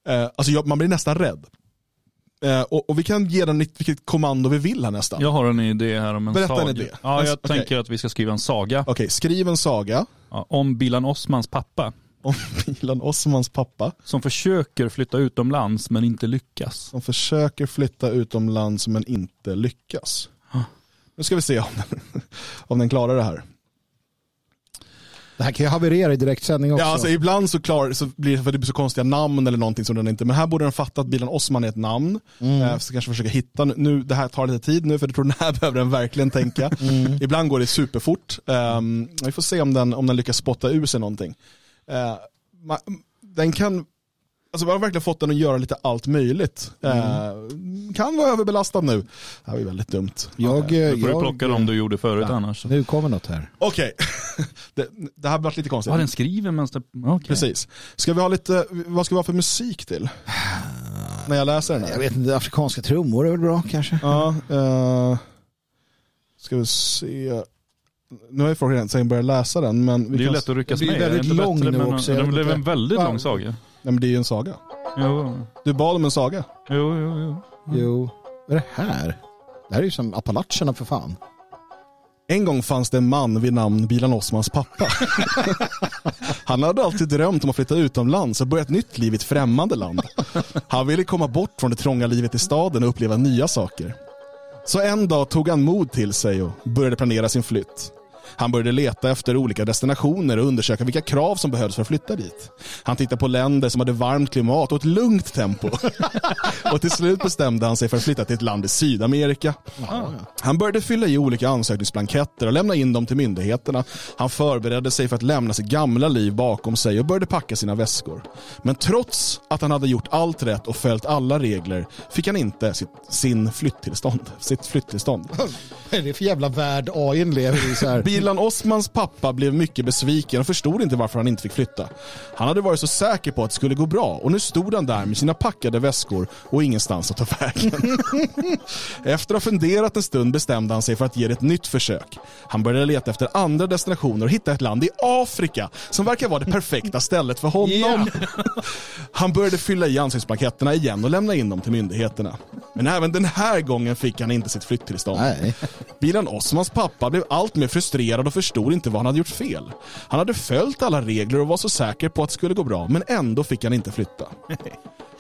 eh, alltså jag, man blir nästan rädd. Eh, och, och vi kan ge den vilket kommando vi vill här nästan. jag har en idé här om en Berätta en saga. idé. Ja, jag Okej. tänker att vi ska skriva en saga Okej, skriv en saga ja, om Bilan Osmans pappa. Om Milan Osmans pappa Som försöker flytta utomlands men inte lyckas. som försöker flytta utomlands men inte lyckas. Nu ska vi se om den, om den klarar det här. Det här kan ju haverera i direktsändning också. Ja, alltså, ibland så, klar, så blir det för det blir så konstiga namn eller någonting som den inte, men här borde den fatta att bilen Osman är ett namn. Eh, så kanske försöka hitta, nu, det här tar lite tid nu för jag tror den här behöver den verkligen tänka. Ibland går det superfort. Um, vi får se om den, om den lyckas spotta ur sig någonting. Eh, den kan Alltså vi har verkligen fått den att göra lite allt möjligt. Mm. Eh, kan vara överbelastad nu. Det här var ju väldigt dumt. Jag, Du får jag, plocka dem du gjorde förut Ja. annars. Nu kommer något här. Okej, det, det här varit lite konstigt. Ja, den skriver medan det... Okej. Precis. Ska vi ha lite, vad ska vi ha för musik till? När jag läser den här. Jag vet inte, afrikanska trummor är väl bra kanske? Ja, eh, ska vi se. Nu har ju folk redan börjat läsa den, men Det är ju lätt att ryckas Det blir med. Är det väldigt inte lång nu också, Det blev en väldigt lång saga. Nej men det är ju en saga. Jo, Du bad om en saga. jo, jo. jo. Jo. Vad är det här? Det här är ju som Appalacherna för fan. En gång fanns det en man vid namn Bilan Osmans pappa. Han hade alltid drömt om att flytta utomlands och börja ett nytt liv i ett främmande land. Han ville komma bort från det trånga livet i staden och uppleva nya saker. Så en dag tog han mod till sig och började planera sin flytt. Han började leta efter olika destinationer och undersöka vilka krav som behövdes för att flytta dit. Han tittade på länder som hade varmt klimat och ett lugnt tempo. och till slut bestämde han sig för att flytta till ett land i Sydamerika. Han började fylla i olika ansökningsblanketter och lämna in dem till myndigheterna. Han förberedde sig för att lämna sitt gamla liv bakom sig och började packa sina väskor. Men trots att han hade gjort allt rätt och följt alla regler fick han inte sitt, sin flytttillstånd. Sitt flytttillstånd. Vad är det för jävla värld AIn lever i så här? Bilan Osmans pappa blev mycket besviken och förstod inte varför han inte fick flytta. Han hade varit så säker på att det skulle gå bra och nu stod han där med sina packade väskor och ingenstans att ta vägen. Efter att ha funderat en stund bestämde han sig för att ge det ett nytt försök. Han började leta efter andra destinationer och hitta ett land i Afrika som verkar vara det perfekta stället för honom. Han började fylla i ansökningsblanketterna igen och lämna in dem till myndigheterna. Men även den här gången fick han inte sitt flytttillstånd. Bilan Osmans pappa blev allt mer frustrerad och förstod inte vad han hade gjort fel. Han hade följt alla regler och var så säker på att det skulle gå bra, men ändå fick han inte flytta.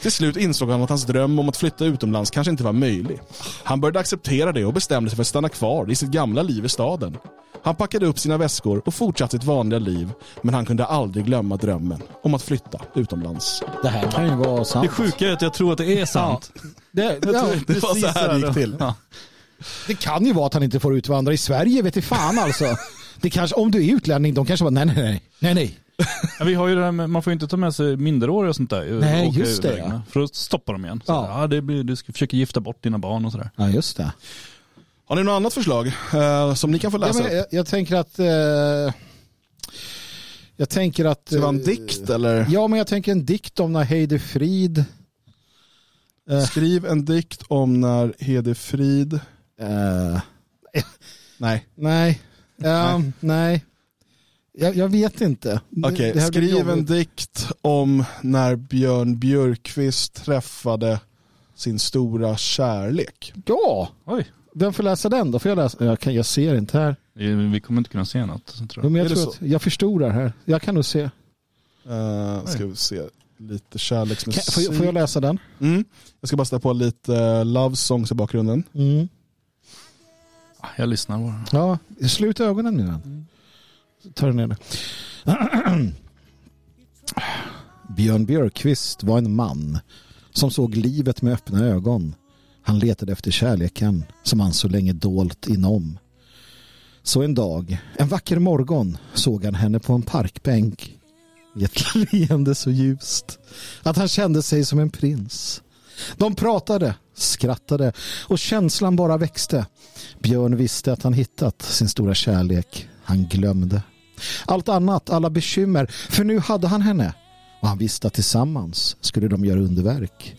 Till slut insåg han att hans dröm om att flytta utomlands kanske inte var möjlig. Han började acceptera det och bestämde sig för att stanna kvar i sitt gamla liv i staden. Han packade upp sina väskor och fortsatte sitt vanliga liv, men han kunde aldrig glömma drömmen om att flytta utomlands. Det här kan ju vara sant. Det sjuka är att jag tror att det är sant. Det, ja, Det var så här det gick till. Ja. Det kan ju vara att han inte får utvandra i Sverige, vet i fan alltså. Det kanske, om du är utlänning, de kanske bara nej, nej, nej, nej, nej. Ja, vi har ju det här med, man får ju inte ta med sig minderåriga och sånt där. Nej, Åka just det, ja. För att stoppa dem igen. Så, Ja. ja. det blir, du ska försöka gifta bort dina barn och sådär. Ja, just det. Har ni något annat förslag eh, som ni kan få Ja, läsa? men jag, jag tänker att... Eh, jag tänker att... Ska det vara en eh, dikt eller? Ja, men jag tänker en dikt om när Heide Frid... Eh, Skriv en dikt om när Hedefrid... eh, Nej. nej. Ja, nej. Jag, jag vet inte. Det- Okej, blir skriv en dikt om när Björn Björkqvist träffade sin stora kärlek. Ja, Oj. vem får läsa den då? Får jag läsa? Jag, kan, jag ser inte här. Vi kommer inte kunna se något. så Tror Men jag. jag, Är det tror att jag förstorar här. Jag kan nog se. Uh, ska vi se, lite Kan, kärleksmusik. får, jag, får jag läsa den? Mm. Jag ska bara ställa på lite uh, love songs i bakgrunden. Mm. Jag lyssnar bara. Ja, slut ögonen nu. Mm. Ta den ner det. Björn Björkqvist var en man som såg livet med öppna ögon. Han letade efter kärleken som han så länge dolt inom. Så en dag, en vacker morgon, såg han henne på en parkbänk i ett leende så ljust att han kände sig som en prins. De pratade, skrattade och känslan bara växte. Björn visste att han hittat sin stora kärlek. Han glömde. Allt annat, alla bekymmer, för nu hade han henne. Och han visste att tillsammans skulle de göra underverk.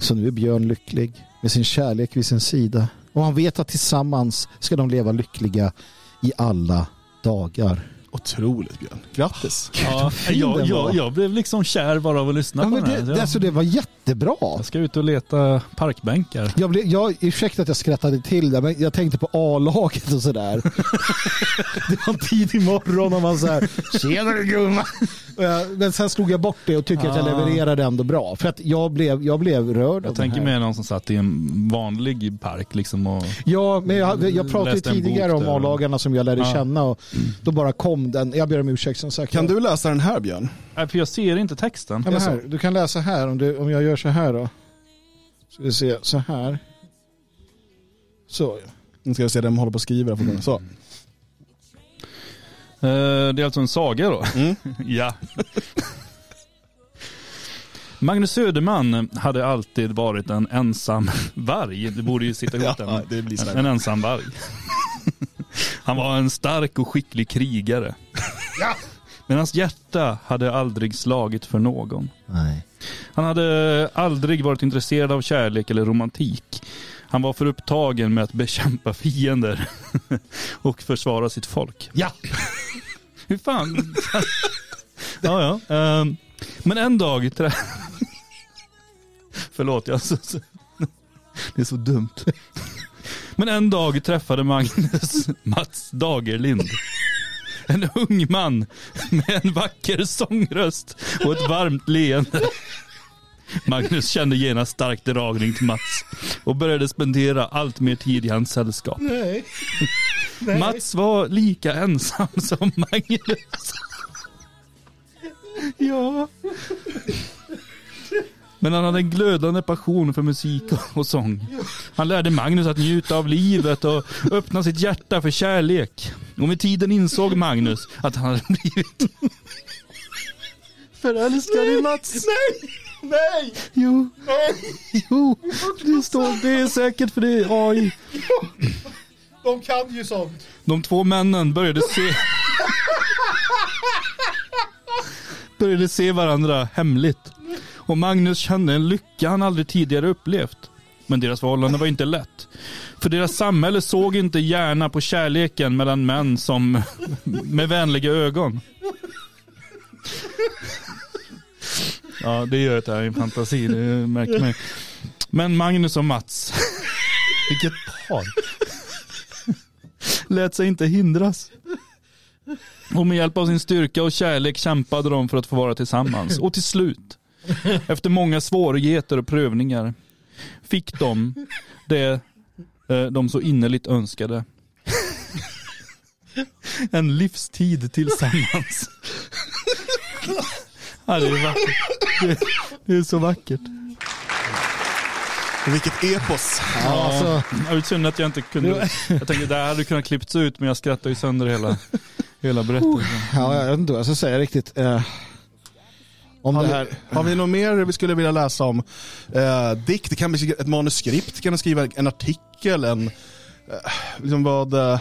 Så nu är Björn lycklig med sin kärlek vid sin sida. Och han vet att tillsammans ska de leva lyckliga i alla dagar. Otroligt Björn. Grattis. Ja, jag, jag, jag blev liksom kär bara av att lyssna Ja, på men den här. det, alltså, det var jättebra. Jag ska ut och leta parkbänkar. Jag, blev, jag, ursäkta att jag skrattade till det, men jag tänkte på A-laget och sådär. det var en tidig morgon och man så här, tjenare gumman. Men sen slog jag bort det och tyckte att jag Ah. levererade ändå bra. För att jag blev, jag blev rörd Jag tänker mig någon som satt i en vanlig park liksom och Ja, men jag, jag pratade tidigare om där. A-lagarna som jag lärde Ja. känna och då bara kom den. Jag ber om ursäkt som sagt. Kan du läsa den här Björn? Nej, för jag ser inte texten. Ja, här, du kan läsa här om, du, om jag gör så här då. Ska vi se, så här. Så ja. Nu ska vi se, den håller på att skriva. här. Så. Eh, Det är alltså en saga då? Mm. ja. Magnus Söderman hade alltid varit en ensam varg. Det borde ju sitta ihop Ja. En ensam varg. Han var en stark och skicklig krigare. Men hans hjärta hade aldrig slagit för någon. Nej. Han hade aldrig varit intresserad av kärlek eller romantik. Han var för upptagen med att bekämpa fiender och försvara sitt folk. Ja! Hur fan? ja, ja. ehm, Men en dag... Trä... Förlåt, jag... Det är så dumt. Men en dag träffade Magnus Mats Dagerlind. En ung man med en vacker sångröst och ett varmt leende. Magnus kände genast stark dragning till Mats och började spendera allt mer tid i hans sällskap. Nej. Mats var lika ensam som Magnus. ja. Men han hade en glödande passion för musik och sång. Han lärde Magnus att njuta av livet och öppna sitt hjärta för kärlek. Och med tiden insåg Magnus att han hade blivit Förälskad i Mats. Nej! Nej! Jo. Nej! Jo, det står, det är säkert för det är AI. De kan ju sånt. De två männen började se började se varandra hemligt. Och Magnus kände en lycka han aldrig tidigare upplevt. Men deras förhållande var inte lätt. För deras samhälle såg inte gärna på kärleken mellan män som med vänliga ögon. Ja, det gör det här i en fantasi, det märker man ju. Men Magnus och Mats, vilket par, lät sig inte hindras. Och med hjälp av sin styrka och kärlek kämpade de för att få vara tillsammans. Och till slut, efter många svårigheter och prövningar, fick de det eh, de så innerligt önskade. En livstid tillsammans. Ja, det är vackert. Det, det är så vackert. Vilket epos. Ja, alltså. det var synd att jag inte kunde. Jag tänkte det här hade kunnat klippts ut men jag skrattade ju sönder hela, hela berättelsen. Ja, jag vet inte vad jag ska säga riktigt. Om Har det vi, här. har vi något mer vi skulle vilja läsa om? Eh, dikt, det kan bli ett manuskript, kan du skriva en artikel, en... Eh, liksom vad... Eh,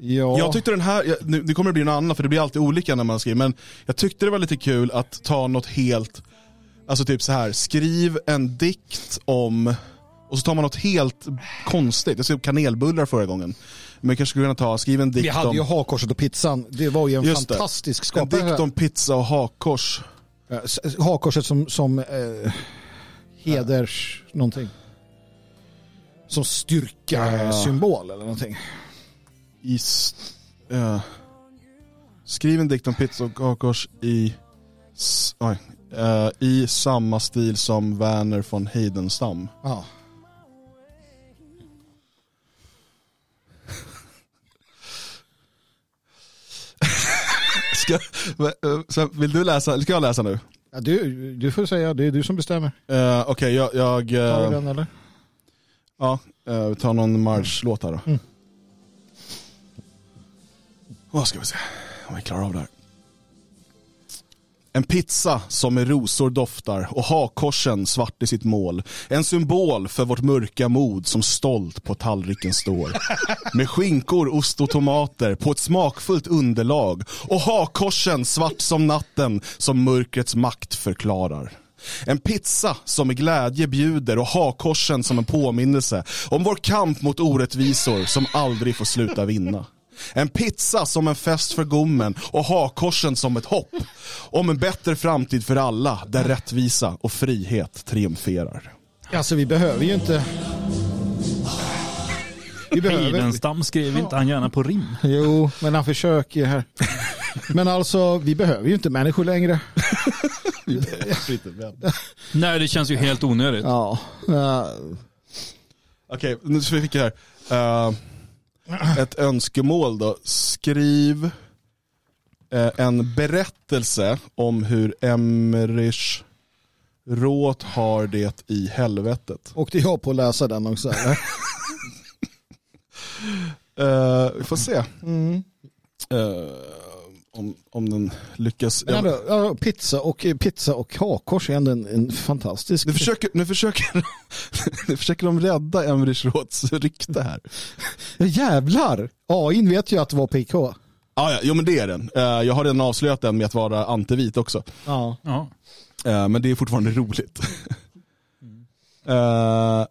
Ja. Jag tyckte den här, jag- nu, det kommer bli en annan för det blir alltid olika när man skriver, men jag tyckte det var lite kul att ta något helt, alltså typ så här, skriv en dikt om, och så tar man något helt konstigt. Jag skrev kanelbullar förra gången. Men jag kanske skulle kunna ta, skriv en dikt Vi hade om... ju hakkorset och pizzan. Det var ju en Just det. fantastisk En skapare. dikt om pizza och hakkors. Eh, Hakkorset som, som eh, heders någonting. Som styrka Ja. symbol eller någonting. I, s- eh, skriv en dikt om pizza och hakkors i, oj, eh, i samma stil som Werner von Heidenstam. Ja. Ska, eh, så vill du läsa, eller ska jag läsa nu? Ja, du, du får säga, det är du som bestämmer. Uh, Okej, jag... jag Tar eh, du den eller? Ja, eh, vi tar någon marschlåt här då. Mm. Vad ska vi se om vi klarar av det här. En pizza som med rosor doftar och hakkorsen svart i sitt mål. En symbol för vårt mörka mod som stolt på tallriken står. Med skinkor, ost och tomater på ett smakfullt underlag. Och hakkorsen svart som natten som mörkrets makt förklarar. En pizza som med glädje bjuder och hakkorsen som en påminnelse om vår kamp mot orättvisor som aldrig får sluta vinna. En pizza som en fest för gommen och hakkorsen som ett hopp om en bättre framtid för alla där rättvisa och frihet triumferar. Alltså vi behöver ju inte... Vi behöver... Heidenstam skrev inte han gärna på rim. Jo, men han försöker här. Men alltså, vi behöver ju inte människor längre. Nej, det känns ju helt onödigt. Ja. eh, Okej, nu så fick jag här. Eh, ett önskemål då. Skriv eh, en berättelse om hur Emmerich Roth har det i helvetet. Åkte jag på att läsa den också? Eh, vi får se. Mm. Eh, om, om den lyckas. Men ändå, ja, pizza, och, pizza och hakkors är ändå en, en fantastisk... Nu försöker, nu, försöker, nu försöker de rädda Emrich Roths rykte här. Ja, jävlar! AI vet ju att det var PK. Ah, ja, jo men det är den. Eh, jag har redan avslöjat den med att vara antivit också. Ja. Ja. Eh, men det är fortfarande roligt. uh,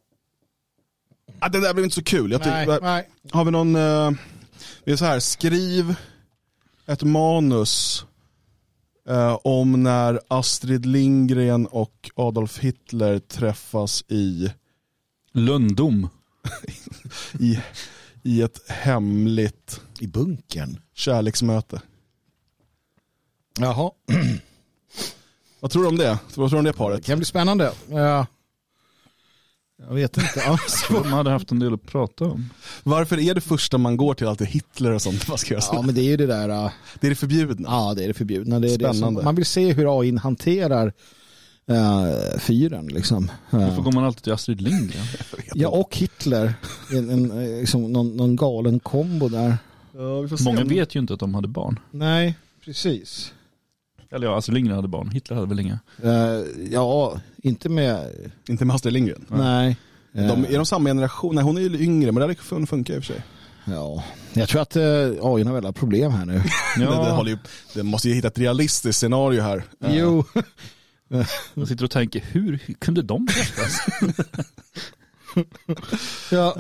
ah, den där blev inte så kul. Jag Nej, tycker, nej. Har vi någon, uh, det är så här, skriv ett manus eh, om när Astrid Lindgren och Adolf Hitler träffas i Lundom. i, i ett hemligt I bunkern. kärleksmöte. Jaha, Vad tror du om det? Vad tror du om det det paret? kan bli spännande. Ja. Jag vet inte. Alltså. De hade haft en del att prata om. Varför är det första man går till alltid Hitler och sånt? Vad ska jag säga? Ja, men det är ju det där. äh, Det är det förbjudna. Ja, det är det förbjudna. Det är det som, Spännande. man vill se hur AI hanterar uh, fyren. Liksom. Eh, Varför går man alltid till Astrid Lindgren? ja, och Hitler. En, en, liksom, någon, någon galen kombo där. Ja, vi får se Många vet ju inte att de hade barn. Nej, precis. Eller ja, Astrid Lindgren hade barn. Hitler hade väl inga. Eh, ja, inte med... Inte med Astrid Lindgren. Nej. De, Eh, är de samma generation? Nej, hon är ju yngre, men det hade fun- funkar i och för sig. Ja, jag tror att uh, AI har väldigt problem här nu. Det, det, ju, det måste ju hitta ett realistiskt scenario här. Eh, Jo. Jag sitter och tänker, hur kunde de träffas? Ja,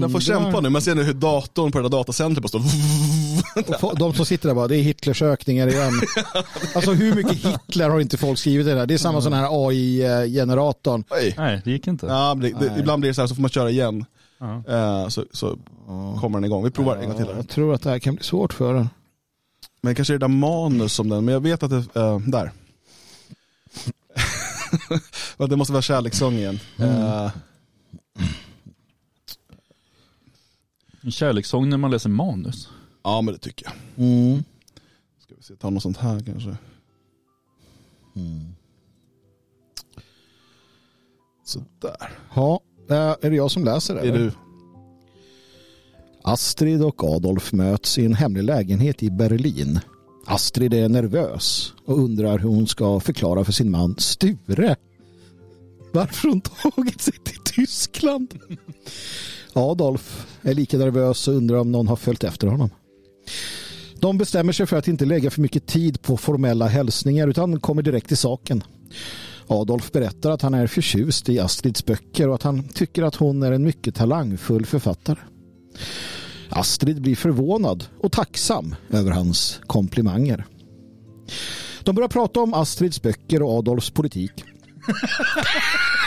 Jag får kämpa nu, man ser nu hur datorn på det där datacentret bara står... De som sitter där bara, det är Hitlers ökningar igen. Alltså hur mycket Hitler har inte folk skrivit i det där? Det är samma sån här AI-generatorn. Nej, det gick inte. Ja, men det, det, ibland blir det så här, så får man köra igen. Ja. Eh, så, så kommer den igång. Vi provar en gång till. här. Jag tror att det här kan bli svårt för den. Men kanske är det där manus som den, men jag vet att det, eh, där. Ja, det måste vara kärlekssång igen. Eh, En kärlekssång när man läser manus. ja men det tycker jag. Mm. Ska vi se, ta något sånt här kanske. Sådär. Ja, eh, är det jag som läser det? Det är eller? du. Astrid och Adolf möts i en hemlig lägenhet i Berlin. Astrid är nervös och undrar hur hon ska förklara för sin man Sture varför hon tagit sig till Tyskland. Adolf är lika nervös och undrar om någon har följt efter honom. De bestämmer sig för att inte lägga för mycket tid på formella hälsningar utan kommer direkt till saken. Adolf berättar att han är förtjust i Astrids böcker och att han tycker att hon är en mycket talangfull författare. Astrid blir förvånad och tacksam över hans komplimanger. De börjar prata om Astrids böcker och Adolfs politik.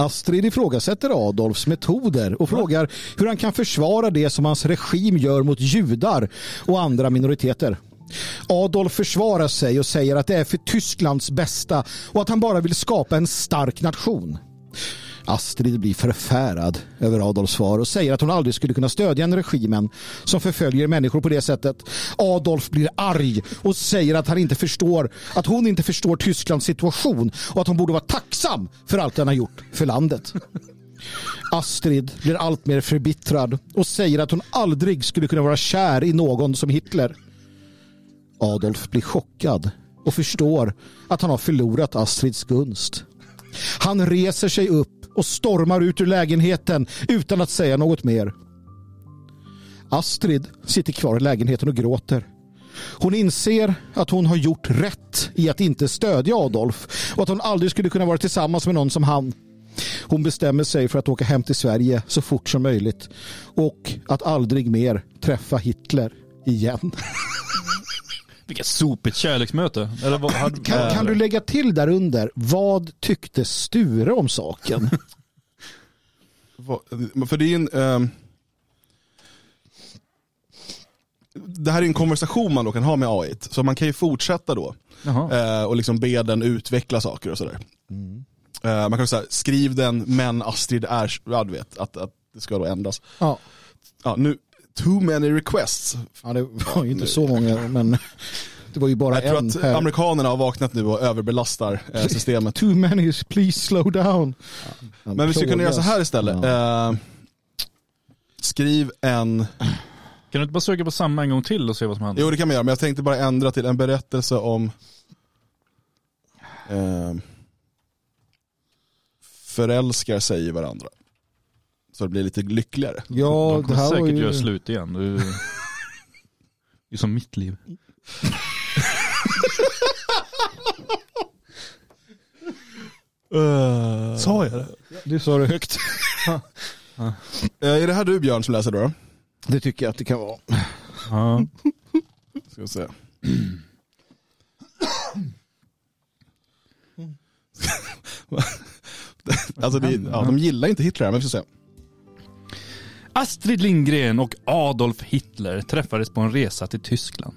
Astrid ifrågasätter Adolfs metoder och frågar hur han kan försvara det som hans regim gör mot judar och andra minoriteter. Adolf försvarar sig och säger att det är för Tysklands bästa och att han bara vill skapa en stark nation. Astrid blir förfärad över Adolfs svar och säger att hon aldrig skulle kunna stödja en regimen som förföljer människor på det sättet. Adolf blir arg och säger att han inte förstår att hon inte förstår Tysklands situation och att hon borde vara tacksam för allt den har gjort för landet. Astrid blir allt mer förbittrad och säger att hon aldrig skulle kunna vara kär i någon som Hitler. Adolf blir chockad och förstår att han har förlorat Astrids gunst. Han reser sig upp och stormar ut ur lägenheten utan att säga något mer. Astrid sitter kvar i lägenheten och gråter. Hon inser att hon har gjort rätt i att inte stödja Adolf och att hon aldrig skulle kunna vara tillsammans med någon som han. Hon bestämmer sig för att åka hem till Sverige så fort som möjligt och att aldrig mer träffa Hitler igen. Vilket sopigt kärleksmöte. Eller vad, hade, Kan, kan du lägga till där under vad tyckte Sture om saken? För det är ju en... ehm, det här är en konversation man då kan ha med AI. Så man kan ju fortsätta då. Jaha. eh, och liksom be den utveckla saker och sådär. Eh, man kan säga, skriv den men Astrid är, ja du vet, att, att det ska då ändras. Ja. Ja, nu, too many requests. Ja, det var ju inte så många, men det var ju bara Jag tror en att här. amerikanerna har vaknat nu och överbelastar eh, systemet. Too many, please slow down. Men vi skulle kunna göra så här istället. Eh, skriv en Kan du inte bara söka på samma en gång till och se vad som händer? Jo det kan man göra, men jag tänkte bara ändra till en berättelse om eh, förälskar sig i varandra. Så det blir lite lyckligare. Ja, De det kommer säkert ju... göra slut igen. Det är, det är som mitt liv. Sa jag det? Du sa det högt. Eh, är det här du Björn som läser då? Det tycker jag att det kan vara. Ja. Ska vi se. alltså det, ja, de gillar inte Hitler, men vi får se. Astrid Lindgren och Adolf Hitler träffades på en resa till Tyskland.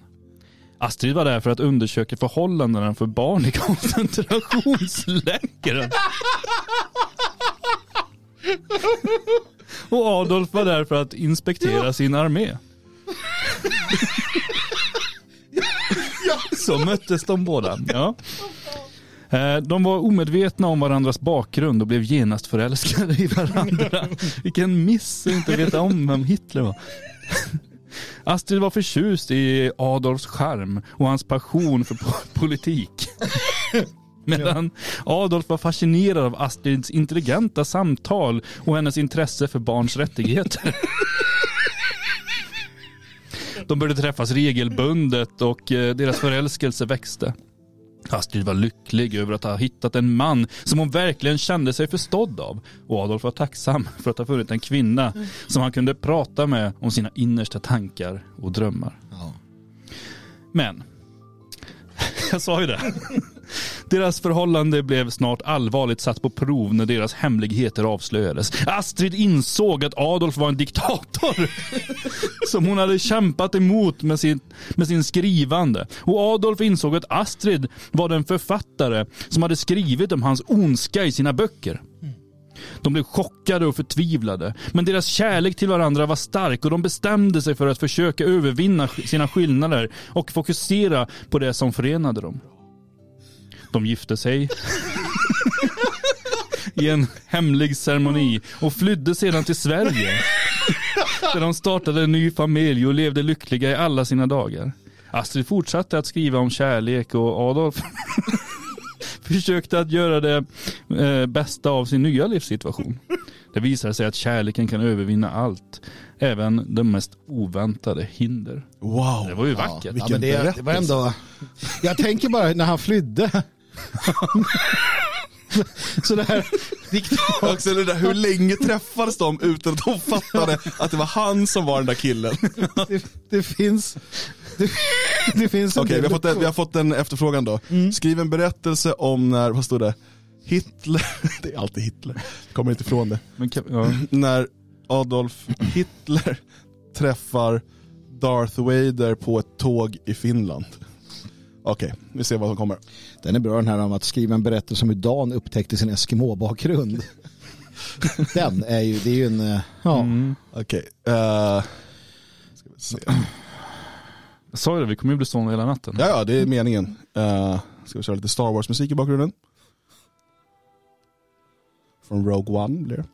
Astrid var där för att undersöka förhållandena för barn i koncentrationslägren. Och Adolf var där för att inspektera sin armé. Så möttes de båda. Ja. Eh, De var omedvetna om varandras bakgrund och blev genast förälskade i varandra. Vilken miss att inte veta om vem Hitler var. Astrid var förtjust i Adolfs charm och hans passion för po- politik. Medan Adolf var fascinerad av Astrids intelligenta samtal och hennes intresse för barns rättigheter. De började träffas regelbundet och eh, deras förälskelse växte. Astrid var lycklig över att ha hittat en man som hon verkligen kände sig förstådd av. Och Adolf var tacksam för att ha funnit en kvinna som han kunde prata med om sina innersta tankar och drömmar. Men, jag sa ju det. Deras förhållande blev snart allvarligt satt på prov när deras hemligheter avslöjades. Astrid insåg att Adolf var en diktator som hon hade kämpat emot med sin, med sin skrivande. Och Adolf insåg att Astrid var den författare som hade skrivit om hans ondska i sina böcker. De blev chockade och förtvivlade. Men deras kärlek till varandra var stark och de bestämde sig för att försöka övervinna sina skillnader och fokusera på det som förenade dem. De gifte sig i en hemlig ceremoni och flydde sedan till Sverige. Där de startade en ny familj och levde lyckliga i alla sina dagar. Astrid fortsatte att skriva om kärlek och Adolf försökte att göra det eh, bästa av sin nya livssituation. Det visade sig att kärleken kan övervinna allt, även de mest oväntade hinder. Wow. Det var ju vackert. Ja, men det, det var ändå... Jag tänker bara när han flydde. Så det här... Också det där, hur länge träffades de utan att de fattade att det var han som var den där killen? Det, det finns... Det, det finns en Okej, vi, har fått en- vi har fått en efterfrågan då. Skriv en berättelse om när, vad stod det? Hitler, det är alltid Hitler, kommer inte ifrån det. Men ja. När Adolf Hitler träffar Darth Vader på ett tåg i Finland. Okej, vi ser vad som kommer. Den är bra den här om att skriva en berättelse om hur Dan upptäckte sin Eskimo-bakgrund. Den är ju, det är ju en, eh, ja. Okej, eh, ska vi se. Jag sa ju det, vi kommer ju bli stående hela natten. Ja, ja, det är meningen. Uh, ska vi köra lite Star Wars-musik i bakgrunden? Från Rogue One blir det.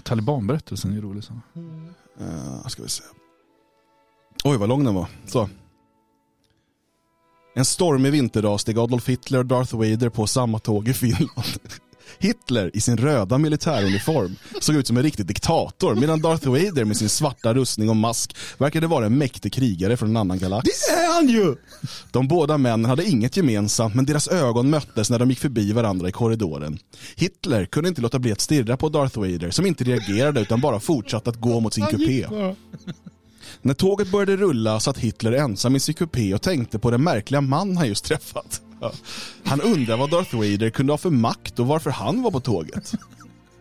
Talibanberättelsen är ju rolig. Så. Uh, ska vi se. Oj, vad lång den var. Så. En stormig vinterdag steg Adolf Hitler och Darth Vader på samma tåg i Finland. Hitler i sin röda militäruniform såg ut som en riktig diktator medan Darth Vader med sin svarta rustning och mask verkade vara en mäktig krigare från en annan galax. Det är han ju! De båda männen hade inget gemensamt men deras ögon möttes när de gick förbi varandra i korridoren. Hitler kunde inte låta bli att stirra på Darth Vader som inte reagerade utan bara fortsatte att gå mot sin kupé. När tåget började rulla satt Hitler ensam i sin kupé och tänkte på den märkliga man han just träffat. Han undrade vad Darth Vader kunde ha för makt och varför han var på tåget.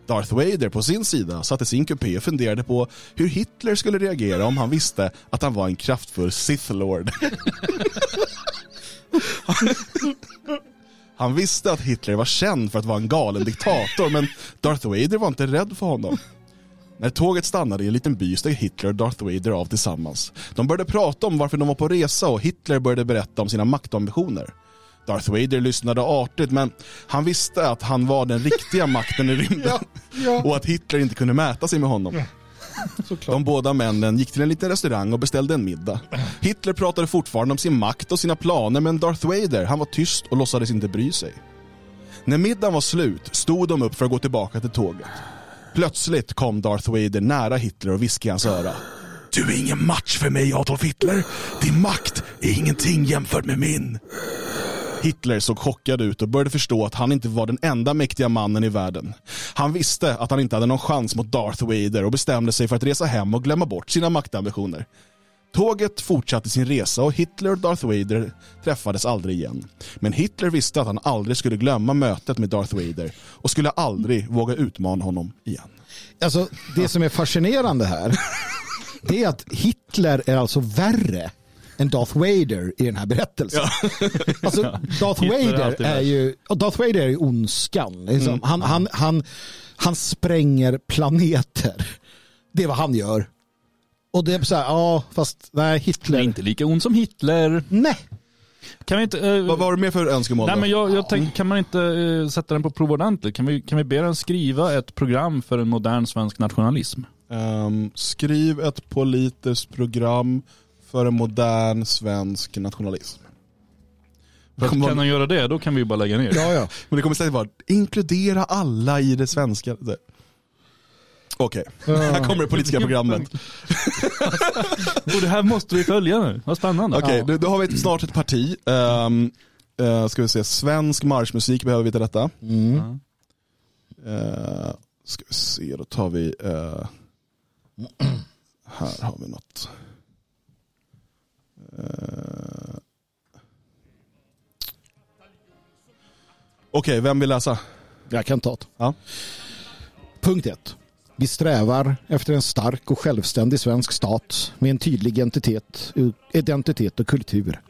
Darth Vader på sin sida satt i sin kupé och funderade på hur Hitler skulle reagera om han visste att han var en kraftfull Sith Lord. Han visste att Hitler var känd för att vara en galen diktator men Darth Vader var inte rädd för honom. När tåget stannade i en liten by steg Hitler och Darth Vader av tillsammans. De började prata om varför de var på resa och Hitler började berätta om sina maktambitioner. Darth Vader lyssnade artigt men han visste att han var den riktiga makten i rymden och att Hitler inte kunde mäta sig med honom. De båda männen gick till en liten restaurang och beställde en middag. Hitler pratade fortfarande om sin makt och sina planer men Darth Vader han var tyst och låtsades inte bry sig. När middagen var slut stod de upp för att gå tillbaka till tåget. Plötsligt kom Darth Vader nära Hitler och viskade i hans öra. Du är ingen match för mig Adolf Hitler. Din makt är ingenting jämfört med min. Hitler såg chockad ut och började förstå att han inte var den enda mäktiga mannen i världen. Han visste att han inte hade någon chans mot Darth Vader och bestämde sig för att resa hem och glömma bort sina maktambitioner. Tåget fortsatte sin resa och Hitler och Darth Vader träffades aldrig igen. Men Hitler visste att han aldrig skulle glömma mötet med Darth Vader och skulle aldrig våga utmana honom igen. Alltså, det som är fascinerande här, det är att Hitler är alltså värre än Darth Vader i den här berättelsen. Alltså, Darth är Vader är ju, Darth Vader är ju ondskan. Liksom. Mm. Han, han, han, han spränger planeter. Det är vad han gör. Och det är så här, ja, fast nej, Hitler. är inte lika ond som Hitler. Nej. Kan vi inte... eh, Vad var det mer för önskemål Nej, då? men jag, jag tänkte, kan man inte eh, sätta den på prov ordentligt? Kan vi, kan vi be den skriva ett program för en modern svensk nationalism? Ehm, skriv ett politiskt program för en modern svensk nationalism. För kan vara- han göra det, då kan vi ju bara lägga ner. Ja, ja. Men det kommer säkert vara inkludera alla i det svenska. det- Okej, här kommer det politiska programmet. Och det här måste vi följa nu. Vad spännande. Okej, då, då har vi ett, snart ett parti. Um, ska vi se, svensk marschmusik behöver vi till detta. Mm. Eh, ska vi se, då tar vi... eh, här har vi något. Eh, Okej, vem vill läsa? Jag kan ta det. Ja. Punkt 1. Vi strävar efter en stark och självständig svensk stat med en tydlig identitet, identitet och kultur.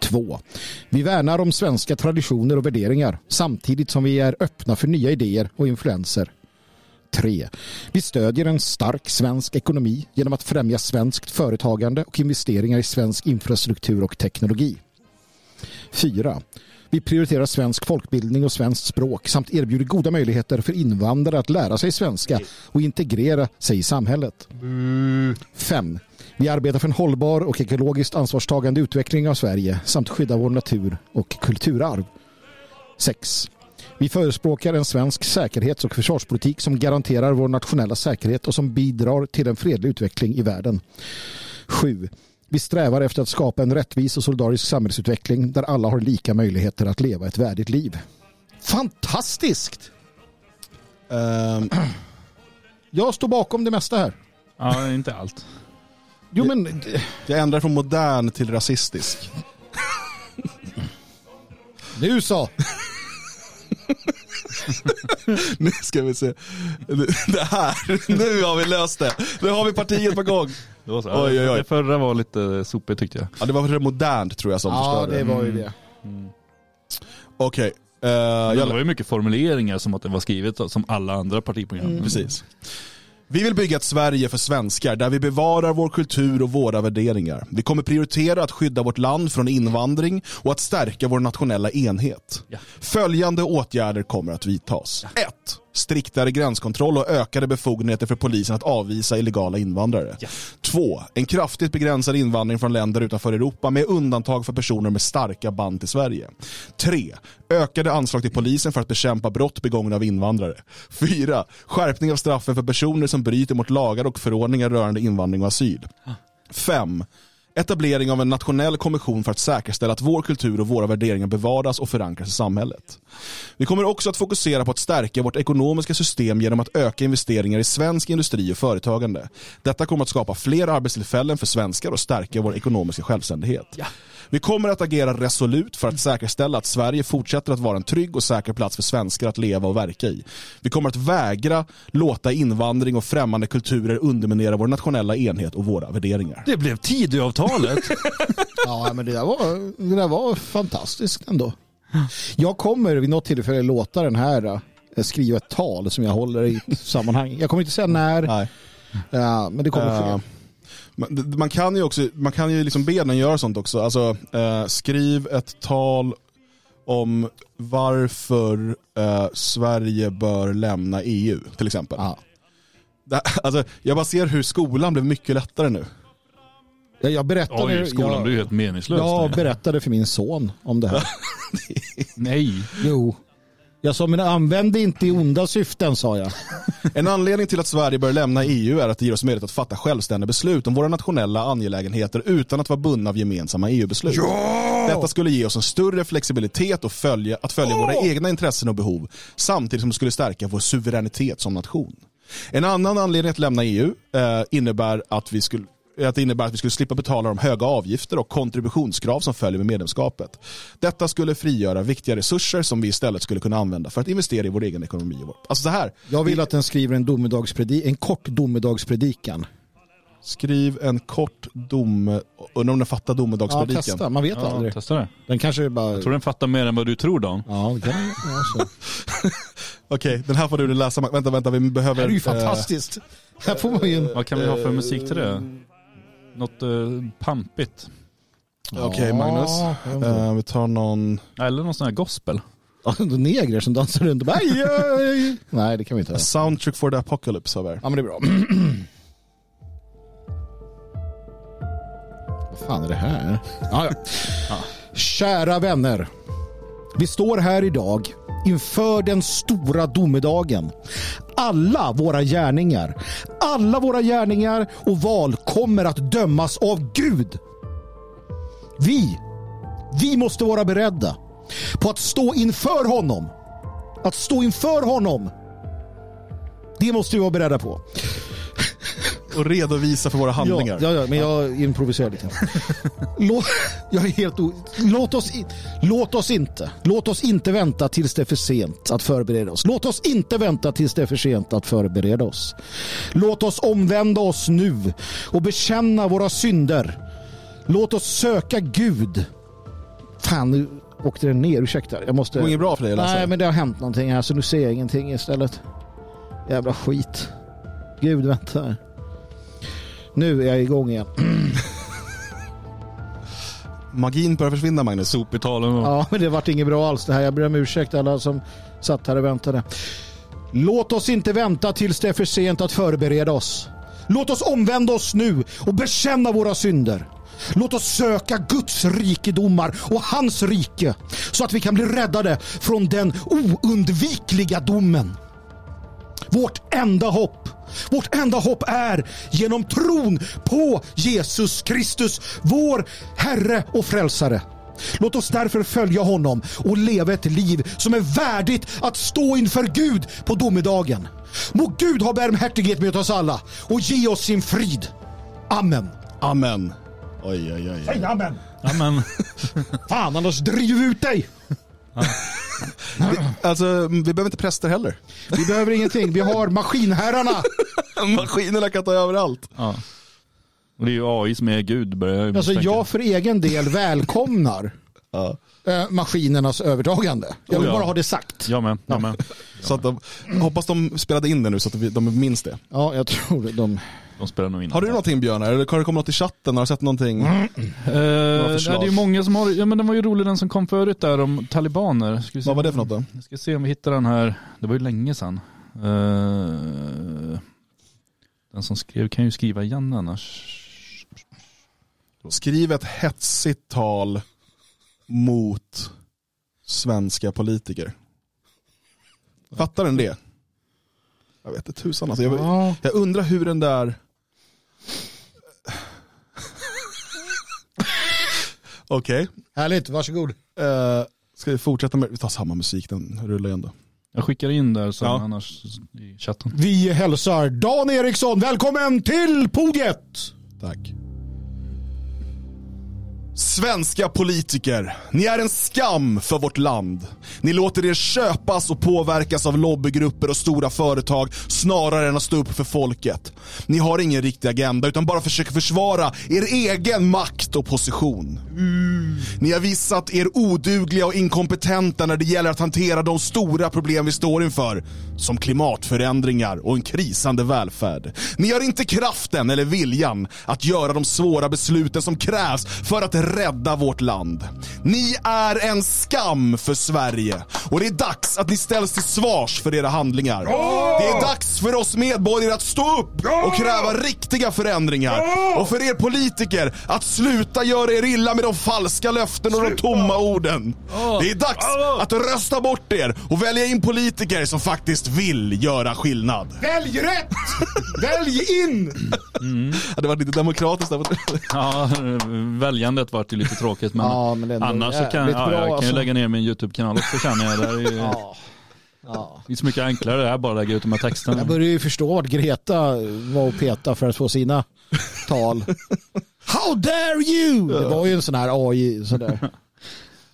2. Vi värnar om svenska traditioner och värderingar samtidigt som vi är öppna för nya idéer och influenser. 3. Vi stödjer en stark svensk ekonomi genom att främja svenskt företagande och investeringar i svensk infrastruktur och teknologi. 4. Vi prioriterar svensk folkbildning och svenskt språk samt erbjuder goda möjligheter för invandrare att lära sig svenska och integrera sig i samhället. 5. Vi arbetar för en hållbar och ekologiskt ansvarstagande utveckling av Sverige samt skydda vår natur och kulturarv. 6. Vi förespråkar en svensk säkerhets och försvarspolitik som garanterar vår nationella säkerhet och som bidrar till en fredlig utveckling i världen. 7. Vi strävar efter att skapa en rättvis och solidarisk samhällsutveckling där alla har lika möjligheter att leva ett värdigt liv. Fantastiskt! Ehm, Jag står bakom det mesta här. Ja, inte allt. Jo, men jag ändrar från modern till rasistisk. nu så. nu ska vi se. Det här, nu har vi löst det. Nu har vi partiet på gång. Det, var så. Oj, oj, oj. det förra var lite sopigt tyckte jag. Ja, det var för modernt tror jag som Ja, förstörde det var ju det. Okej. eh, Men jag- det var ju mycket formuleringar som att det var skrivet som alla andra partiprogram. Mm. Precis. Vi vill bygga ett Sverige för svenskar där vi bevarar vår kultur och våra värderingar. Vi kommer prioritera att skydda vårt land från invandring och att stärka vår nationella enhet. Följande åtgärder kommer att vidtas. 1. Striktare gränskontroll och ökade befogenheter för polisen att avvisa illegala invandrare. 2. En kraftigt begränsad invandring från länder utanför Europa med undantag för personer med starka band till Sverige. 3. Ökade anslag till polisen för att bekämpa brott begångna av invandrare. 4. Skärpning av straffen för personer som bryter mot lagar och förordningar rörande invandring och asyl. 5. Etablering av en nationell kommission för att säkerställa att vår kultur och våra värderingar bevaras och förankras i samhället. Vi kommer också att fokusera på att stärka vårt ekonomiska system genom att öka investeringar i svensk industri och företagande. Detta kommer att skapa fler arbetstillfällen för svenskar och stärka vår ekonomiska självständighet. Vi kommer att agera resolut för att säkerställa att Sverige fortsätter att vara en trygg och säker plats för svenskar att leva och verka i. Vi kommer att vägra låta invandring och främmande kulturer underminera vår nationella enhet och våra värderingar. Det blev Tidöavtalet. Ja, men det där var, det där var fantastiskt ändå. Jag kommer vid något tillfälle låta den här eh, skriva ett tal som jag håller i sammanhang. Jag kommer inte säga när, Ja, men det kommer ske. Man, kan ju också, man kan ju liksom be den göra sånt också. Alltså, eh, skriv ett tal om varför eh, Sverige bör lämna EU till exempel. Det, alltså, jag bara ser hur skolan blev mycket lättare nu. Ja, jag berättade, Oj, skolan jag, blir ju helt meningslös. jag berättade för min son om det här. Nej. Jo. Jag sa, men använd det inte i onda syften, sa jag. En anledning till att Sverige bör lämna EU är att det ger oss möjlighet att fatta självständiga beslut om våra nationella angelägenheter utan att vara bundna av gemensamma EU-beslut. Detta skulle ge oss en större flexibilitet och följa, att följa våra egna intressen och behov samtidigt som det skulle stärka vår suveränitet som nation. En annan anledning att lämna EU eh, innebär att vi skulle att det innebär att vi skulle slippa betala de höga avgifter och kontributionskrav som följer med medlemskapet. Detta skulle frigöra viktiga resurser som vi istället skulle kunna använda för att investera i vår egen ekonomi. och vår- Alltså så här, Jag vill att den skriver en, domedagspredi- en kort domedagspredikan. skriv en kort dom, undrar om den fattar Ja, domedagspredikan. testa. Man vet Ja, aldrig. testa det. Den kanske bara... Jag tror den fattar mer än vad du tror Dan. Ja, det kan vara så. Okej, den här får du läsa. Vänta, vänta, vi behöver... Det här är ju eh, fantastiskt. Här får man ju en... Vad kan vi ha för musik till det? Något uh, pampigt. Okej Ja, Magnus. Eh, vi tar någon... Eller någon sån här gospel. Negrer som dansar runt och bara... "Aj, aj, aj." Nej, det kan vi inte A soundtrack for the apocalypse har vi. Ja, men det är bra. Vad fan är det här? Ja, ja. Kära vänner. Vi står här idag inför den stora domedagen. Alla våra gärningar, alla våra gärningar och val kommer att dömas av Gud. Vi, vi måste vara beredda på att stå inför honom. Att stå inför honom. Det måste vi vara beredda på. Och redovisa för våra handlingar. Ja, ja, ja men jag improviserar lite. Låt, jag är helt o... låt, oss i... låt oss inte Låt oss inte vänta tills det är för sent att förbereda oss. Låt oss inte vänta tills det är för sent att förbereda oss. Låt oss omvända oss nu och bekänna våra synder. Låt oss söka Gud. Fan, nu åkte den ner. Ursäkta. Jag måste... Det går inget bra för dig, Lasse. Nej, men det har hänt någonting här så nu ser jag ingenting istället. Jävla skit. Gud, vänta. Nu är jag igång igen. Magin börjar försvinna Magnus. Sopitalen och... Ja, men det vart inget bra alls det här. Jag ber om ursäkt alla som satt här och väntade. Låt oss inte vänta tills det är för sent att förbereda oss. Låt oss omvända oss nu och bekänna våra synder. Låt oss söka Guds rikedomar och hans rike så att vi kan bli räddade från den oundvikliga domen. Vårt enda hopp, vårt enda hopp är genom tron på Jesus Kristus, vår Herre och Frälsare. Låt oss därför följa honom och leva ett liv som är värdigt att stå inför Gud på domedagen. Må Gud ha barmhärtighet med oss alla och ge oss sin frid. Amen. Amen. Oj, oj, oj. Säg amen. Ja, men, Fan, annars driver vi ut dig. Alltså, vi behöver inte präster heller. Vi behöver ingenting. Vi har maskinherrarna. Maskinerna kan ta över allt. ja. Och det är ju AI som är Gud börjar jag Alltså misstänka. jag för egen del välkomnar Ja. eh, maskinernas övertagande. Jag vill Oh ja. bara ha det sagt. Jag med. Jag med. Så att de, hoppas de spelade in det nu så att vi- de minns det. Ja, jag tror det. De... De spelar nog in. Har du någonting Björn? Eller har det kommit något i chatten? Har du sett någonting? Eh, det förslag? är ju många som har, ja men den var ju rolig den som kom förut där om talibaner. Ska vi se, Vad var det för något då? Jag ska se om vi hittar den här, det var ju länge sedan. Eh, den som skrev kan ju skriva igen annars. Skriv ett hetsigt tal mot svenska politiker. Fattar den det? Jag vet inte tusan alltså. Jag, Ja. jag undrar hur den där... Okej. Härligt, varsågod. Uh, ska vi fortsätta med... Vi tar samma musik, den rullar igen då. Jag skickar in där sen Ja. annars i chatten. Vi hälsar Dan Eriksson välkommen till podiet. Tack. Svenska politiker, ni är en skam för vårt land. Ni låter er köpas och påverkas av lobbygrupper och stora företag snarare än att stå upp för folket. Ni har ingen riktig agenda utan bara försöker försvara er egen makt och position. Ni har visat er odugliga och inkompetenta när det gäller att hantera de stora problem vi står inför. Som klimatförändringar och en krisande välfärd. Ni har inte kraften eller viljan att göra de svåra besluten som krävs för att rädda vårt land. Ni är en skam för Sverige och det är dags att ni ställs till svars för era handlingar. Det är dags för oss medborgare att stå upp och kräva riktiga förändringar. Och för er politiker att sluta göra er illa med de falska löften och de tomma orden. Det är dags att rösta bort er och välja in politiker som faktiskt vill göra skillnad. Välj rätt! Välj in! Ja, det var lite demokratiskt. där. Ja, väljandet vart ju lite tråkigt men, Ja, men det ändå annars så kan ja, jag kan alltså. ju lägga ner min YouTube-kanal också känner jag. Det är Ja. Ja. det är så mycket enklare det här bara att lägga ut de här texterna. Jag börjar ju förstå att Greta var och peta för att få sina tal. How dare you! Det var ju en sån här AI sådär.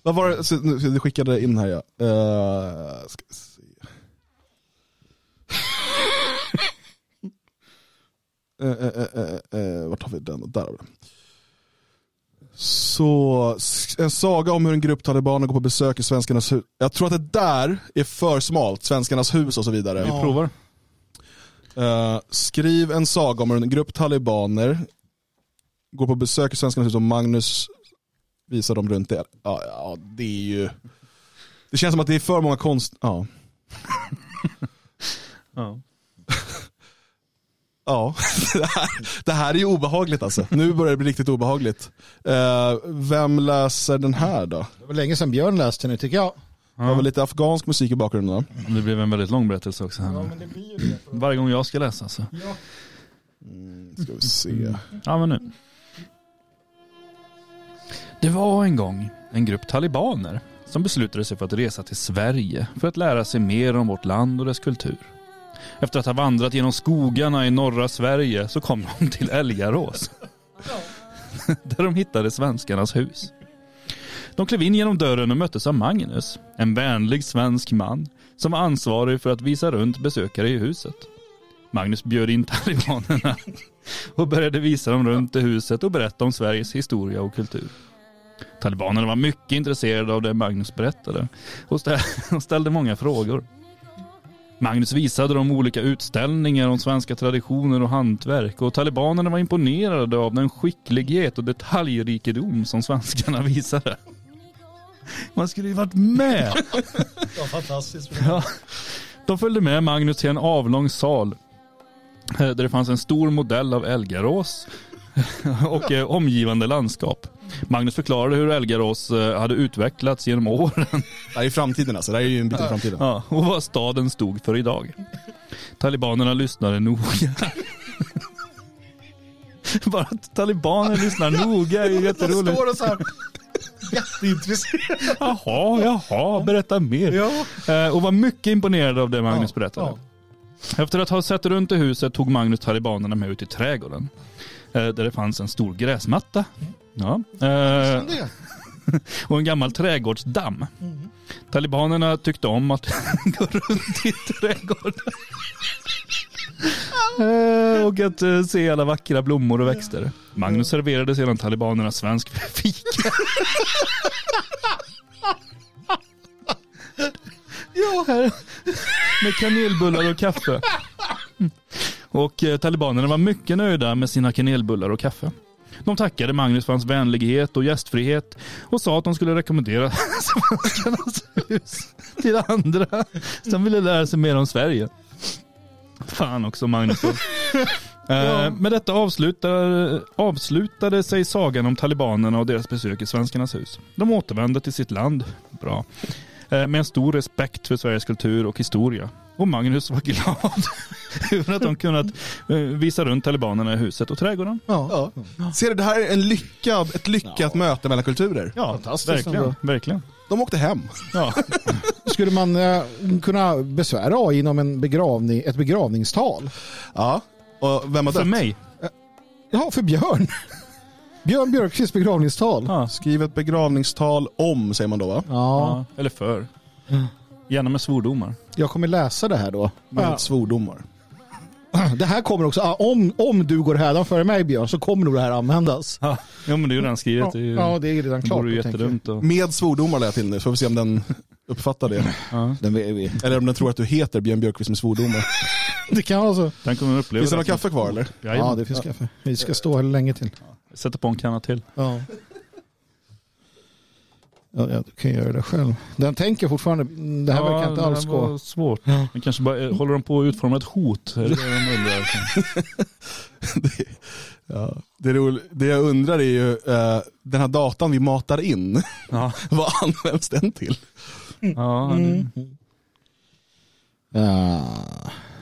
Vad var det? Så, Du skickade in här ja. Uh, ska vi se. Eh, eh, eh, vart har vi den? Där har vi den. Så, en saga om hur en grupp talibaner går på besök i Svenskarnas hus. Jag tror att det där är för smalt, Svenskarnas hus och så vidare. Vi provar. Eh, skriv en saga om hur en grupp talibaner går på besök i Svenskarnas hus och Magnus visar dem runt det. Ja, ja, det är ju... Det känns som att det är för många konst... Ja. Ja. Ja, det här, det här är ju obehagligt alltså. Nu börjar det bli riktigt obehagligt. Eh, vem läser den här då? Det var länge sedan Björn läste nu tycker jag. Det var lite afghansk musik i bakgrunden då? Det blev en väldigt lång berättelse också. Här. Varje gång jag ska läsa så. Ska vi se. Ja men nu. Det var en gång en grupp talibaner som beslutade sig för att resa till Sverige för att lära sig mer om vårt land och dess kultur. Efter att ha vandrat genom skogarna i norra Sverige så kom de till Älgarås. Där de hittade svenskarnas hus. De klev in genom dörren och möttes av Magnus, en vänlig svensk man som var ansvarig för att visa runt besökare i huset. Magnus bjöd in talibanerna och började visa dem runt i huset och berätta om Sveriges historia och kultur. Talibanerna var mycket intresserade av det Magnus berättade och ställde många frågor. Magnus visade dem olika utställningar om svenska traditioner och hantverk och talibanerna var imponerade av den skicklighet och detaljrikedom som svenskarna visade. Man skulle ju varit med! Ja, fantastiskt. Ja. De följde med Magnus till en avlång sal eh, där det fanns en stor modell av Elgarås och eh, omgivande landskap. Magnus förklarade hur Elgarås eh, hade utvecklats genom åren. Det här är framtiden alltså, det här är ju en bit i framtiden. Ja, och vad staden stod för idag. Talibanerna lyssnade noga. Bara att talibaner lyssnar noga är ju jätteroligt. Står och så här jätteintresserad. Jaha, jaha, berätta mer. Eh, och var mycket imponerad av det Magnus Ja, berättade. Efter att ha sett runt i huset tog Magnus talibanerna med ut i trädgården. Eh, där det fanns en stor gräsmatta. Ja. Eh, och en gammal trädgårdsdamm. Talibanerna tyckte om att gå runt i trädgården. Eh, och att se alla vackra blommor och växter. Magnus serverade sedan talibanerna svensk fika. ja. Med kanelbullar och kaffe. Och eh, talibanerna var mycket nöjda med sina kanelbullar och kaffe. De tackade Magnus för hans vänlighet och gästfrihet och sa att de skulle rekommendera Svenskarnas hus till andra som ville lära sig mer om Sverige. Fan också Magnus. Eh, Med detta avslutar, avslutade sig sagan om talibanerna och deras besök i Svenskarnas hus. De återvände till sitt land, bra, eh, med en stor respekt för Sveriges kultur och historia. Och Magnus var glad över att de kunnat eh, visa runt talibanerna i huset och trädgården. Ja. Ser du, det här är en lyckad, ett lyckat möte mellan kulturer. Ja, Fantastiskt verkligen. verkligen. De åkte hem. Ja. Skulle man eh, kunna besvära AI inom en begravning, ett begravningstal? Ja, och vem har För dött? mig. Ja, för Björn. Björn Björkqvists begravningstal. Ja. Skriv ett begravningstal om, säger man då va? Ja, Ja, eller för. Gärna med svordomar. jag kommer läsa det här då. Med Ja. svordomar. Det här kommer också, ah, om, om du går hädan före mig Björn så kommer nog det här användas. Ja, ja men det är ju redan skrivet. Ja, Det, är ju, ja, det är redan det klart. tänker jättedumt. Och, Med svordomar lär jag till nu, så får vi se om den uppfattar det. ja. Den, vi. Eller om den tror att du heter Björn Björkqvist med svordomar. Det kan vara så. Den kommer uppleva Finns det det. någon kaffe kvar eller? Ja, Jajamän. det finns kaffe. Vi ska stå här länge till. Sätter på en kanna till. Ja. Ja, ja, du kan göra det själv. Den tänker fortfarande, det här verkar inte alls gå. var svårt. Men kanske bara, eh, håller de på att utforma ett hot? Är det? Ja, det, ro- det jag undrar är ju, eh, den här datan vi matar in, vad används den till? Ja, Mm. Ja,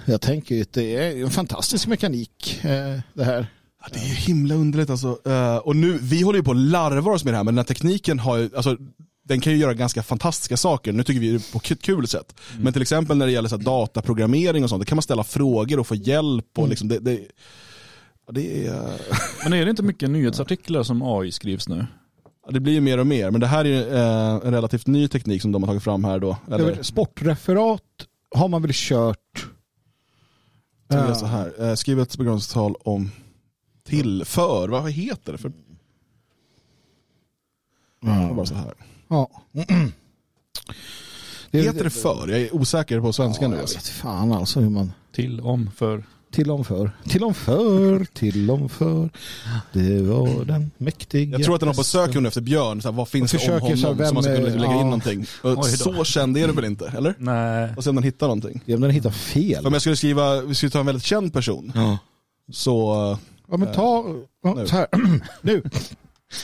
jag tänker ju att det är en fantastisk mekanik eh, det här. Det är ju himla underligt alltså. Eh, och nu, vi håller ju på att larva oss med det här, men den här tekniken har ju, alltså, den kan ju göra ganska fantastiska saker. Nu tycker vi det på ett kul sätt. Men till exempel när det gäller så här, dataprogrammering och sånt, då kan man ställa frågor och få hjälp. Och liksom, det, det, ja, det, är, Men är det inte mycket nyhetsartiklar som AI skrivs nu? det blir ju mer och mer, men det här är eh, en relativt ny teknik som de har tagit fram här då. Eller, Sportreferat har man väl kört. Ja. så här, eh, skriv ett begränsningstal om tillför, vad heter det? För, Ja. bara så här. Ja. Heter det för? Jag är osäker på svenska Ja, nu. jag Alltså. vet fan alltså hur man... Till, om, för. Till om för. Till om för. Till om för. Det var den mäktiga. Jag tror att den har på sök efter Björn, så här, vad finns det om så honom som man ska kunna lägga in ja. någonting. Och Oj då. så känd är det väl inte, eller? Nej. Och se om den hittar någonting. Ja, men den hittar fel. För om jag skulle skriva, vi skulle ta en väldigt känd person, så... Ja men ta... Ja, nu. här. nu.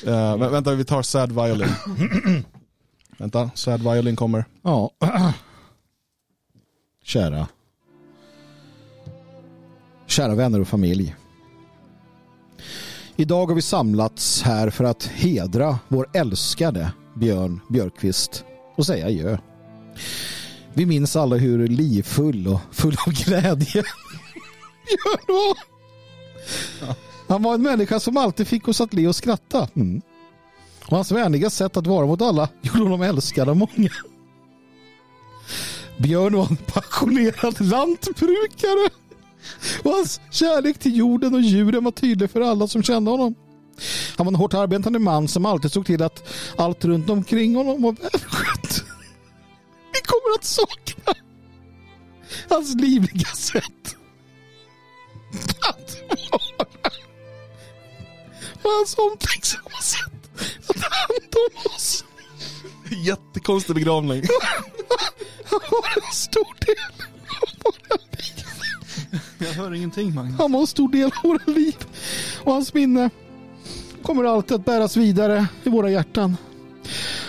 vä- vänta, vi tar Sad Violin. vänta, Sad Violin kommer. Ja. Kära. Kära vänner och familj. Idag har vi samlats här för att hedra vår älskade Björn Björkqvist och säga adjö. Vi minns alla hur livfull och full av glädje Björn var. Han var en människa som alltid fick oss att le och skratta. Mm. Och hans vänliga sätt att vara mot alla gjorde honom älskad av många. Björn var en passionerad lantbrukare. Och hans kärlek till jorden och djuren var tydlig för alla som kände honom. Han var en hårt arbetande man som alltid såg till att allt runt omkring honom var välskött. Vi kommer att sakna hans livliga sätt att vara. Hans omtänksamma sätt att ta hand om oss. Jättekonstig begravning. Han var en stor del av våra liv. Jag hör ingenting Magnus. Han var en stor del av våra liv. Och hans minne kommer alltid att bäras vidare i våra hjärtan.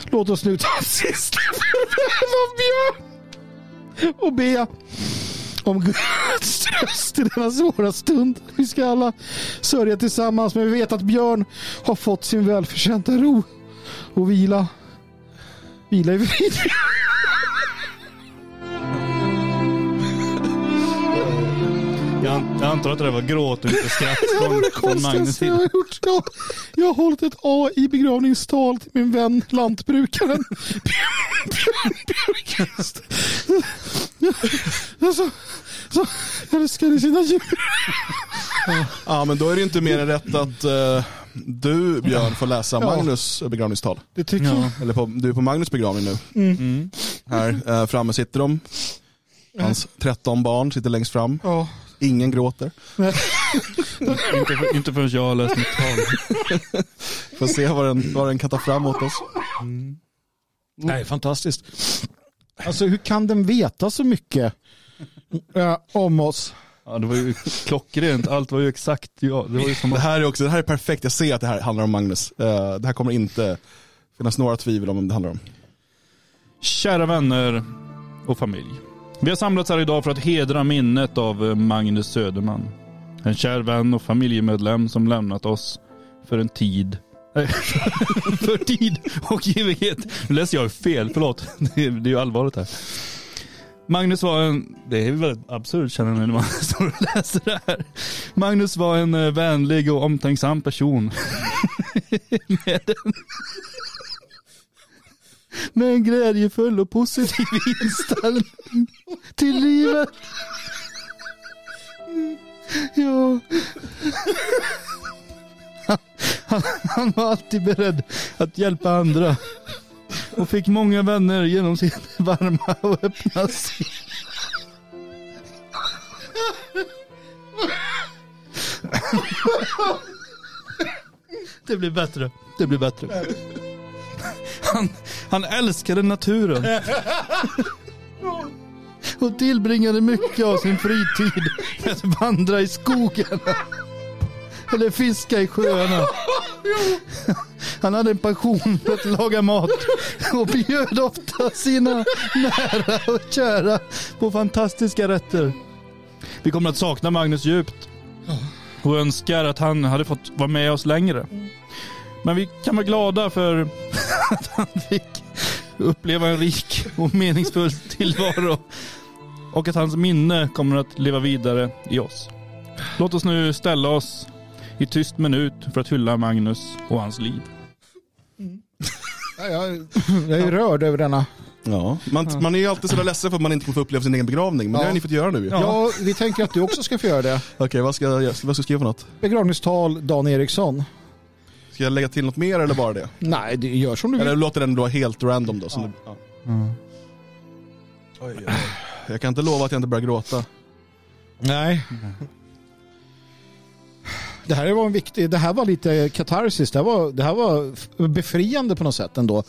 Låt oss nu ta sista farväl av Björn och be om Guds tröst i denna svåra stund. Vi ska alla sörja tillsammans, men vi vet att Björn har fått sin välförtjänta ro och vila. Vila i frid. Jag, an- jag antar att det där var gråt och inte skratt Det var från, det från Magnus jag har gjort. Jag, jag har hållit ett A i begravningstal till min vän lantbrukaren Björn Björn Björkqvist. Alltså, så älskade sina djur. Ja, men då är det inte mer än rätt att eh, du, Björn, får läsa Ja. Magnus begravningstal. Det tycker jag. Eller på, du är på Magnus begravning nu. Mm. Här eh, framme sitter de. Hans 13 barn sitter längst fram. Ja. Ingen gråter. Inte, för, inte förrän jag har läst mitt tal. Får se vad den, vad den kan ta fram åt oss. Nej, fantastiskt. Alltså hur kan den veta så mycket eh, om oss? Ja, det var ju klockrent. Allt var ju exakt ja. Det var ju som Det här är också, det här är perfekt. Jag ser att det här handlar om Magnus. Eh, det här kommer inte finnas några tvivel om vem det handlar om. Kära vänner och familj. Vi har samlats här idag för att hedra minnet av eh, Magnus Söderman. En kär vän och familjemedlem som lämnat oss för en tid. För tid och evighet. Nu läser jag fel, förlåt. Det är, det är ju allvarligt här. Magnus var en, det är väldigt absurt känner jag när man står och läser det här. Magnus var en eh, vänlig och omtänksam person. Med en med en glädjefull och positiv inställning till livet. Ja. Han, han, var alltid beredd att hjälpa andra och fick många vänner genom sin varma och öppna sin. Det blir bättre. Det blir bättre. Han, han älskade naturen. Och tillbringade mycket av sin fritid med att vandra i skogen. Eller fiska i sjöarna. Han hade en passion för att laga mat och bjöd ofta sina nära och kära på fantastiska rätter. Vi kommer att sakna Magnus djupt och önskar att han hade fått vara med oss längre. Men vi kan vara glada för att han fick uppleva en rik och meningsfull tillvaro och att hans minne kommer att leva vidare i oss. Låt oss nu ställa oss i tyst minut för att hylla Magnus och hans liv. Ja, jag, jag är rörd över denna. Ja, man, man är ju alltid sådär ledsen för att man inte kommer få uppleva sin egen begravning, men det Ja. har ni fått göra nu. Ja. vi tänker att du också ska få göra det. Okej, vad ska jag? Vad ska jag skriva för något? Begravningstal Dan Eriksson. Ska jag lägga till något mer eller bara det? Nej, det gör som du vill. Eller låter den då helt random då? Som det, ja. Oj, oj, oj. Jag kan inte lova att jag inte börjar gråta. Nej. Det här var en viktig, det här var lite katarsis, det här var, det här var befriande på något sätt ändå.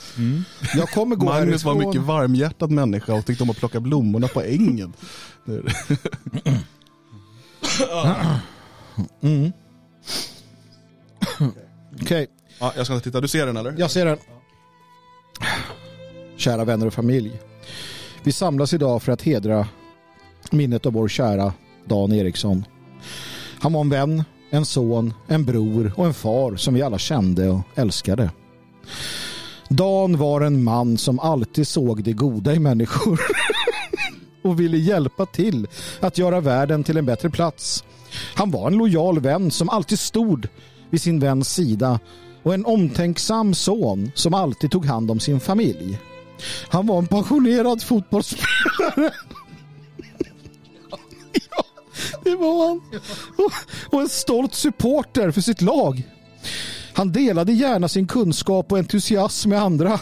Jag kommer gå Magnus var härifrån- mycket varmhjärtad människa och tyckte om att plocka blommorna på ängen. Mm. Okej, Ja, jag ska inte titta, du ser den eller? jag ser den. Kära vänner och familj. Vi samlas idag för att hedra minnet av vår kära Dan Eriksson. Han var en vän, en son, en bror och en far som vi alla kände och älskade. Dan var en man som alltid såg det goda i människor och ville hjälpa till att göra världen till en bättre plats. Han var en lojal vän som alltid stod vid sin väns sida och en omtänksam son som alltid tog hand om sin familj. Han var en passionerad fotbollsspelare. ja, det var han. Och, och en stolt supporter för sitt lag. Han delade gärna sin kunskap och entusiasm med andra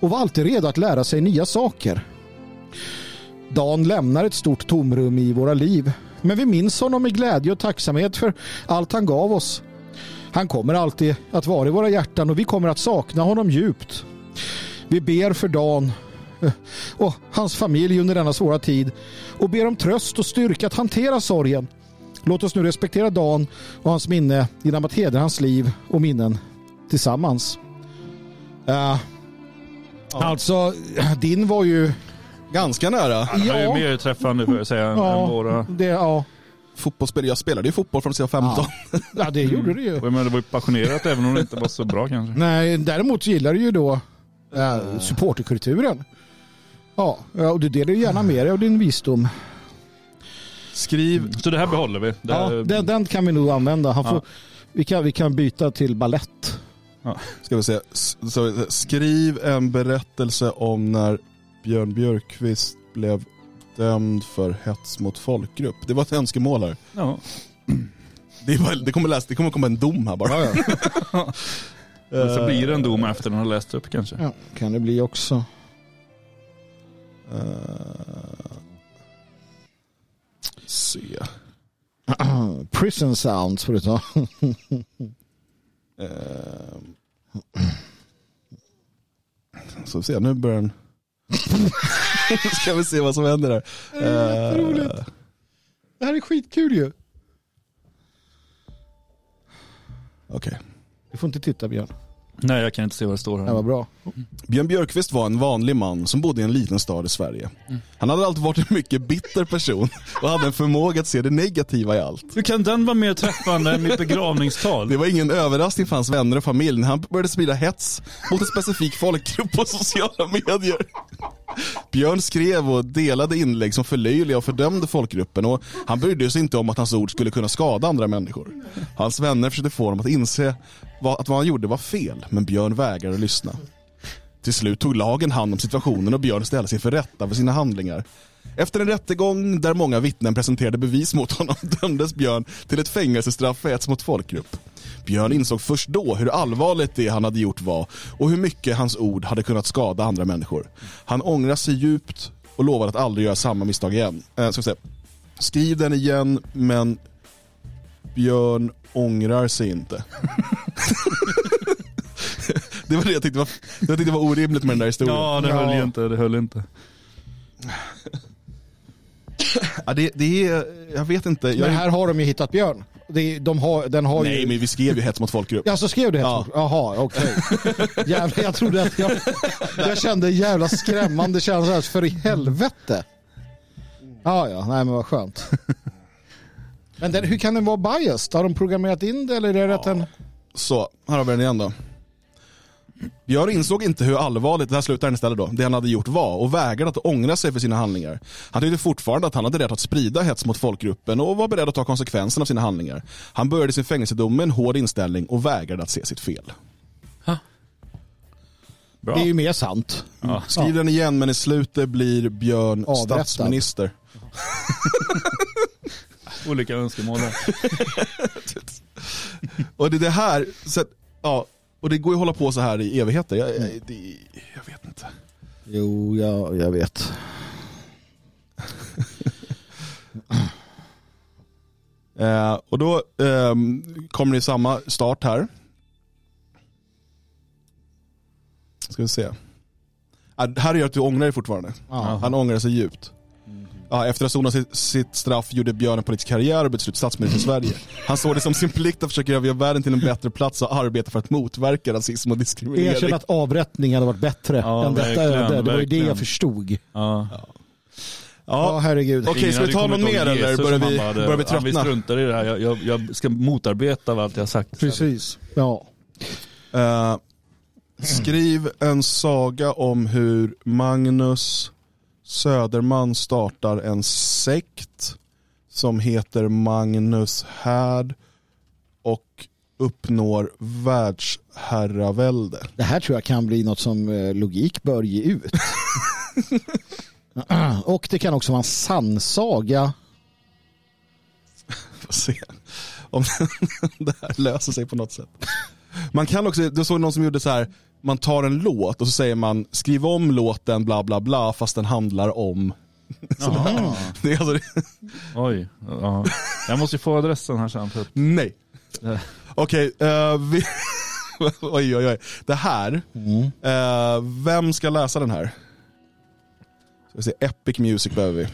och var alltid redo att lära sig nya saker. Dan lämnar ett stort tomrum i våra liv, men vi minns honom med glädje och tacksamhet för allt han gav oss. Han kommer alltid att vara i våra hjärtan och vi kommer att sakna honom djupt. Vi ber för Dan och hans familj under denna svåra tid och ber om tröst och styrka att hantera sorgen. Låt oss nu respektera Dan och hans minne genom att hedra hans liv och minnen tillsammans. Uh, Alltså, din var ju... Ganska nära. Han var ju Ja. mer träffande får jag säga Ja. än våra. Det, ja. Fotbollsspelare, jag spelade ju fotboll från jag var 15. ja, det gjorde du ju. Menar, det var ju passionerat även om det inte var så bra kanske. Nej, däremot gillar du ju då äh, supporterkulturen. Ja, ja, och du delar ju gärna med dig av din visdom. Skriv... Så det här behåller vi. Det Ja, här, den, den kan vi nog använda. Han får, Ja. vi, kan, vi kan byta till ballett. Ska vi se. Så, skriv en berättelse om när Björn Björkqvist blev dömd för hets mot folkgrupp. Det var ett önskemål här. ja. Det, bara, det, kommer, läsa, det kommer komma en dom här bara. Och så blir det en dom efter den har läst upp kanske. Ja, kan det bli också. Eh, se. Prison sounds får du ta. Eh, så se, nu börjar den... Ska vi se vad som händer där. Det är Eh. Det här är skitkul ju. Okej. Du får inte titta Björn. Nej, jag kan inte se vad det står här. Det var bra. Björn Björkqvist var en vanlig man som bodde i en liten stad i Sverige. Han hade alltid varit en mycket bitter person och hade en förmåga att se det negativa i allt. Hur kan den vara mer träffande än mitt begravningstal? Det var ingen överraskning för hans vänner och familj när han började sprida hets mot en specifik folkgrupp på sociala medier. Björn skrev och delade inlägg som förlöjligade och fördömde folkgruppen och han brydde sig inte om att hans ord skulle kunna skada andra människor. Hans vänner försökte få honom att inse att vad han gjorde var fel, men Björn vägrade att lyssna. Till slut tog lagen hand om situationen och Björn ställdes inför rätta för sina handlingar. Efter en rättegång där många vittnen presenterade bevis mot honom dömdes Björn till ett fängelsestraff för hets mot folkgrupp. Björn insåg först då hur allvarligt det han hade gjort var och hur mycket hans ord hade kunnat skada andra människor. Han ångrar sig djupt och lovade att aldrig göra samma misstag igen. Eh, ska se. Skriv den igen, men Björn ångrar sig inte. Det var det jag tyckte var, jag tyckte var orimligt med den där historien. Ja, det höll ju inte. Det höll inte. Ja, det, det är, jag vet inte. Jag, Men här har de ju hittat Björn. Det, de har, den har nej, ju... men vi skrev ju hets mot folkgrupp. Ja, så skrev du det? Ja. Jaha, okej. Jävlar, jag trodde att jag... Jag kände en jävla skrämmande känsla. För i helvete. Ja, ja, nej men vad skönt. Men den, hur kan den vara biased? Har de programmerat in det eller är det rätt en... Så, här har vi den igen då. Björn insåg inte hur allvarligt, det här slutar den istället då, det han hade gjort var och vägrade att ångra sig för sina handlingar. Han tyckte fortfarande att han hade rätt att sprida hets mot folkgruppen och var beredd att ta konsekvenserna av sina handlingar. Han började sin fängelsedom med en hård inställning och vägrade att se sitt fel. Bra. Det är ju mer sant. Ja. Skriv den igen men i slutet blir Björn Avrättad. statsminister. Olika önskemål. Och det är det här, så, att- ja, och det går ju att hålla på så här i evigheter. Jag, jag, det, jag vet inte. Jo, ja, jag vet. Eh, och då ehm, kommer det samma start här. Ska vi se. Ah, här gör att du ångrar dig fortfarande. Ja. Han ångrar sig djupt. Ja, efter att ha sonat sitt, straff gjorde Björn politisk karriär och blev till slut statsminister i Sverige. Han såg det som sin plikt att försöka göra världen till en bättre plats och arbeta för att motverka rasism och diskriminering. Erkänn att avrättning hade varit bättre Ja, än detta öde. Det var ju det jag förstod. Ja. Ja, Ja, herregud. Okej, ska vi ta någon mer eller börjar vi, hade- börjar vi Ja, vi tröttna? struntar i det här. Jag, jag, jag ska motarbeta vad allt jag har sagt. Precis. Ja. Eh, skriv en saga om hur Magnus Söderman startar en sekt som heter Magnus Härd och uppnår världsherravälde. Det här tror jag kan bli något som eh, logik bör ge ut. Och det kan också vara en sann saga. Får se om det här löser sig på något sätt. Man kan också, du såg någon som gjorde så här, man tar en låt och så säger man skriv om låten bla bla bla fast den handlar om. Jaha. det är alltså, Oj. Ja. Jag måste ju få adressen här sen. Att... nej. Okej, eh, vi... oj oj oj. Det här, eh, vem ska läsa den här? Ska vi se, Epic Music behöver vi.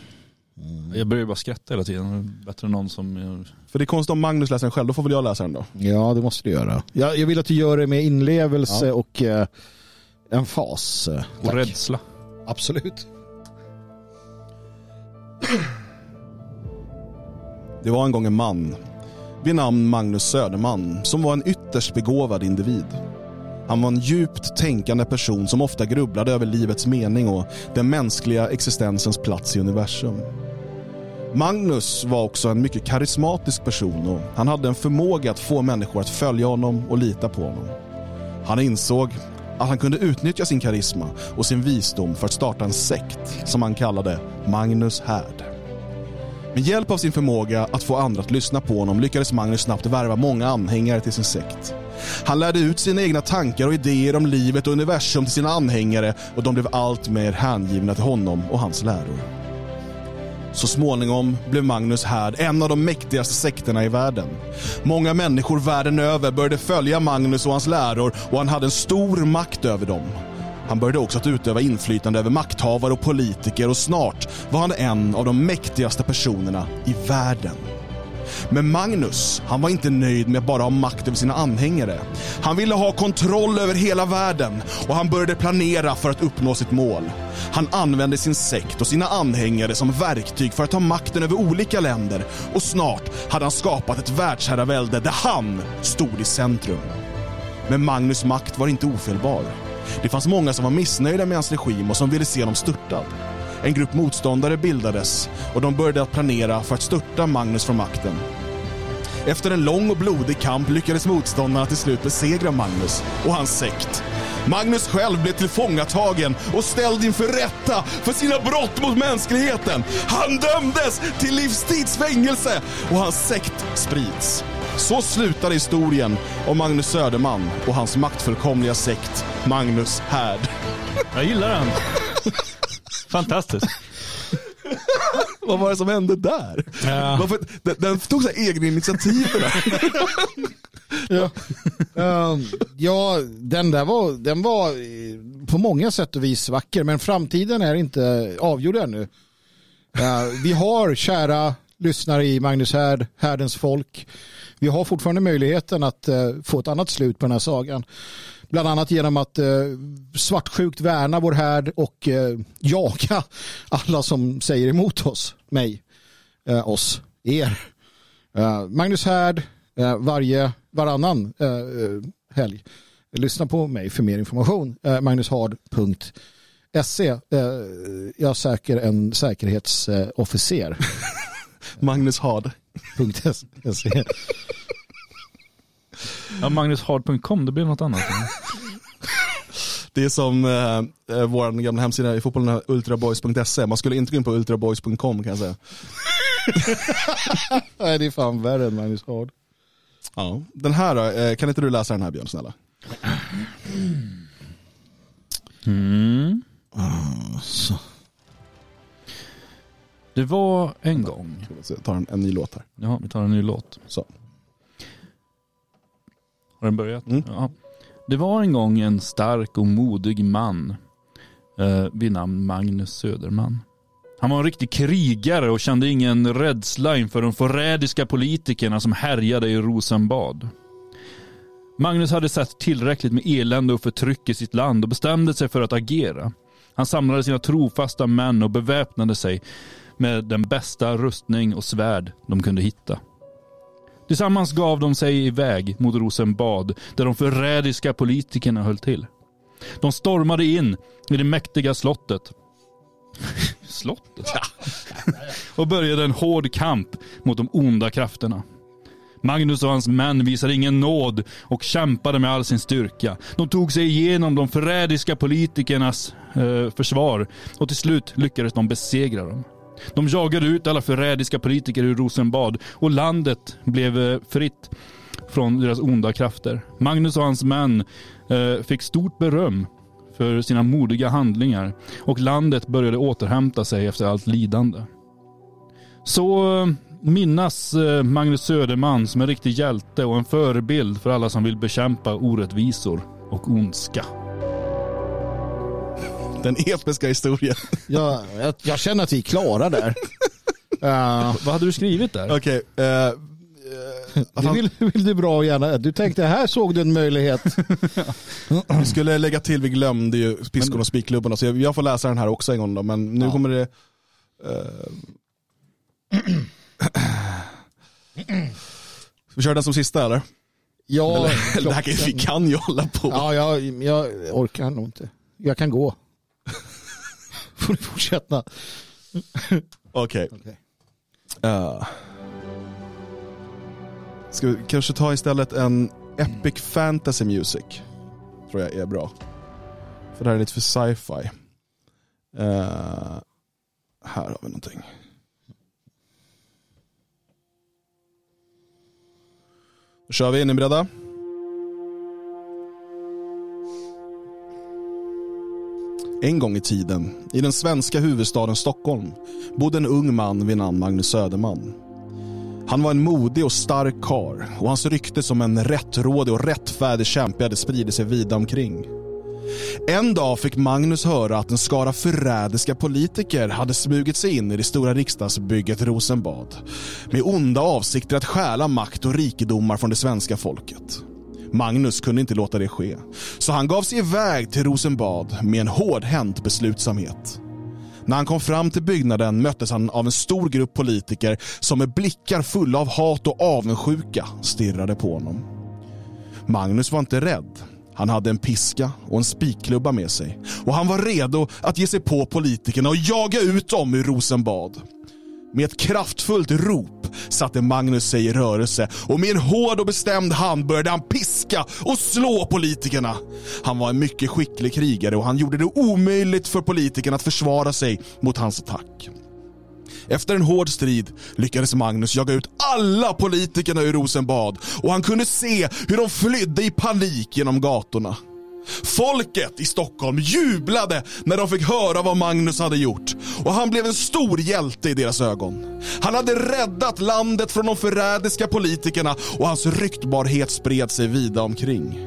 Jag börjar ju bara skratta hela tiden. Bättre än någon som... För det är konstigt om Magnus läser den själv, då får väl jag läsa den då. Ja, det måste du göra. Jag, jag vill att du gör det med inlevelse Ja. och eh, en fas. Och tack. rädsla. Absolut. Det var en gång en man vid namn Magnus Söderman som var en ytterst begåvad individ. Han var en djupt tänkande person som ofta grubblade över livets mening och den mänskliga existensens plats i universum. Magnus var också en mycket karismatisk person och han hade en förmåga att få människor att följa honom och lita på honom. Han insåg att han kunde utnyttja sin karisma och sin visdom för att starta en sekt som han kallade Magnus Härd. Med hjälp av sin förmåga att få andra att lyssna på honom lyckades Magnus snabbt värva många anhängare till sin sekt. Han lärde ut sina egna tankar och idéer om livet och universum till sina anhängare och de blev allt mer hängivna till honom och hans läror. Så småningom blev Magnus Härd en av de mäktigaste sekterna i världen. Många människor världen över började följa Magnus och hans läror och han hade en stor makt över dem. Han började också att utöva inflytande över makthavare och politiker och snart var han en av de mäktigaste personerna i världen. Men Magnus, han var inte nöjd med att bara ha makt över sina anhängare. Han ville ha kontroll över hela världen och han började planera för att uppnå sitt mål. Han använde sin sekt och sina anhängare som verktyg för att ta makten över olika länder och snart hade han skapat ett världsherravälde där han stod i centrum. Men Magnus makt var inte ofelbar. Det fanns många som var missnöjda med hans regim och som ville se honom störtad. En grupp motståndare bildades och de började att planera för att störta Magnus från makten. Efter en lång och blodig kamp lyckades motståndarna till slut besegra Magnus och hans sekt. Magnus själv blev tillfångatagen och ställd inför rätta för sina brott mot mänskligheten. Han dömdes till livstidsfängelse och hans sekt sprids. Så slutade historien om Magnus Söderman och hans maktfullkomliga sekt Magnus Härd. Jag gillar den. Fantastiskt. Vad var det som hände där? Varför, den, den tog så här egna initiativ. Ja. Ehm, ja, den där var, den var eh, på många sätt och vis vacker, men framtiden är inte avgjord ännu. Eh, vi har kära lyssnare i Magnus Härd, Härdens folk. Vi har fortfarande möjligheten att eh, få ett annat slut på den här sagan. Bland annat genom att eh, svartsjukt värna vår härd och eh, jaga alla som säger emot oss, mig, eh, oss, er. Eh, Magnus Härd, eh, varje, varannan eh, helg. Lyssna på mig för mer information. Magnushard.se. Jag söker en säkerhetsofficer. Magnus Hard. Ja, magnushard.com, det blir något annat. Det är som eh, eh, vår gamla hemsida i fotbollen, ultraboys.se. Man skulle inte gå in på ultraboys.com kan jag säga. Nej, det är fan värre än Magnus Hard. Ja. Den här då, eh, kan inte du läsa den här Björn snälla? Mm. Så. Det var en gång. Tar en, en ny låt här. Ja, vi tar en ny låt. Så. Har den börjat? Mm. Ja. Det var en gång en stark och modig man eh, vid namn Magnus Söderman. Han var en riktig krigare och kände ingen rädsla inför de förrädiska politikerna som härjade i Rosenbad. Magnus hade sett tillräckligt med elände och förtryck i sitt land och bestämde sig för att agera. Han samlade sina trofasta män och beväpnade sig med den bästa rustning och svärd de kunde hitta. Tillsammans gav de sig iväg mot Rosenbad där de förrädiska politikerna höll till. De stormade in i det mäktiga slottet. slottet? Ja. och började en hård kamp mot de onda krafterna. Magnus och hans män visade ingen nåd och kämpade med all sin styrka. De tog sig igenom de förrädiska politikernas eh, försvar och till slut lyckades de besegra dem. De jagade ut alla förrädiska politiker ur Rosenbad och landet blev eh, fritt från deras onda krafter. Magnus och hans män eh, fick stort beröm för sina modiga handlingar och landet började återhämta sig efter allt lidande. Så eh, minnas Magnus Söderman som en riktig hjälte och en förebild för alla som vill bekämpa orättvisor och ondska. Den episka historien. Ja, jag, jag känner att vi är klara där. Uh, Vad hade du skrivit där? Okej, eh, det vill, vill du bra gärna. Du tänkte här såg du en möjlighet. vi skulle lägga till, vi glömde ju Piskon och Spikklubben, så jag, jag får läsa den här också en gång då, men nu kommer det... Eh, vi kör den som sista eller? Ja, eller, eller det här kan, vi kan ju hålla på. Ja, jag, jag orkar nog inte. Jag kan gå. Får du fortsätta. Okej. Okej. Eh, ska vi kanske ta istället en Epic Fantasy Music? Tror jag är bra. För det här är lite för sci-fi. Eh, här har vi någonting. Då kör vi, är ni beredda? En gång i tiden, i den svenska huvudstaden Stockholm, bodde en ung man vid namn Magnus Söderman. Han var en modig och stark kar och hans rykte som en rättrådig och rättfärdig kämpe hade spridit sig vida omkring. En dag fick Magnus höra att en skara förrädiska politiker hade smugit sig in i det stora riksdagsbygget Rosenbad med onda avsikter att stjäla makt och rikedomar från det svenska folket. Magnus kunde inte låta det ske, så han gav sig iväg till Rosenbad med en hårdhänt beslutsamhet. När han kom fram till byggnaden möttes han av en stor grupp politiker som med blickar fulla av hat och avundsjuka stirrade på honom. Magnus var inte rädd. Han hade en piska och en spikklubba med sig och han var redo att ge sig på politikerna och jaga ut dem ur Rosenbad. Med ett kraftfullt rop satte Magnus sig i rörelse och med en hård och bestämd hand började han piska och slå politikerna. Han var en mycket skicklig krigare och han gjorde det omöjligt för politikerna att försvara sig mot hans attack. Efter en hård strid lyckades Magnus jaga ut alla politikerna ur Rosenbad och han kunde se hur de flydde i panik genom gatorna. Folket i Stockholm jublade när de fick höra vad Magnus hade gjort och han blev en stor hjälte i deras ögon. Han hade räddat landet från de förrädiska politikerna och hans ryktbarhet spred sig vida omkring.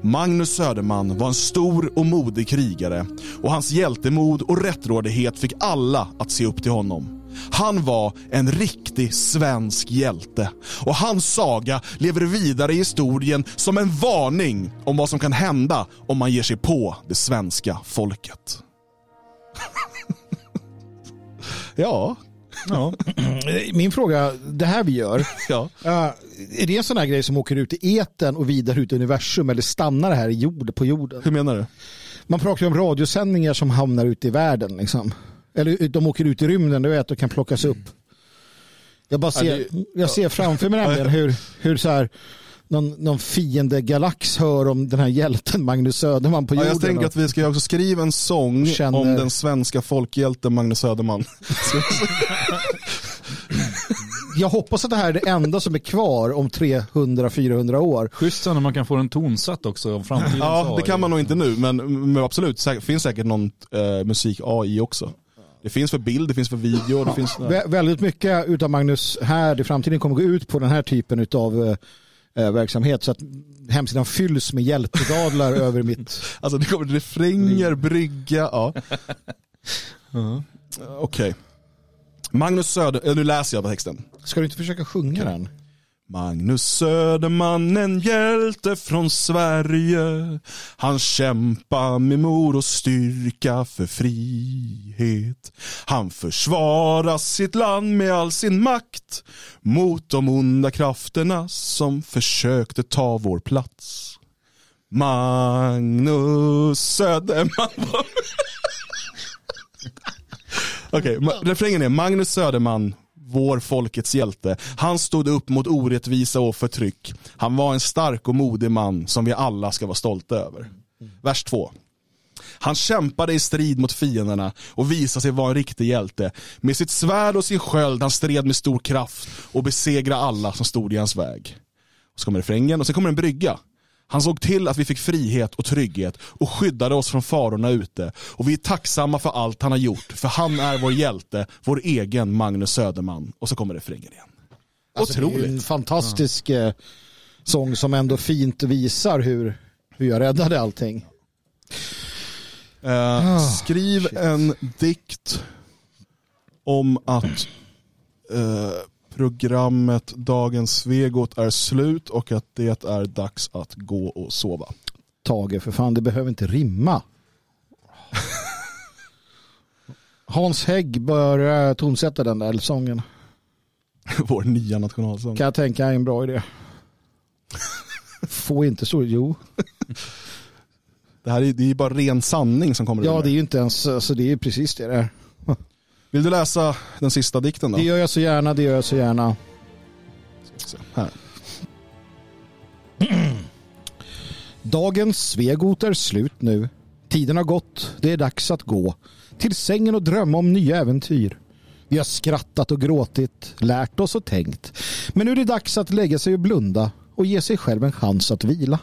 Magnus Söderman var en stor och modig krigare och hans hjältemod och rättrådighet fick alla att se upp till honom. Han var en riktig svensk hjälte och hans saga lever vidare i historien som en varning om vad som kan hända om man ger sig på det svenska folket. ja. Ja. Min fråga, det här vi gör, ja. är det en sån här grej som åker ut i eten och vidare ut i universum eller stannar det här i jord, på jorden? Hur menar du? Man pratar ju om radiosändningar som hamnar ute i världen. Liksom. Eller de åker ut i rymden du vet, och kan plockas upp. Jag, bara ser, Ja, det- jag ser framför mig nämligen hur, hur så här, någon, någon fiende galax hör om den här hjälten Magnus Söderman på Ja, jorden. jag tänker att vi ska också skriva en sång Känner- om den svenska folkhjälten Magnus Söderman. Jag hoppas att det här är det enda som är kvar om 300-400 år. Schysst när man kan få den tonsatt också om framtidens Ja, det kan man nog inte nu, men, men absolut, det finns säkert någon eh, musik-AI också. Det finns för bild, det finns för video, det finns... Vä- väldigt mycket utav Magnus här i framtiden kommer gå ut på den här typen av verksamhet så att hemsidan fylls med hjältedadlar över mitt... Alltså det kommer refränger, brygga, ja. Ja. Okej. Magnus Söder, eh, nu läser jag på texten. Ska du inte försöka sjunga den? Magnus Söderman, en hjälte från Sverige. Han kämpar med mod och styrka för frihet. Han försvarar sitt land med all sin makt mot de onda krafterna som försökte ta vår plats. Magnus Söderman var Okej, okay, refrängen är Magnus Söderman, vår folkets hjälte. Han stod upp mot orättvisa och förtryck. Han var en stark och modig man som vi alla ska vara stolta över. Vers 2. Han kämpade i strid mot fienderna och visade sig vara en riktig hjälte. Med sitt svärd och sin sköld han stred med stor kraft och besegrade alla som stod i hans väg. Och så kommer refrängen och sen kommer en brygga. Han såg till att vi fick frihet och trygghet och skyddade oss från farorna ute. Och vi är tacksamma för allt han har gjort, för han är vår hjälte, vår egen Magnus Söderman. Och så kommer refrängen igen. Alltså, det är ju Otroligt. en fantastisk eh, sång som ändå fint visar hur, hur jag räddade allting. Eh, Ah, skriv en dikt om att eh, programmet Dagens Svegot är slut och att det är dags att gå och sova. Tage, för fan, det behöver inte rimma. Hans Hägg bör eh, tonsätta den där sången. Vår nya nationalsång. Kan jag tänka är en bra idé. Få inte så, jo. Det här är, det är bara ren sanning som kommer Ja, det. är ju inte ens, alltså det är ju precis det där. Vill du läsa den sista dikten då? Det gör jag så gärna, det gör jag så gärna. Här. Dagens Svegot är slut nu. Tiden har gått, det är dags att gå. Till sängen och drömma om nya äventyr. Vi har skrattat och gråtit, lärt oss och tänkt. Men nu är det dags att lägga sig och blunda och ge sig själv en chans att vila.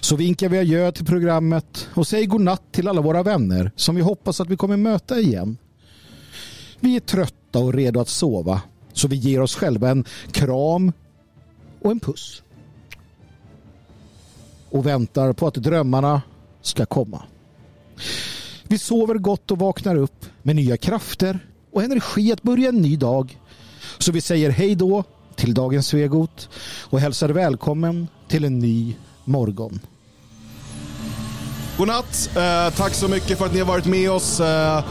Så vinkar vi adjö till programmet och säger godnatt till alla våra vänner som vi hoppas att vi kommer möta igen. Vi är trötta och redo att sova så vi ger oss själva en kram och en puss och väntar på att drömmarna ska komma. Vi sover gott och vaknar upp med nya krafter och energi att börja en ny dag. Så vi säger hej då till dagens Svegot och hälsar välkommen till en ny morgon. Godnatt, eh, tack så mycket för att ni har varit med oss. Eh,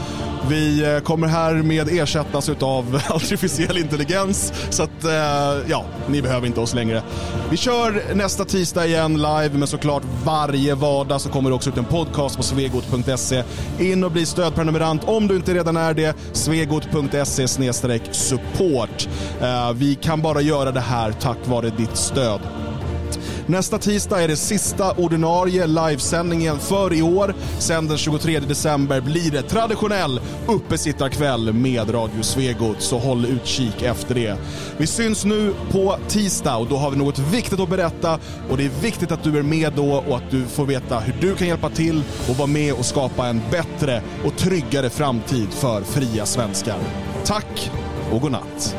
vi eh, kommer härmed ersättas av artificiell intelligens. Så att, eh, ja, ni behöver inte oss längre. Vi kör nästa tisdag igen live, men såklart varje vardag så kommer det också ut en podcast på svegot.se. In och bli stödprenumerant om du inte redan är det. svegot.se support. Eh, vi kan bara göra det här tack vare ditt stöd. Nästa tisdag är det sista ordinarie livesändningen för i år. Sen den 23 december blir det traditionell uppesittarkväll med Radio Svegot, så håll utkik efter det. Vi syns nu på tisdag och då har vi något viktigt att berätta och det är viktigt att du är med då och att du får veta hur du kan hjälpa till och vara med och skapa en bättre och tryggare framtid för fria svenskar. Tack och god natt.